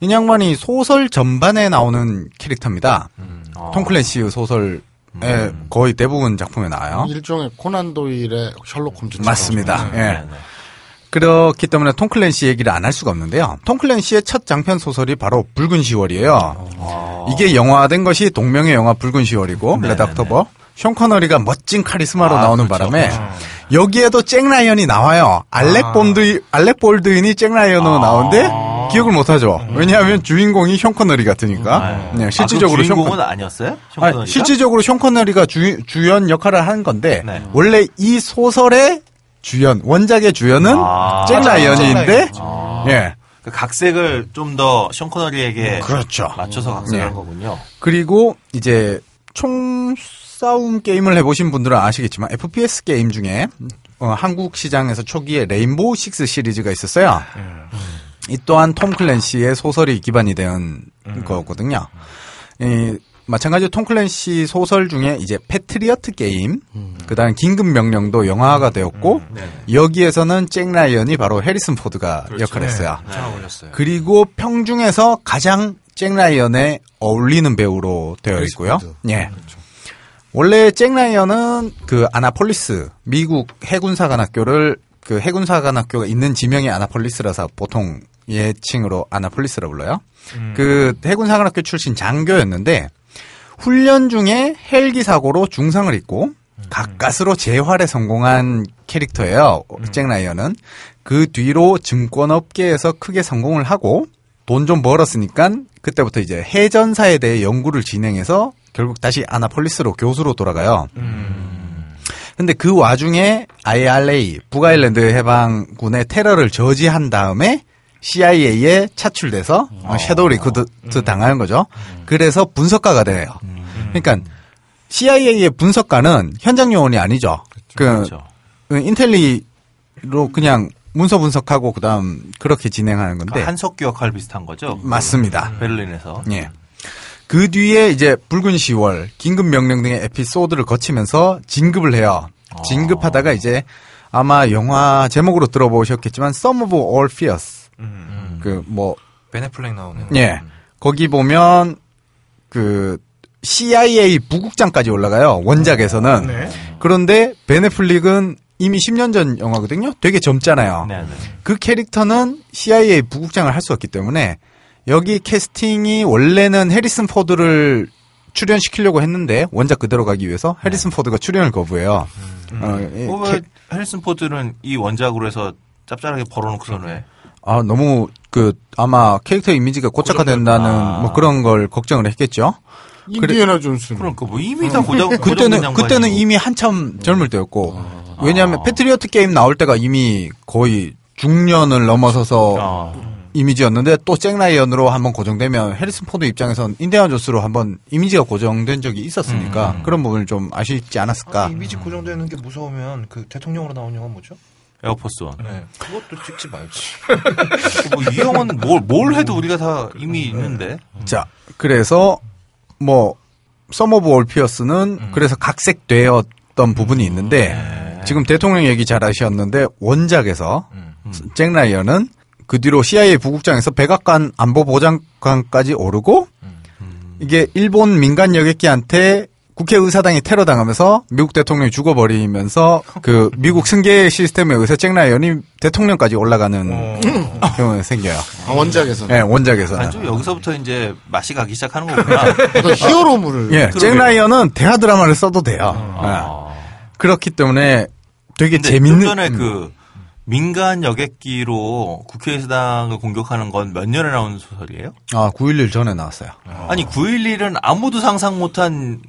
이 양반이 소설 전반에 나오는 캐릭터입니다. 톰 클랜시의 소설의 거의 대부분 작품에 나와요. 일종의 코난 도일의 셜록 홈즈. 맞습니다. 네, 예. 그렇기 때문에 톰 클랜시 얘기를 안 할 수가 없는데요. 톰 클랜시의 첫 장편 소설이 바로 붉은 10월이에요. 이게 영화된 것이 동명의 영화 붉은 10월이고 Red October. 숀 커너리가 멋진 카리스마로 나오는 바람에 여기에도 잭 라이언이 나와요. 알렉 본드 알렉 볼드윈이 잭 라이언으로 나오는데 기억을 못 하죠. 왜냐하면 주인공이 숀 커너리 같으니까. 네, 실질적으로 아, 숀 주인공은 커- 아니었어요? 숀 아니? 실질적으로 숀 커너리가 주, 주연 역할을 한 건데 네. 원래 이 소설의 주연 원작의 주연은 아. 잭 라이언인데 아. 예 그 각색을 좀 더 숀 코너리에게 그렇죠. 맞춰서 각색한 네. 거군요. 그리고 이제 총 싸움 게임을 해보신 분들은 아시겠지만 FPS 게임 중에 어, 한국 시장에서 초기에 Rainbow Six 시리즈가 있었어요. 이 또한 톰 클랜시의 소설이 기반이 된 거거든요. 이, 마찬가지로 톰 클랜시 소설 중에 이제 Patriot Games, 그다음 긴급 명령도 영화가 되었고 여기에서는 잭 라이언이 바로 해리슨 포드가 역할을 했어요. 잘 어울렸어요. 그리고 평 중에서 가장 잭 라이언에 어울리는 배우로 되어 있고요. 예. 원래 잭 라이언은 그 아나폴리스 미국 해군사관학교를 그 해군사관학교가 있는 지명이 아나폴리스라서 보통 예칭으로 아나폴리스라 불러요. 그 해군 사관학교 출신 장교였는데 훈련 중에 헬기 사고로 중상을 입고 가까스로 재활에 성공한 캐릭터예요. 잭 라이언은 그 뒤로 증권업계에서 크게 성공을 하고 돈 좀 벌었으니까 그때부터 이제 해전사에 대해 연구를 진행해서 결국 다시 아나폴리스로 교수로 돌아가요. 근데 그 와중에 IRA 북아일랜드 해방군의 테러를 저지한 다음에 CIA에 차출돼서 어, shadow recruit 당하는 거죠. 그래서 분석가가 돼요. 그러니까 CIA의 분석가는 현장 요원이 아니죠. 그 그렇죠. 그 인텔리로 그냥 문서 분석하고 그다음 그렇게 진행하는 건데 그러니까 한석규 역할 비슷한 거죠? 맞습니다. 베를린에서. 예. 그 뒤에 이제 붉은 10월, 긴급 명령 등의 에피소드를 거치면서 진급을 해요. 진급하다가 이제 아마 영화 제목으로 들어보셨겠지만 Some of All Fears. 그뭐 베네플렉 나오는. 예. 거기 보면 그 CIA 부국장까지 올라가요. 원작에서는. 네. 그런데 벤 애플렉은 이미 10년 전 영화거든요. 되게 젊잖아요. 네, 네. 그 캐릭터는 CIA 부국장을 할 수 없기 때문에 여기 캐스팅이 원래는 해리슨 포드를 출연시키려고 했는데 원작 그대로 가기 위해서 해리슨 포드가 출연을 거부해요. 어, 이 어, 캐- 왜 해리슨 포드는 이 원작으로 해서 짭짤하게 벌어놓고서는 왜? 아, 너무 그 아마 캐릭터 이미지가 고착화된다는 아. 뭐 그런 걸 걱정을 했겠죠. 인디애나 존스. 그러니까 뭐 이미 다 고정, 그때는 그때는. 이미 한참 젊을 때였고 왜냐하면 Patriot Games 나올 때가 이미 거의 중년을 넘어서서 아. 이미지였는데 또 잭 라이언으로 한번 고정되면 해리슨 포드 입장에선 인디아나 존스로 한번 이미지가 고정된 적이 있었으니까 그런 부분을 좀 아쉽지 않았을까. 이미지 고정되는 게 무서우면 그 대통령으로 나온 영화 뭐죠? Air Force One. 네. 그것도 찍지 말지. [laughs] 뭐 이 영화는 뭘, 뭘 해도 우리가 다 이미 있는데. 자, 그래서 뭐 Sum of All Fears는 그래서 각색되었던 부분이 있는데 지금 대통령 얘기 잘 하셨는데 원작에서 잭 라이언은 그 뒤로 CIA 부국장에서 백악관 안보 보좌관까지 오르고 이게 일본 민간 여객기한테 국회 의사당이 테러 당하면서 미국 대통령이 죽어버리면서 그 미국 승계 시스템에 의해서 잭 라이언이 대통령까지 올라가는 경우가 생겨요. 아, 원작에서. 네, 원작에서. 아주 여기서부터 이제 맛이 가기 시작하는 거구나. [laughs] 히어로물을. 예, 잭 라이언은 대하 드라마를 써도 돼요. 예. 그렇기 때문에 되게 재밌는. 좀 전에 음. 그 민간 여객기로 국회의사당을 공격하는 건 몇 년에 나온 소설이에요? 아, 911 전에 나왔어요. 아니 911은 아무도 상상 못한.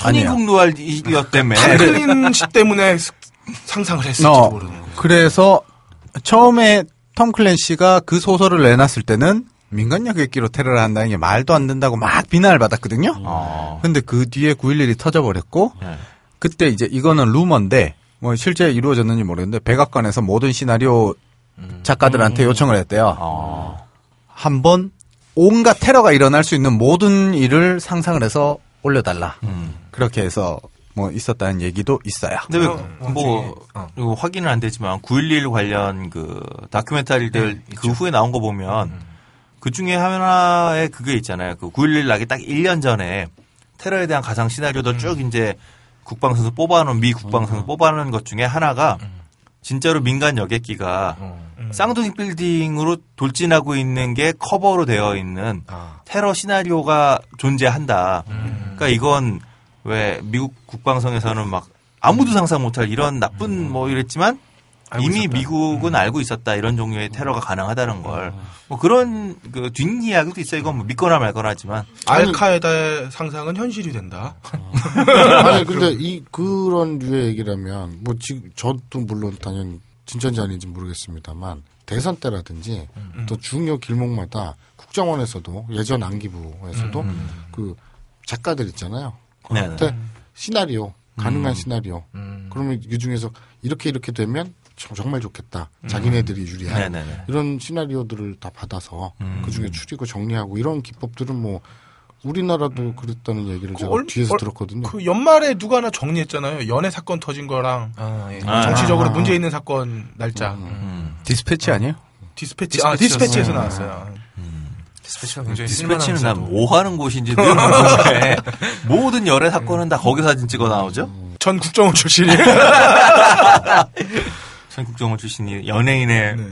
천인국 노알이었다며. 탕크린 씨 때문에 스- 상상을 했을지 어, 모르는 거예요. 그래서 처음에 톰 클랜시가 그 소설을 내놨을 때는 민간 여객기로 테러를 한다는 게 말도 안 된다고 막 비난을 받았거든요. 어. 근데 그 뒤에 911이 터져버렸고 네. 그때 이제 이거는 루머인데 뭐 실제 이루어졌는지 모르겠는데 백악관에서 모든 시나리오 작가들한테 요청을 했대요. 어. 한번 온갖 테러가 일어날 수 있는 모든 일을 상상을 해서 올려달라. 음. 그렇게 해서 뭐 있었다는 얘기도 있어요. 근데 어, 왜뭐 어. 이거 확인은 안 되지만 9.11 관련 그 다큐멘터리들 그 후에 나온 거 보면 그 중에 하나에 그게 있잖아요. 그 9.11 나기 딱 1년 전에 테러에 대한 가상 시나리오도 쭉 이제 국방선수 뽑아놓은 미 국방선수 뽑아놓은 것 중에 하나가 진짜로 민간 여객기가 쌍둥이 빌딩으로 돌진하고 있는 게 커버로 되어 있는 아. 테러 시나리오가 존재한다. 그러니까 이건 왜 미국 국방성에서는 막 아무도 상상 못할 이런 나쁜 뭐 이랬지만 이미 있었다. 미국은 알고 있었다 이런 종류의 테러가 가능하다는 걸. 뭐 그런 그 뒷이야기도 있어요. 이건 뭐 믿거나 말거나 하지만 알카에다의 상상은 현실이 된다. [laughs] 아니 근데 이 그런 류의 얘기라면 뭐 지금 저도 물론 당연히 진짜인지 아닌지 모르겠습니다만 대선 때라든지 또 중요 길목마다 국정원에서도 예전 안기부에서도 그 작가들 있잖아요. 네, 그때 시나리오 가능한 시나리오 그러면 이 중에서 이렇게 이렇게 되면 정- 정말 좋겠다. 자기네들이 유리한 네네네. 이런 시나리오들을 다 받아서 그 중에 추리고 정리하고 이런 기법들은 뭐 우리나라도 그랬다는 얘기를 제가 얼- 뒤에서 얼- 들었거든요. 그 연말에 누가 하나 정리했잖아요. 연애 사건 터진 거랑 아, 예. 아, 정치적으로 아, 문제 있는 사건 날짜. 음. 디스패치 아니에요? 디스패치, 아, 디스패치였어. 디스패치에서 나왔어요. 디스패치가 굉장히 디스패치는 쓸만한 난뭐 하는 곳인지 늘 궁금해. 모든 열애 사건은 다 거기 사진 찍어 나오죠? 전 국정원 출신이에요. [laughs] 전 국정원 출신이 연예인의 네.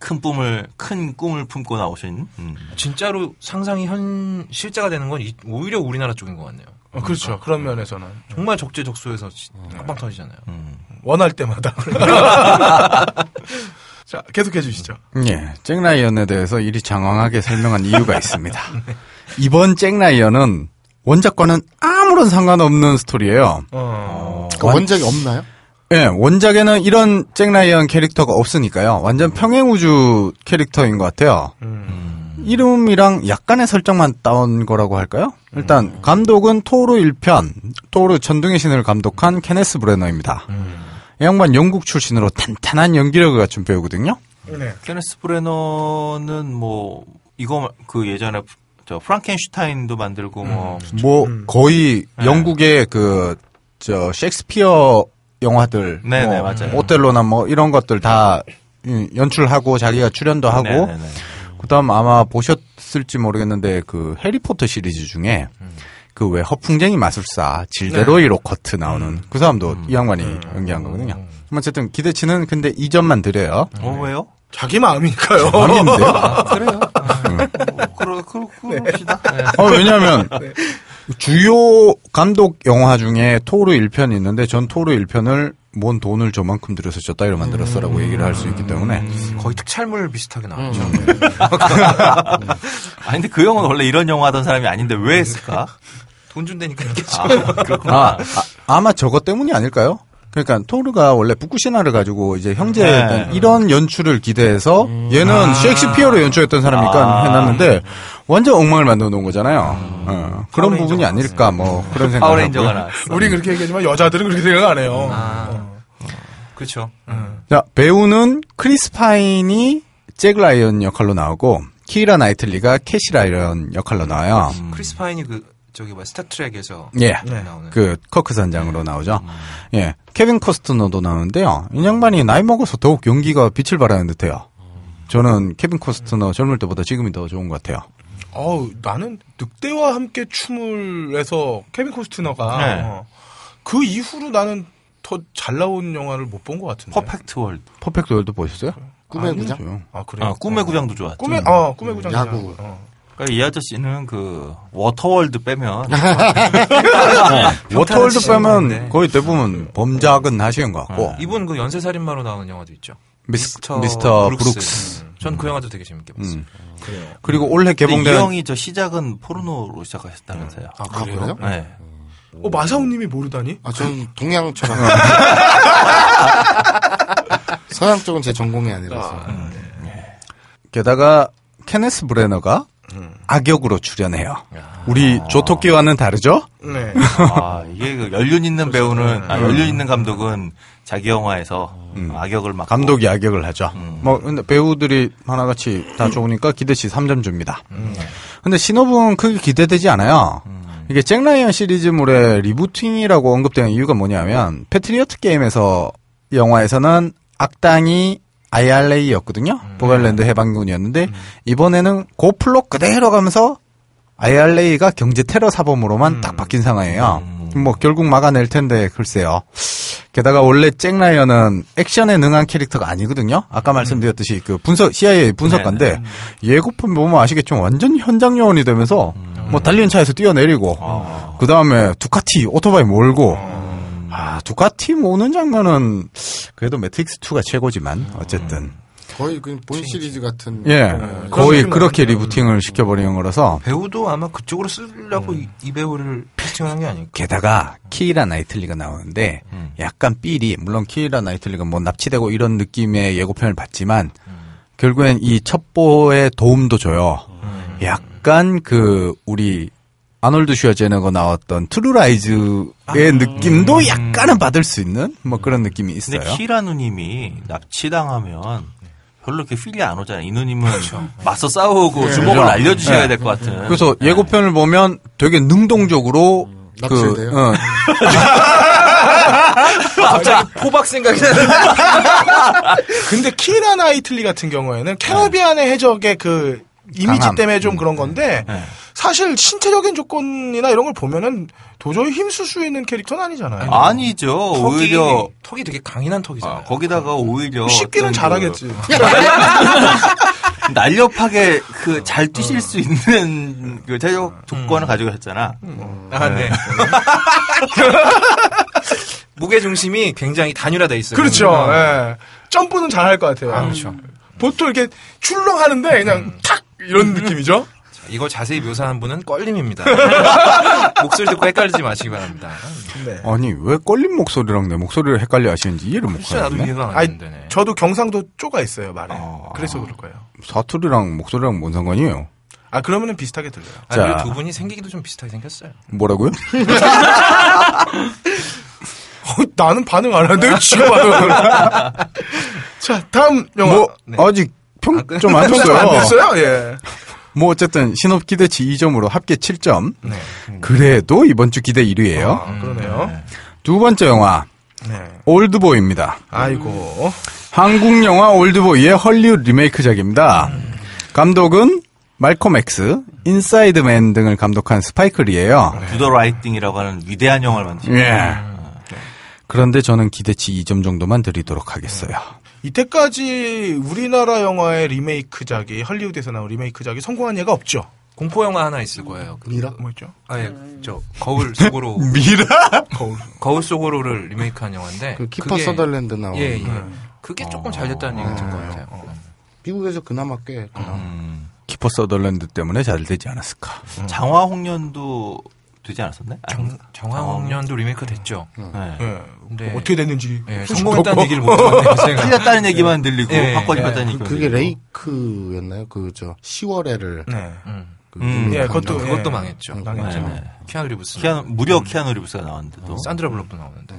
큰 꿈을 큰 꿈을 품고 나오신 음. 진짜로 상상이 현 실제가 되는 건 이- 오히려 우리나라 쪽인 것 같네요. 어, 그렇죠. 그런 면에서는. 정말 적재적소에서 지- 빵빵 터지잖아요. 음. 원할 때마다. [laughs] 자, 계속해 주시죠. 예, 잭 라이언에 대해서 이리 장황하게 설명한 이유가 있습니다. 이번 잭 라이언은 원작과는 아무런 상관없는 스토리예요. 어. 그 원작이 없나요? 예, 원작에는 이런 잭 라이언 캐릭터가 없으니까요. 완전 평행우주 캐릭터인 것 같아요. 이름이랑 약간의 설정만 따온 거라고 할까요? 일단 감독은 토르 1편, 토르 천둥의 신을 감독한 케네스 브래너입니다. 이 양반 영국 출신으로 탄탄한 연기력을 갖춘 배우거든요. 네. 케네스 브레너는 뭐 이거 그 예전에 저 프랑켄슈타인도 만들고 뭐뭐 거의 네. 영국의 그저 셰익스피어 영화들 네네, 뭐 맞아요. 오텔로나 뭐 이런 것들 다 음, 연출하고 자기가 출연도 하고 네네네. 그다음 아마 보셨을지 모르겠는데 그 해리포터 시리즈 중에 그 왜 허풍쟁이 마술사 질데로이 로 커트 나오는 그 사람도 이 양반이 연기한 거거든요. 어쨌든 기대치는 근데 이 점만 드려요. 어 왜요? 자기 마음이니까요. 마음인데요? [laughs] 그래요. 그러 그러 그럽시다. 네. 어, 왜냐면, 주요 감독 영화 중에 토르 1편이 있는데, 전 토르 1편을 뭔 돈을 저만큼 들여서 저 따위로 만들었어라고 얘기를 할 수 있기 때문에. 거의 특촬물 비슷하게 나왔죠. [laughs] 아 근데 그 형은 원래 이런 영화 하던 사람이 아닌데 왜 했을까? 돈 준다니까 했겠죠. 아, 그렇구나. 아, 아, 마 저것 때문이 아닐까요? 그러니까 토르가 원래 북구신화를 가지고 이제 형제였던 네. 이런 연출을 기대해서 얘는 셰익스피어로 연출했던 사람이니까 아. 해놨는데 완전 엉망을 만들어 놓은 거잖아요. 어, 그런 부분이 아닐까 뭐 그런 생각. 파워레인저가. 우리 그렇게 얘기하지만 여자들은 그렇게 생각 안 해요. 그렇죠. 자, 배우는 크리스 파인이 잭 라이언 역할로 나오고 키라 나이틀리가 캐시 라이언 역할로 나와요. 크리스 파인이 그 저기 뭐 스타트렉에서 예. 나오는 그 커크 선장으로 나오죠. 예. 케빈 코스트너도 나오는데요. 이 양반이 나이 먹어서 더욱 연기가 빛을 발하는 듯해요. 저는 케빈 코스트너 젊을 때보다 지금이 더 좋은 것 같아요. 어우, 나는 늑대와 함께 춤을에서 케빈 코스트너가 네. 어, 그 이후로 나는 더 잘 나온 영화를 못 본 것 같은데. 퍼펙트 월드. 퍼펙트 월드 보셨어요? 꿈의 아니죠. 구장? 아, 그래요? 아, 꿈의 구장도 좋았죠. 꿈의, 어, 꿈의 구장. 야구. 어. 그러니까 이 아저씨는 그 워터월드 빼면 [laughs] 워터월드 빼면 네. 거의 대부분 범작은 하시는 것 같고. 이분 그 연쇄살인마로 나오는 영화도 있죠. 미스터, 미스터 브룩스. 음. 전 그 영화도 되게 재밌게 봤어요. 음. 그리고 올해 근데 이 케빈 형이 저 시작은 포르노로 시작하셨다면서요. 아, 아, 그래요? 네. 어, 마사오님이 모르다니? 아, 저는 동양 철학. 서양 쪽은 제 전공이 아니라서. 게다가 케네스 브레너가 악역으로 출연해요. 우리 조토끼와는 다르죠? 네. 아, 이게 그 연륜 있는 배우는, 아, 연륜 있는 감독은 자기 영화에서 악역을 막. 감독이 악역을 하죠. 뭐 근데 배우들이 하나같이 다 좋으니까 기대치 3점 줍니다. 근데 신호부는 크게 기대되지 않아요. 이게 잭라이언 시리즈물의 리부팅이라고 언급되는 이유가 뭐냐면 패트리어트 게임에서 이 영화에서는 악당이 IRA였거든요. 북아일랜드 해방군이었는데 이번에는 그 플롯 그대로 가면서 IRA가 경제 테러 사범으로만 딱 바뀐 상황이에요. 뭐 결국 막아낼 텐데 글쎄요. 게다가 원래 잭 라이언은 액션에 능한 캐릭터가 아니거든요. 아까 말씀드렸듯이 그 분석 CIA 분석가인데 예고편 보면 아시겠지만 완전 현장 요원이 되면서 뭐 달리는 차에서 뛰어내리고 그 다음에 두카티 오토바이 몰고 아 두카티 모는 장면은 그래도 매트릭스 2가 최고지만 어쨌든. 거의 그 본 시리즈 같은. 예 네. 거의 그렇게 리부팅을 시켜버리는 거라서. 배우도 아마 그쪽으로 쓰려고 이, 이 배우를 캐스팅한 게 아닐까. 게다가 키이라 나이틀리가 나오는데 약간 feel이 물론 키이라 나이틀리가 뭐 납치되고 이런 느낌의 예고편을 봤지만 결국엔 이 첩보에 도움도 줘요. 약간 그 우리 아놀드 슈왈제네거가 나왔던 트루라이즈의 느낌도 약간은 받을 수 있는 뭐 그런 느낌이 있어요. 근데 키라 누님이 납치당하면 별로 이렇게 feel이 안 오잖아요. 이 누님은 맞서 싸우고 주먹을 그렇죠. 날려주셔야 네. 될 것 같은. 그래서 예고편을 보면 되게 능동적으로 그 납치돼요? 어, [laughs] 갑자기 [laughs] 포박 생각이 나는. [laughs] 근데 키라 나이틀리 같은 경우에는 캐러비안의 해적의 그 이미지 강함. 때문에 좀 그런 건데 네. 사실 신체적인 조건이나 이런 걸 보면은 도저히 힘쓸 수 있는 캐릭터는 아니잖아요. 아니죠. 오히려 턱이 되게 강인한 턱이잖아요. 아, 거기다가 오히려 씹기는 어떤 잘하겠지. 그 [laughs] 날렵하게 그 잘 뛰실 수 있는 그 체력 조건을 가지고 있잖아. 아, 네. [laughs] 무게 중심이 굉장히 단일화돼 있어요. 그렇죠. 예. 점프는 잘할 것 같아요. 아, 그렇죠. 보통 이렇게 출렁하는데 그냥 탁 이런 느낌이죠. 자, 이걸 자세히 묘사한 분은 껄림입니다. [laughs] 목소리 듣고 헷갈리지 마시기 바랍니다. 네. 아니 왜 껄린 목소리랑 내 목소리를 헷갈려 하시는지 이해를 못 나도 하겠네. 이해가 안 아니, 되네. 저도 경상도 쪼가 있어요 말에. 그래서 그럴 거예요. 사투리랑 목소리랑 뭔 상관이에요? 아 그러면은 비슷하게 들려요. 아, 자. 그리고 두 분이 생기기도 좀 비슷하게 생겼어요. 뭐라고요? [laughs] 어, 나는 반응 안 하는데 지금 반응을. [laughs] 자 다음 영화. 뭐 네. 아직 평좀안 평점 줬어요. 안 됐어요? 예. 뭐 어쨌든 신업 기대치 2점으로 합계 7점. 네. 그래도 이번 주 기대 1위예요. 아, 그러네요. 두 번째 영화 네. 올드보이입니다. 아이고. 한국 영화 올드보이의 헐리우드 리메이크작입니다. 감독은 말콤 엑스, 인사이드맨 등을 감독한 스파이크 리예요. Do the Right Thing이라고 하는 위대한 영화를 만드신 예. 그런데 저는 기대치 2점 정도만 드리도록 하겠어요. 이때까지 우리나라 영화의 리메이크작이 헐리우드에서 나온 리메이크작이 성공한 예가 없죠. 공포 영화 하나 있을 거예요. 미러 뭐죠? 아예 저 거울 속으로 [laughs] 미러 거울 거울 속으로를 리메이크한 영화인데 그 키퍼 그게- 서덜랜드 나오는. 예, 예. 그게 조금 잘 됐다는 얘기가 든 것 같아요. 미국에서 그나마 꽤. 그나마. 키퍼 서덜랜드 때문에 잘 되지 않았을까. 장화 홍련도 되지 않았었나요? 정, 장화홍련도 리메이크 됐죠. 네. 예. 근데 어떻게 됐는지 예, 소식 성공했다는. 얘기를 못 들었네요. 틀렸다는 얘기만 들리고 예, 바꿔 예. 입었다는 그, 얘기만 그게. Lake였나요? 그, 저, 시월애를. 네. 음. 그 음. 예, 그것도 그것도 예. 망했죠. 망했죠. 네, 네. 키아누 리브스. 키아누, 무려 키아누 리브스가 나왔는데도. 산드라 블록도 나오는데.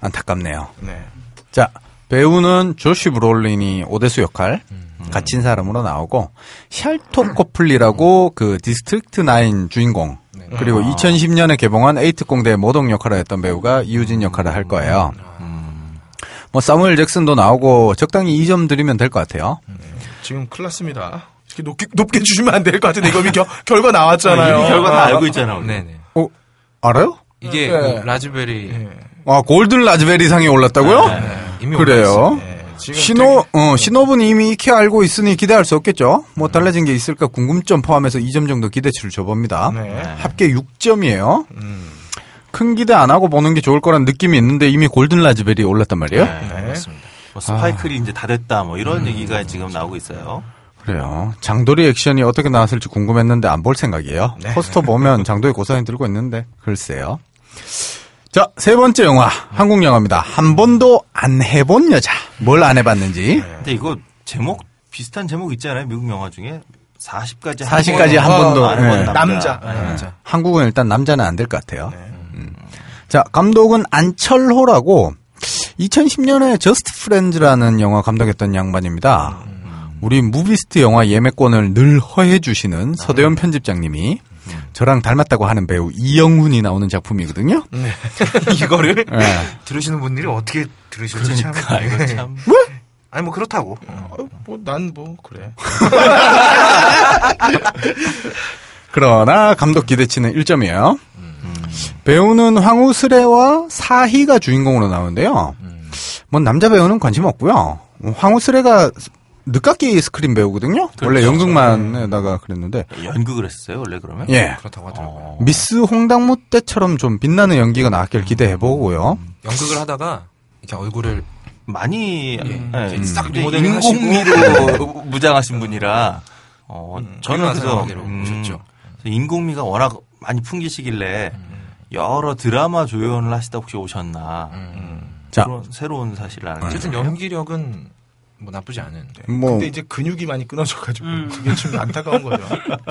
안타깝네요. 네. 자, 배우는 조시 브롤린이 오대수 역할, 갇힌 사람으로 나오고, 샬토 코플리라고 그 디스트릭트 9 주인공, 그리고 2010년에 개봉한 에이트 공대 머독 역할을 했던 배우가 이우진 역할을 할 거예요. 뭐, 사무엘 잭슨도 나오고, 적당히 2점 드리면 될 것 같아요. 지금 큰일 났습니다. 이렇게 높게, 높게 주시면 안 될 것 같은데 이거 이미 겨, [laughs] 결과 나왔잖아요. 이미 결과 다 아, 알고 있잖아. 우리. 네네. 어, 알아요? 이게 예. 그 라즈베리 아, 골든 라즈베리 상이 올랐다고요? 이미 그래요. 네, 신호, 어, 신호분 이미 익히 알고 있으니 기대할 수 없겠죠? 뭐 달라진 게 있을까 궁금점 포함해서 2점 정도 기대치를 줘봅니다. 네. 합계 6점이에요. 큰 기대 안 하고 보는 게 좋을 거란 느낌이 있는데 이미 골든 라즈베리 올랐단 말이에요? 네. 맞습니다. 뭐 스파이클이 이제 다 됐다. 뭐 이런 얘기가 지금 나오고 있어요. 그래요. 장도리 액션이 어떻게 나왔을지 궁금했는데 안 볼 생각이에요. 포스터 보면 장도리 고사인 들고 있는데 글쎄요. 자, 세 번째 영화. 한국 영화입니다. 한 번도 안 해본 여자. 뭘 안 해봤는지. 근데 이거 제목 비슷한 제목 있잖아요. 미국 영화 중에 40까지 40까지 한 번도, 예. 남자. 남자. 한국은 일단 남자는 안 될 것 같아요. 음. 자, 감독은 안철호라고 2010년에 저스트 프렌즈라는 영화 감독했던 양반입니다. 우리 무비스트 영화 예매권을 늘 허해 주시는 서대원 편집장님이 저랑 닮았다고 하는 배우 이영훈이 나오는 작품이거든요. [laughs] 이거를 예. 들으시는 분들이 어떻게 들으실지 참. 그러니까 이거 참. 아니 뭐 그렇다고. 어, 뭐, 난 뭐, 그래. [laughs] 그러나 감독 기대치는 1점이에요. 배우는 황우슬혜와 사희가 주인공으로 나오는데요. 뭐 남자 배우는 관심 없고요. 황우스레가 늦깎이 스크린 배우거든요. 원래 연극만에다가 그랬는데 연극을 했어요, 원래 그러면? 예 그렇다고 하더라고요. 미스 홍당무 때처럼 좀 빛나는 연기가 나왔길 기대해 보고요. 연극을 하다가 이렇게 얼굴을 많이 예. 예, 싹뭐 모델링 하시고. 인공미로 [laughs] 무장하신 분이라 어, 저는 훌륭한 그래서 상황으로 음, 오셨죠. 인공미가 워낙 많이 풍기시길래 여러 드라마 조연을 하시다 혹시 오셨나 자. 그런 새로운 사실을 알게 어쨌든. 연기력은 뭐 나쁘지 않은. 뭐 근데 이제 근육이 많이 끊어져가지고 그게 좀 안타까운 거죠.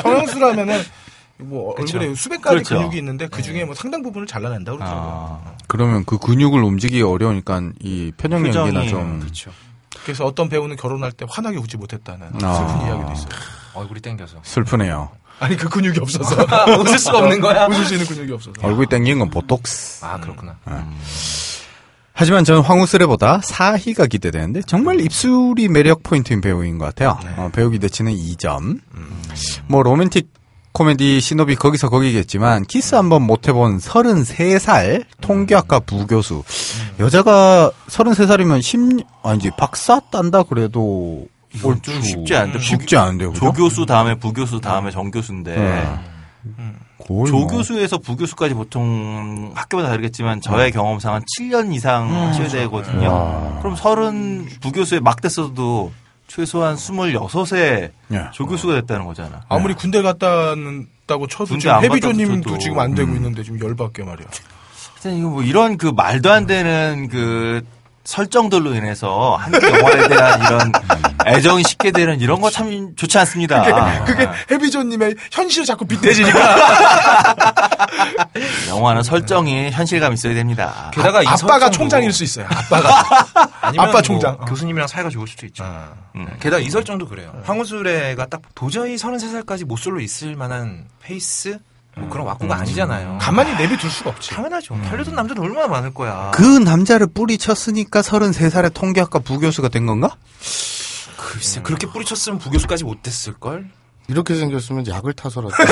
성형수라면은 뭐 얼굴에 수백 가지 그렇죠. 근육이 있는데 그 중에 뭐 상당 부분을 잘라낸다고 그러더라고요. 아, 그러면 그 근육을 움직이기 어려우니까 이 표정이 연기나 좀 그렇죠. 그래서 어떤 배우는 결혼할 때 환하게 웃지 못했다는 아. 슬픈 이야기도 있어요. 얼굴이 땡겨서. 슬프네요. 아니 그 근육이 없어서 [laughs] 웃을 수가 없는 거야? 웃을 수 있는 근육이 없어서. 얼굴이 땡긴 건 보톡스. 아 그렇구나. 하지만 저는 황우슬혜보다 사희가 기대되는데 정말 입술이 매력 포인트인 배우인 것 같아요. 어, 배우 기대치는 2점. 뭐 로맨틱 코미디 시놉이 거기서 거기겠지만 키스 한번 못 해본 33살 통계학과 부교수. 여자가 33살이면 10 아니지 박사 딴다 그래도 좀 쉽지 않은데 쉽지 않은데요. 그죠? 조교수 다음에 부교수 다음에 정교수인데 네. 거의 뭐. 조교수에서 부교수까지 보통 학교마다 다르겠지만 저의 경험상은 7년 이상 하셔야 되거든요. 그럼 서른 부교수에 막 됐어도 최소한 26에 예. 조교수가 됐다는 거잖아. 아무리 군대 갔다 왔다고 쳐도 군대 지금 안 갔다 해비조님도. 지금 안 되고 있는데 지금 열받게 말이야. 하여튼 이거 뭐 이런 그 말도 안 되는 그 설정들로 인해서 한국 영화에 대한 이런 애정이 식게 되는 이런 거 참 좋지 않습니다. 그게 해비조님의 현실을 자꾸 빗대지니까 [laughs] 영화는 설정이 현실감 있어야 됩니다. 게다가 이 아빠가 총장일 수 있어요. 아빠가 [laughs] 아니면 아빠 뭐 총장. 어. 교수님이랑 사이가 좋을 수도 있죠. 음. 게다가 이 설정도 그래요. 황우슬혜가 딱 도저히 33살까지 모쏠로 있을 만한 페이스 뭐 그런 와꾸가 아니잖아요. 가만히 내비둘 수가 없지. 당연하죠. 팔려던 남자는 얼마나 많을 거야. 그 남자를 뿌리쳤으니까 33살에 통계학과 부교수가 된 건가? 글쎄 그렇게 뿌리쳤으면 부교수까지 못 됐을 걸? 이렇게 생겼으면 약을 타서라도. [laughs]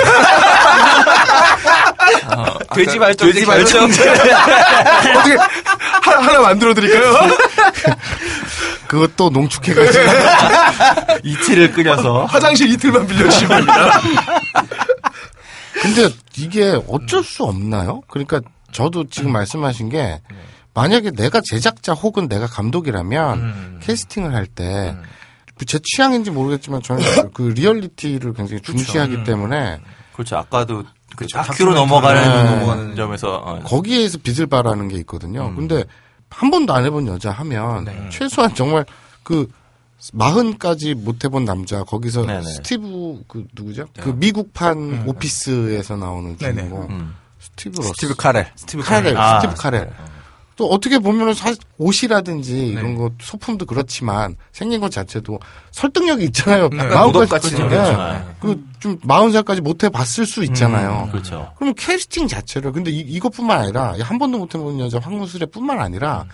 돼지 발전 돼지 발전. [laughs] 어떻게 하나, 하나 만들어 드릴까요? [laughs] 그것도 농축해가지고. 이틀을 끓여서 화장실 이틀만 빌려주시면 됩니다. 근데 이게 어쩔 수 없나요? 그러니까 저도 지금 말씀하신 게 만약에 내가 제작자 혹은 내가 감독이라면 캐스팅을 할 때 제 취향인지 모르겠지만 저는 그- [laughs] 그 리얼리티를 굉장히 중시하기 때문에 그렇죠. 아까도 그 그렇죠. 다큐로 다큐멘터리 넘어가는, 네. 넘어가는 점에서 어, 거기에서 빛을 발하는 게 있거든요. 근데 한 번도 안 해본 여자 하면 최소한 정말 그 마흔까지 못 해본 남자 거기서 네네. 스티브 그 누구죠? 그 미국판 오피스에서 나오는. 주인공 음. 스티브 러스. 스티브 카렐. 스티브 카렐, 아, 스티브 카렐. 또 어떻게 보면은 사실 옷이라든지 네. 이런 거 소품도 그렇지만 생긴 것 자체도 설득력이 있잖아요. 네. 약간 도덕같이 생겼잖아요. 그좀 마흔 살까지 못 해봤을 수 있잖아요. 그렇죠. 그럼 캐스팅 자체를 근데 이, 이것뿐만 아니라 한 번도 못 해본 여자 황무술에뿐만 아니라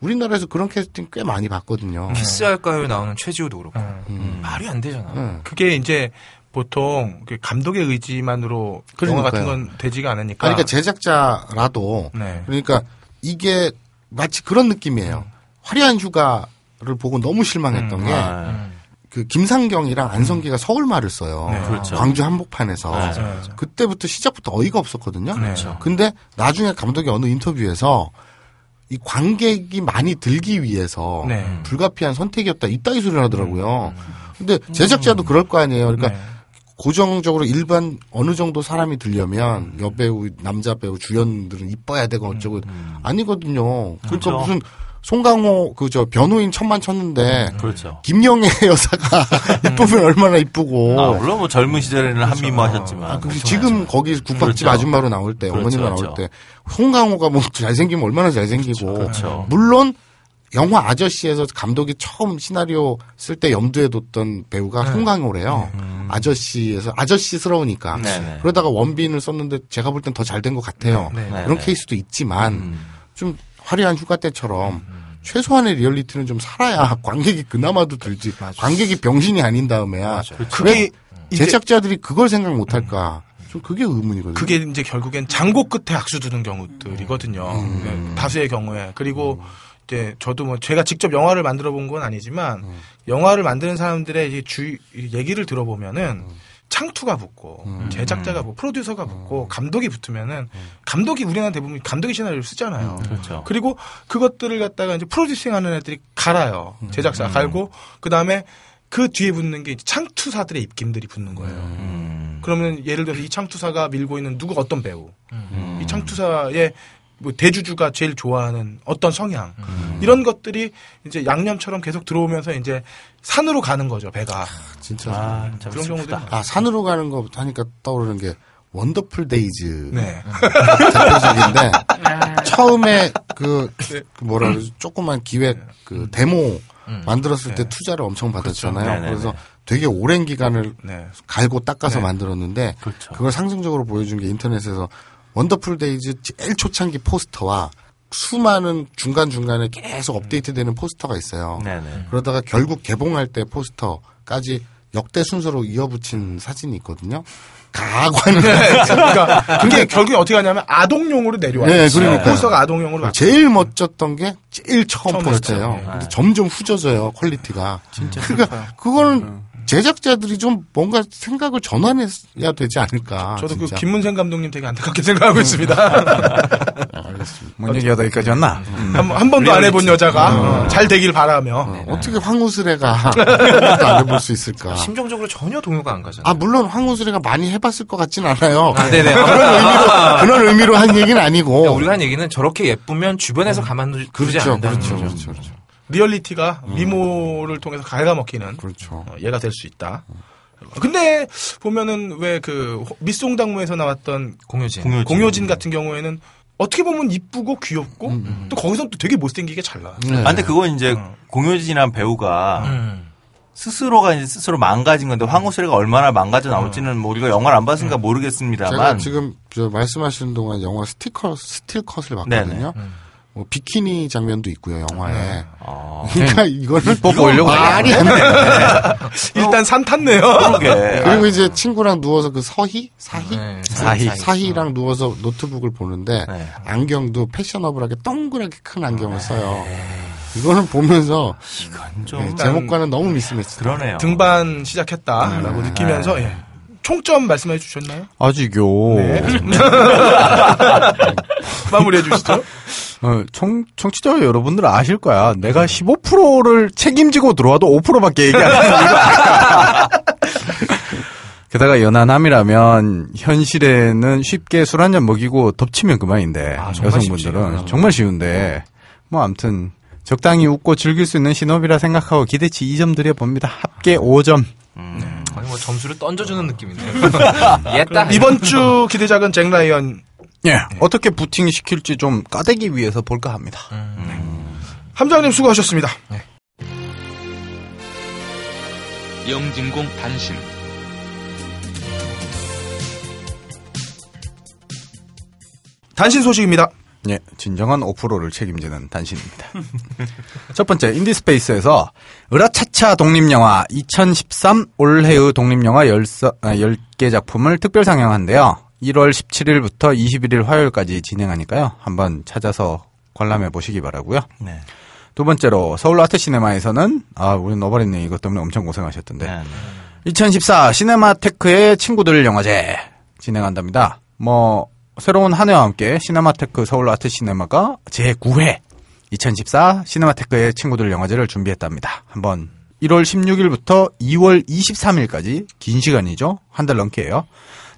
우리나라에서 그런 캐스팅 꽤 많이 봤거든요. 키스할까요 나오는 최지호도 그렇고 음. 말이 안 되잖아. 네. 그게 이제 보통 그 감독의 의지만으로 영화 같은 그러니까요. 건 되지가 않으니까. 그러니까 제작자라도 네. 그러니까 이게 마치 그런 느낌이에요. 화려한 휴가를 보고 너무 실망했던 게 아, 그 김상경이랑 안성기가 서울말을 써요. 네. 그렇죠. 광주 한복판에서 맞아, 맞아. 그때부터 시작부터 어이가 없었거든요. 그렇죠. 근데 나중에 감독이 어느 인터뷰에서 이 관객이 많이 들기 위해서 네. 불가피한 선택이었다 이따위 소리를 하더라고요. 근데 제작자도 그럴 거 아니에요. 그러니까 네. 고정적으로 일반 어느 정도 사람이 들려면 여배우, 남자 배우, 주연들은 이뻐야 되고 어쩌고 아니거든요. 그러니까 그렇죠. 무슨 송강호 그 저 변호인 천만 쳤는데 그렇죠. 김영애 [laughs] 여사가 이쁘면 얼마나 이쁘고 아, 물론 뭐 젊은 시절에는 한미모 하셨지만. 아, 그 지금 거기 국밥집 그렇죠. 아줌마로 나올 때 그렇죠, 어머니가 나올 그렇죠. 때 송강호가 뭐 [laughs] 잘생기면 얼마나 잘생기고 그렇죠. 물론 영화 아저씨에서 감독이 처음 시나리오 쓸 때 염두에 뒀던 배우가 네. 송강호래요. 음. 아저씨에서 아저씨스러우니까 네네. 그러다가 원빈을 썼는데 제가 볼 땐 더 잘 된 것 같아요. 네, 네. 그런 네. 케이스도 있지만 음. 좀 화려한 휴가 때처럼 최소한의 리얼리티는 좀 살아야 [laughs] 관객이 그나마도 들지. 관객이 병신이 아닌 다음에야. 그게 제작자들이 그걸 생각 못 할까? 좀 그게 의문이거든요. 그게 이제 결국엔 장고 끝에 악수 두는 경우들이거든요. 네, 다수의 경우에. 그리고 이제 저도 뭐 제가 직접 영화를 만들어 본 건 아니지만 영화를 만드는 사람들의 주 얘기를 들어보면은 창투가 붙고 제작자가 붙고 프로듀서가 붙고 감독이 붙으면은 감독이 우리나라 대부분 감독이 시나리오를 쓰잖아요. 그렇죠. 그리고 그것들을 갖다가 이제 프로듀싱 하는 애들이 갈아요. 제작자가 갈고 그 다음에 그 뒤에 붙는 게 이제 창투사들의 입김들이 붙는 거예요. 음. 그러면 예를 들어서 이 창투사가 밀고 있는 누구 어떤 배우, 음. 이 창투사의 뭐 대주주가 제일 좋아하는 어떤 성향 이런 것들이 이제 양념처럼 계속 들어오면서 이제 산으로 가는 거죠 배가 진짜. 아, 참 그런 슬프다. 아, 산으로 가는 거 하니까 떠오르는 게 원더풀 데이즈 네. [laughs] 대표적인데 처음에 그, 그 뭐라 그러지 조그만 기획 그 데모 만들었을 때 투자를 엄청 받았잖아요. 네네네. 그래서 되게 오랜 기간을 네. 갈고 닦아서 네. 만들었는데 그렇죠. 그걸 상징적으로 보여준 게 인터넷에서 원더풀 데이즈 제일 초창기 포스터와 수많은 중간중간에 계속 업데이트되는 포스터가 있어요. 네네. 그러다가 결국 개봉할 때 포스터까지 역대 순서로 이어붙인 사진이 있거든요. 가관을 [laughs] 그러니까 그게 결국에 어떻게 하냐면 아동용으로 내려와요. 네, 그러니까요. 포스터가 아동용으로 가. 제일 멋졌던 게 제일 처음 처음 포스터예요. 포스터. 근데 점점 후져져요 quality가. 진짜 그러니까 그거는 제작자들이 좀 뭔가 생각을 전환해야 되지 않을까. 저도 그 진짜. 김문생 감독님 되게 안타깝게 [laughs] 생각하고 있습니다. [laughs] 뭔 얘기하다 여기까지 왔나? 한, 한 번도 안 해본 여자가 어, 잘 되길 바라며. 어떻게 황우슬혜가 [laughs] 안 해볼 수 있을까. 심정적으로 전혀 동요가 안 가잖아. 아 물론 황우슬혜가 많이 해봤을 것 같진 않아요. 아, 네네. 그런 의미로 그런 의미로 한 얘기는 아니고. 그러니까 우리가 한 얘기는 저렇게 예쁘면 주변에서 가만두지 그렇죠, 않는다는 그렇죠, 거죠. 그렇죠, 그렇죠. 리얼리티가 미모를 통해서 갉아먹히는 그렇죠. 어, 얘가 될 수 있다. 근데 보면은 왜 그 미쓰 홍당무에서 나왔던 공효진. 공효진. 공효진 같은 경우에는 어떻게 보면 이쁘고 귀엽고 또 거기서 또 되게 못생기게 잘 나와. 네. 아, 근데 그건 이제 공효진이란 배우가 음. 스스로가 이제 스스로 망가진 건데 황우슬혜가 얼마나 망가져 나올지는 뭐 우리가 영화를 안 봤으니까 제가 모르겠습니다만 지금 저 말씀하시는 동안 영화 스티커 스틸컷을 봤거든요. 네네. 뭐 비키니 장면도 있고요 영화에. 아, 그러니까 이거는 이뻐 보이려고 말이 안 돼. 일단 산 탔네요. 그러게. 그리고 이제 친구랑 누워서 그 서희 사희 네, 사희. 사희랑 누워서 노트북을 보는데 네. 안경도 패셔너블하게 동그랗게 큰 안경을 써요. 이거는 보면서 이건 좀 네, 제목과는 너무 미스매치. 그러네요. 등반 시작했다라고 느끼면서 예. 총점 말씀해 주셨나요? 아직요. 네. [laughs] [laughs] 마무리해 주시죠. 어, 청, 청취자 여러분들 아실 거야. 내가 15%를 책임지고 들어와도 5%밖에 얘기 안 하는 알까? [laughs] 게다가 연하남이라면 현실에는 쉽게 술 한 잔 먹이고 덮치면 그만인데 아, 정말 여성분들은 쉽지. 정말 쉬운데 뭐 아무튼 적당히 웃고 즐길 수 있는 신업이라 생각하고 기대치 2점 드려봅니다. 합계 5점. 거의 뭐 점수를 던져주는 느낌인데요. [laughs] 옛다. 이번 주 기대작은 잭 라이언 예. 어떻게 부팅 시킬지 좀 까대기 위해서 볼까 합니다. 함장님 수고하셨습니다. 영진공 단신 단신 소식입니다. 예, 진정한 5%를 책임지는 단신입니다. [laughs] 첫 번째, 인디스페이스에서 으라차차 독립영화 2013 올해의 독립영화 10 개 작품을 특별 상영한대요. 1월 17일부터 21일 화요일까지 진행하니까요. 한번 찾아서 관람해 보시기 바라고요. 네. 두 번째로 서울 아트 시네마에서는 아, 우리 너부리님 이것 때문에 엄청 고생하셨던데. 네, 네. 2014 시네마테크의 친구들 영화제 진행한답니다. 뭐 새로운 한 해와 함께 시네마테크 서울 아트 시네마가 제9회 2014 시네마테크의 친구들 영화제를 준비했답니다. 한번 1월 16일부터 2월 23일까지 긴 시간이죠. 한 달 넘게예요.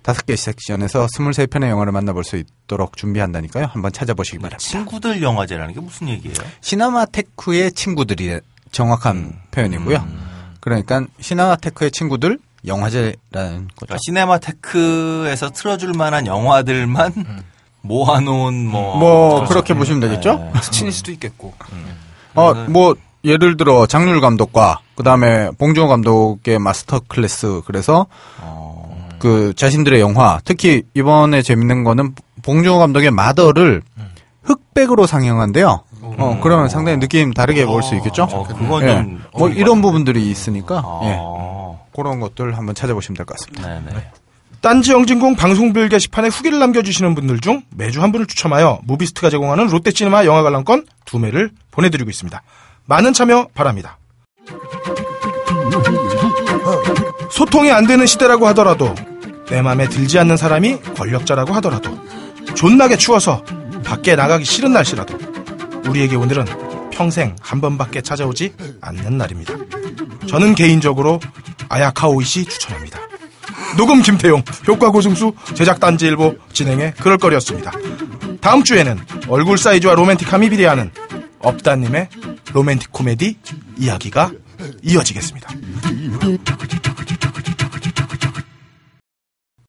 다섯 개 섹션에서 23편의 영화를 만나볼 수 있도록 준비한다니까요. 한번 찾아보시기 바랍니다. 친구들 영화제라는 게 무슨 얘기예요? 시네마테크의 친구들이 정확한 표현이고요. 그러니까 시네마테크의 친구들 영화제라는 거죠. 그러니까 시네마테크에서 틀어줄 만한 영화들만 모아놓은 뭐. 뭐 그렇게 보시면 되겠죠? 네. 스친일 수도 있겠고. 어, 뭐 예를 들어 장률 감독과 그 다음에 봉준호 감독의 마스터 클래스 그래서 그 자신들의 영화 특히 이번에 재밌는 거는 봉준호 감독의 마더를 흑백으로 상영한대요. 어, 그러면 상당히 느낌 다르게 볼 수 있겠죠? 어, 그건 예. 좀. 뭐 이런 부분들이 있으니까 예. 아, 그런 것들 한번 찾아보시면 될 것 같습니다. 네네. 딴지 영진공 방송별 게시판에 후기를 남겨주시는 분들 중 매주 한 분을 추첨하여 무비스트가 제공하는 롯데시네마 영화 관람권 두 매를 보내드리고 있습니다. 많은 참여 바랍니다. 소통이 안 되는 시대라고 하더라도 내 맘에 들지 않는 사람이 권력자라고 하더라도 존나게 추워서 밖에 나가기 싫은 날씨라도 우리에게 오늘은 평생 한 번밖에 찾아오지 않는 날입니다. 저는 개인적으로 아야카 오이시 추천합니다. 녹음 김태용, 효과 고승수, 제작 단지일보 진행의 그럴거리였습니다. 다음 주에는 얼굴 사이즈와 로맨틱함이 비례하는 업다님의 로맨틱 코미디 이야기가 이어지겠습니다.